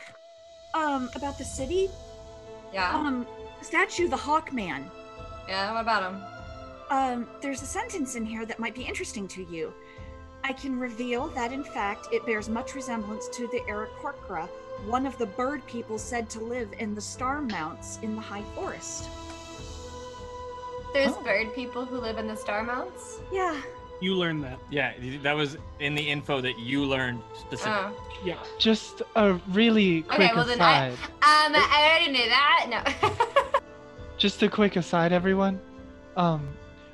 um about the city. Yeah. Um statue the Hawkman. Yeah. What about him? Um there's a sentence in here that might be interesting to you. I can reveal that in fact it bears much resemblance to the Aarakocra, one of the bird people said to live in the star mounts in the high forest. There's Oh. bird people who live in the star mounts. Yeah. You learned that. yeah, that was in the info that you learned specifically. Oh. Yeah. Just a really quick Okay. Well then, I um I already knew that. No. Just a quick aside, everyone. Um,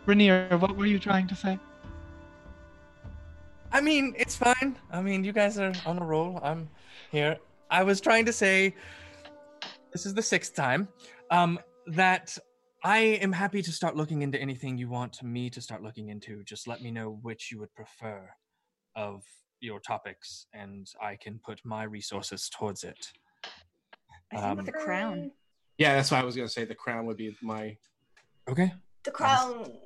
Renaer, what were you trying to say? I mean, it's fine. I mean, you guys are on a roll. I'm here. I was trying to say, this is the sixth time, um, that I am happy to start looking into anything you want me to start looking into. Just let me know which you would prefer of your topics, and I can put my resources towards it. I think Um, the crown. Yeah, that's why I was gonna say the crown would be my. Okay. The crown.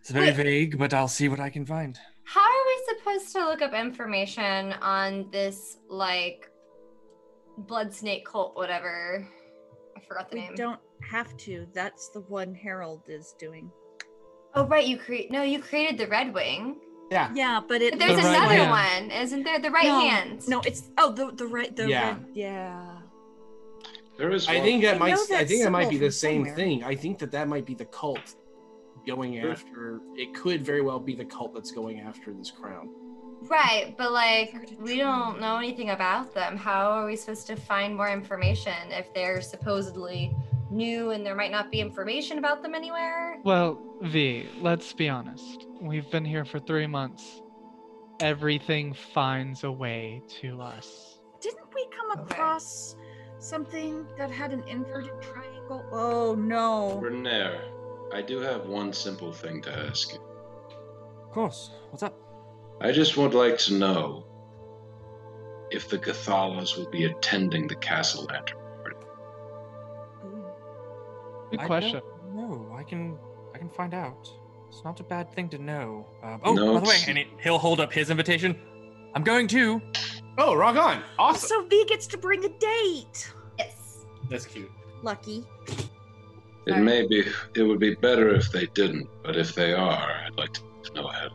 It's very Wait. vague, but I'll see what I can find. How are we supposed to look up information on this like blood snake cult, whatever? I forgot the We name. don't have to. That's the one Harold is doing. Oh right, you create no, you created the Red Wing. Yeah. Yeah, but it. But there's The right another hand. one, isn't there? The right no, hand. No, it's oh the the right the Yeah. red yeah. There is. I think that I might. I think that might be the same somewhere. thing. I think that that might be the cult going Sure. after. It could very well be the cult that's going after this crown. Right, but like we don't know anything about them. How are we supposed to find more information if they're supposedly new and there might not be information about them anywhere? Well, V, let's be honest. We've been here for three months. Everything finds a way to us. Didn't we come Okay. across something that had an inverted triangle? Oh no. Renaer, I do have one simple thing to ask you. Of course. What's up? I just would like to know if the Gathalas will be attending the Cassalanter party. Good question. No, I can I can find out. It's not a bad thing to know. Uh, oh, No, by the way, and it, he'll hold up his invitation. I'm going to. Oh, rock on! Awesome. So V gets to bring a date. Yes. That's cute. Lucky. It may be. It would be better if they didn't, but if they are, I'd like to know ahead.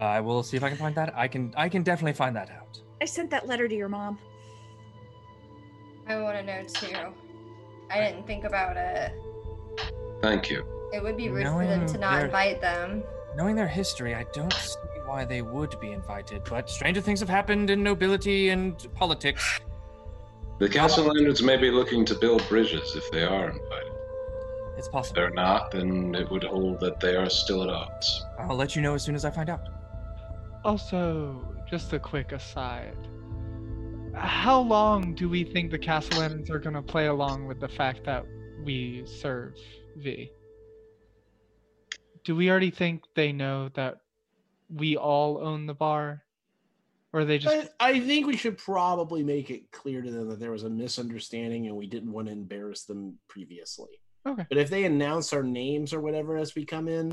I will see if I can find that. I can I can definitely find that out. I sent that letter to your mom. I want to know too. I didn't think about it. Thank you. It would be rude for them to not their- invite them. Knowing their history, I don't see why they would be invited. But stranger things have happened in nobility and politics. The Cassalanters may be looking to build bridges if they are invited. It's possible. If they're not, then it would hold that they are still at odds. I'll let you know as soon as I find out. Also, just a quick aside. How long do we think the Castellans are going to play along with the fact that we serve V? Do we already think they know that we all own the bar? Or are they just I, I think we should probably make it clear to them that there was a misunderstanding and we didn't want to embarrass them previously. Okay. But if they announce our names or whatever as we come in,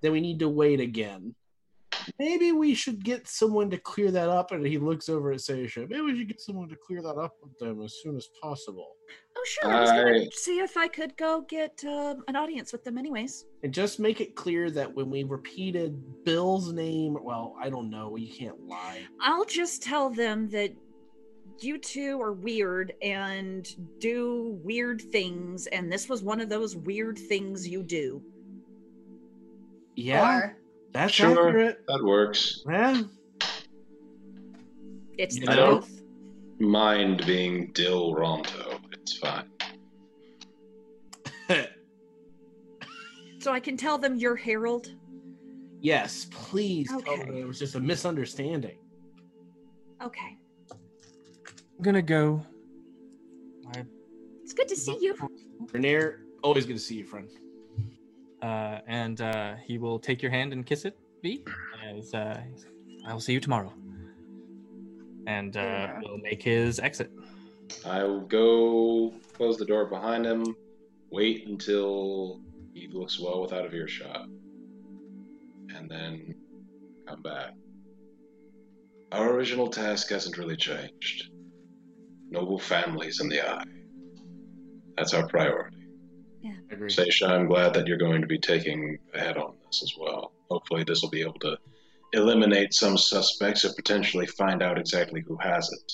then we need to wait again. Maybe we should get someone to clear that up. And he looks over at Seisha. Maybe we should get someone to clear that up with them as soon as possible. Oh sure. I was gonna see if I could go get um, an audience with them, anyways. And just make it clear that when we repeated Bill's name, well, I don't know, you can't lie. I'll just tell them that you two are weird and do weird things, and this was one of those weird things you do. Yeah, Or that's Sure. accurate. That works. Yeah. It's the I don't truth. mind being Dill Ronto. It's fine. So I can tell them you're Harold. yes, please tell Okay. them it was just a misunderstanding. Okay. I'm gonna go. I, It's good to see you. Renaer, always good to see you, friend. Uh, and uh, he will take your hand and kiss it, V. As uh, I will see you tomorrow. And uh, Yeah. will make his exit. I will go close the door behind him, wait until he looks well without of earshot, and then come back. Our original task hasn't really changed. Noble families in the eye. That's our priority. I agree. Seisha, I'm glad that you're going to be taking a head on this as well. Hopefully, this will be able to eliminate some suspects or potentially find out exactly who has it.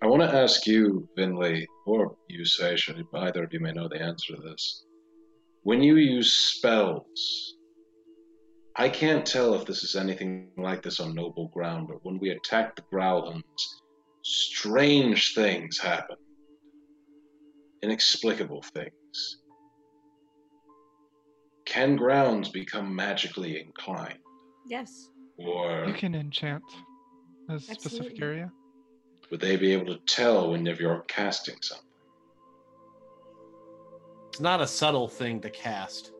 I want to ask you, Vinley, or you, Seisha, either of you may know the answer to this. When you use spells, I can't tell if this is anything like this on noble ground, but when we attack the Gralhunds, strange things happen. Inexplicable things. Can grounds become magically inclined? Yes. Or You can enchant a specific Absolutely. area. would they be able to tell whenever you're casting something? It's not a subtle thing to cast.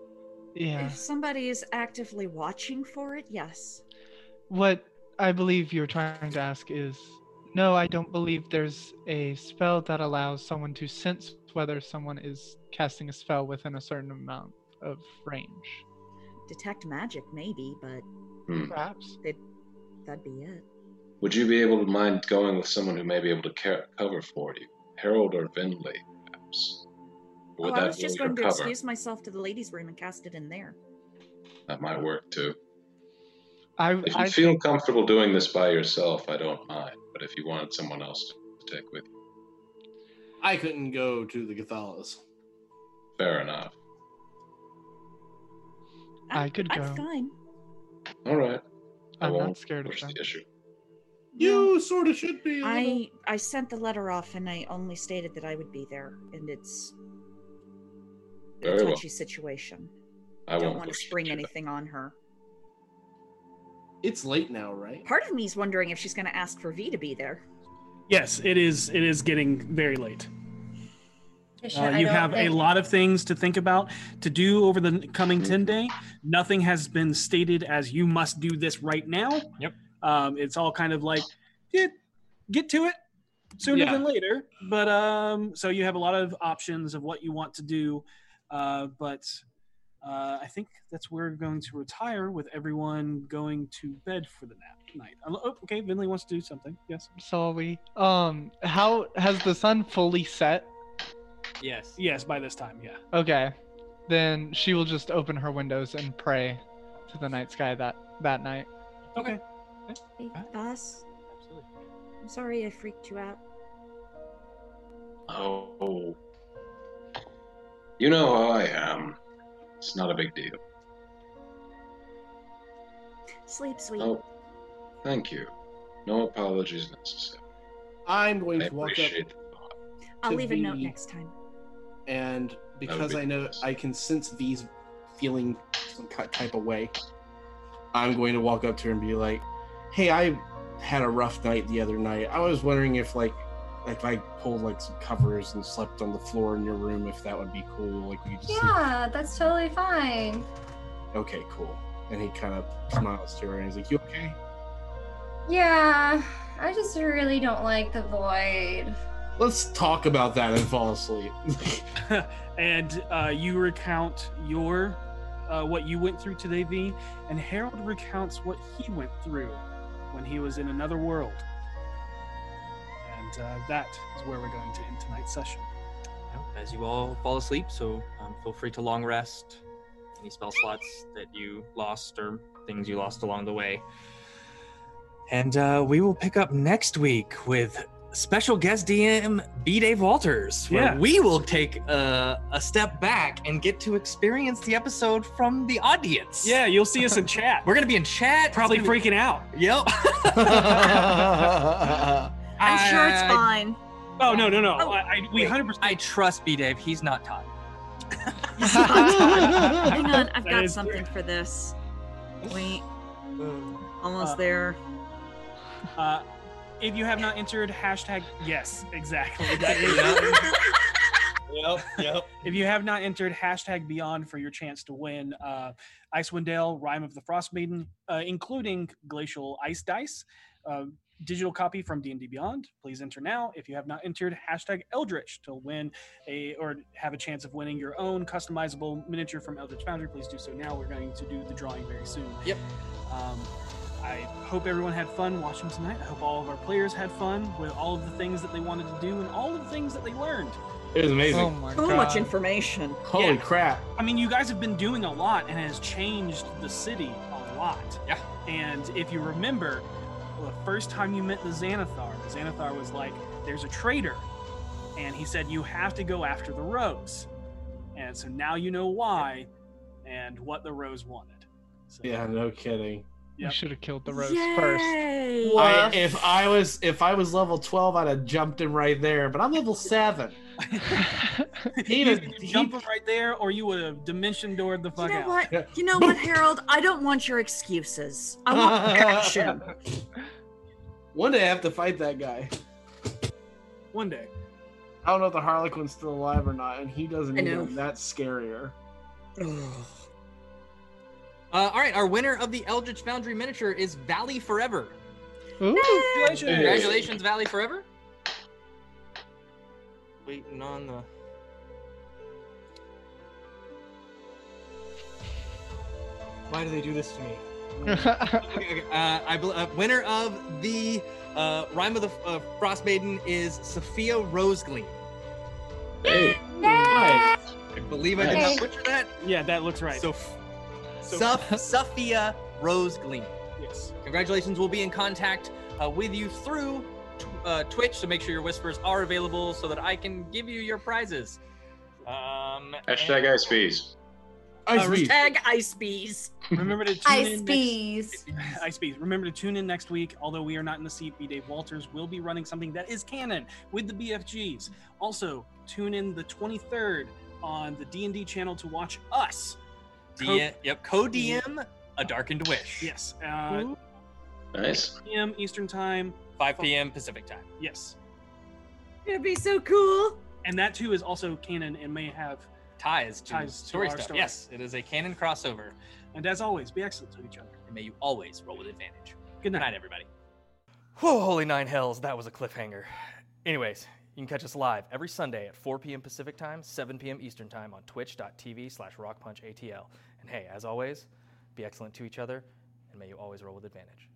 Yeah. If somebody is actively watching for it, yes. What I believe you're trying to ask is no, I don't believe there's a spell that allows someone to sense whether someone is casting a spell within a certain amount of range. Detect magic, maybe, but Hmm. Perhaps. it, that'd be it. Would you be able to mind going with someone who may be able to ca- cover for you? Harold or Vinley, perhaps? Or would oh, I was just going to cover? excuse myself to the ladies' room and cast it in there. That might work too. I, If you I feel think- comfortable doing this by yourself, I don't mind. But if you wanted someone else to take with you, I couldn't go to the Gathalas. fair enough. I uh, could I'm go. fine. All right. I I'm won't not scared of push them. the issue. You sort of should be. a little- I I sent the letter off and I only stated that I would be there, and it's a Very well. touchy situation. I don't won't want to spring issue. anything on her. It's late now, right? Part of me is wondering if she's going to ask for V to be there. Yes, it is. It is getting very late. I Uh, you don't have a lot of things to think about to do over the coming 10 day. Nothing has been stated as you must do this right now. Yep. Um, it's all kind of like, get, get to it sooner Yeah. than later. But um, so you have a lot of options of what you want to do. Uh, but uh, I think that's where we're going to retire with everyone going to bed for the nap night. Oh, okay, Vinley wants to do something. Yes. Sorry. Um, how has the sun fully set? Yes. Yes, by this time, yeah. Okay, then she will just open her windows and pray to the night sky that that night. Okay. Hey, boss. I'm sorry I freaked you out. Oh. You know how I am. It's not a big deal. Sleep, sweet. Oh, thank you. No apologies necessary. I'm going I to walk up appreciate I'll leave a note V, next time. and because be I know I can sense V's feeling some ki- type of way, I'm going to walk up to her and be like, "Hey, I had a rough night the other night. I was wondering if like." If I pulled like some covers and slept on the floor in your room, if that would be cool, like we could just sleep Yeah, that's totally fine. okay, cool. And he kind of smiles to her and he's like, You okay? Yeah, I just really don't like the void. Let's talk about that and fall asleep. and uh, you recount your uh, what you went through today, V, and Harold recounts what he went through when he was in another world. And uh, that is where we're going to end tonight's session. As you all fall asleep, so um, feel free to long rest any spell slots that you lost or things you lost along the way. And uh, we will pick up next week with special guest DM B. Dave Walters, where Yeah. we will take uh, a step back and get to experience the episode from the audience. Yeah, you'll see us in chat. We're gonna be in chat, Probably It's gonna freaking out. Yep. I'm sure it's fine. Oh no, no, no! Oh, I, I, we Wait, hundred percent. I trust B. Dave. He's not Todd. Hang on, I've got is something for this. Wait, almost Uh, there. Uh, if you have not entered hashtag yes, exactly. Yep. Yep. if you have not entered hashtag beyond for your chance to win uh, Icewind Dale, Rime of the Frost Maiden, uh, including Glacial Ice Dice, uh, digital copy from D&D Beyond. Please enter now. If you have not entered hashtag Eldritch to win a or have a chance of winning your own customizable miniature from Eldritch Foundry, please do so now. We're going to do the drawing very soon. Yep. Um, I hope everyone had fun watching tonight. I hope all of our players had fun with all of the things that they wanted to do and all of the things that they learned. It was amazing. Oh my So god. much information. Holy yeah. crap. I mean, you guys have been doing a lot and it has changed the city a lot. Yeah. And if you remember, the first time you met the Xanathar, the Xanathar was like, there's a traitor. And he said, you have to go after the Rose. And so now you know why and what the Rose wanted. So, Yeah, no kidding. We should have killed the roast first. I, if I was if I was level twelve, I'd have jumped him right there. But I'm level seven. He'd You have- could jump him right there, or you would have dimension doored the You fuck know out. what? You know what, Harold? I don't want your excuses. I want action. One day I have to fight that guy. One day. I don't know if the Harlequin's still alive or not, and he doesn't I even know. that's scarier. Uh, all right, our winner of the Eldritch Foundry miniature is Valley Forever. Ooh. Congratulations. Congratulations, Valley Forever. Waiting on the. Why do they do this to me? Okay, okay, uh, I bel uh, winner of the uh, Rime of the uh, Frost Maiden is Sophia Rosegleam. Hey, Right. I believe I did not Hey. butcher that. Yeah, that looks right. So, So- Soph- Sophia Rosegleam. yes. Congratulations. We'll be in contact uh, with you through tw- uh, Twitch, so make sure your whispers are available so that I can give you your prizes. Um, hashtag ice bees. Ice Uh, beast. Tag ice bees. Remember to tune Ice in. Next. Ice bees. Remember to tune in next week. Although we are not in the seat, Dave Walters will be running something that is canon with the BFGs. Also, tune in the 23rd on the D and D channel to watch us. D- yep, co-DM A Darkened Wish. Yes. Uh, Nice. p.m. Eastern time. 5 p.m. Pacific time. Yes. It'd be so cool. And that too is also canon and may have. Ties to Ties to story our stuff. story. Yes, it is a canon crossover. And as always, be excellent to each other. And may you always roll with advantage. Good Good night. night, everybody. Whoa, holy nine hells, that was a cliffhanger. Anyways, you can catch us live every Sunday at 4 p.m. Pacific time, 7 p.m. Eastern time on twitch.tv slash rockpunchatl. And hey, as always, be excellent to each other, and may you always roll with advantage.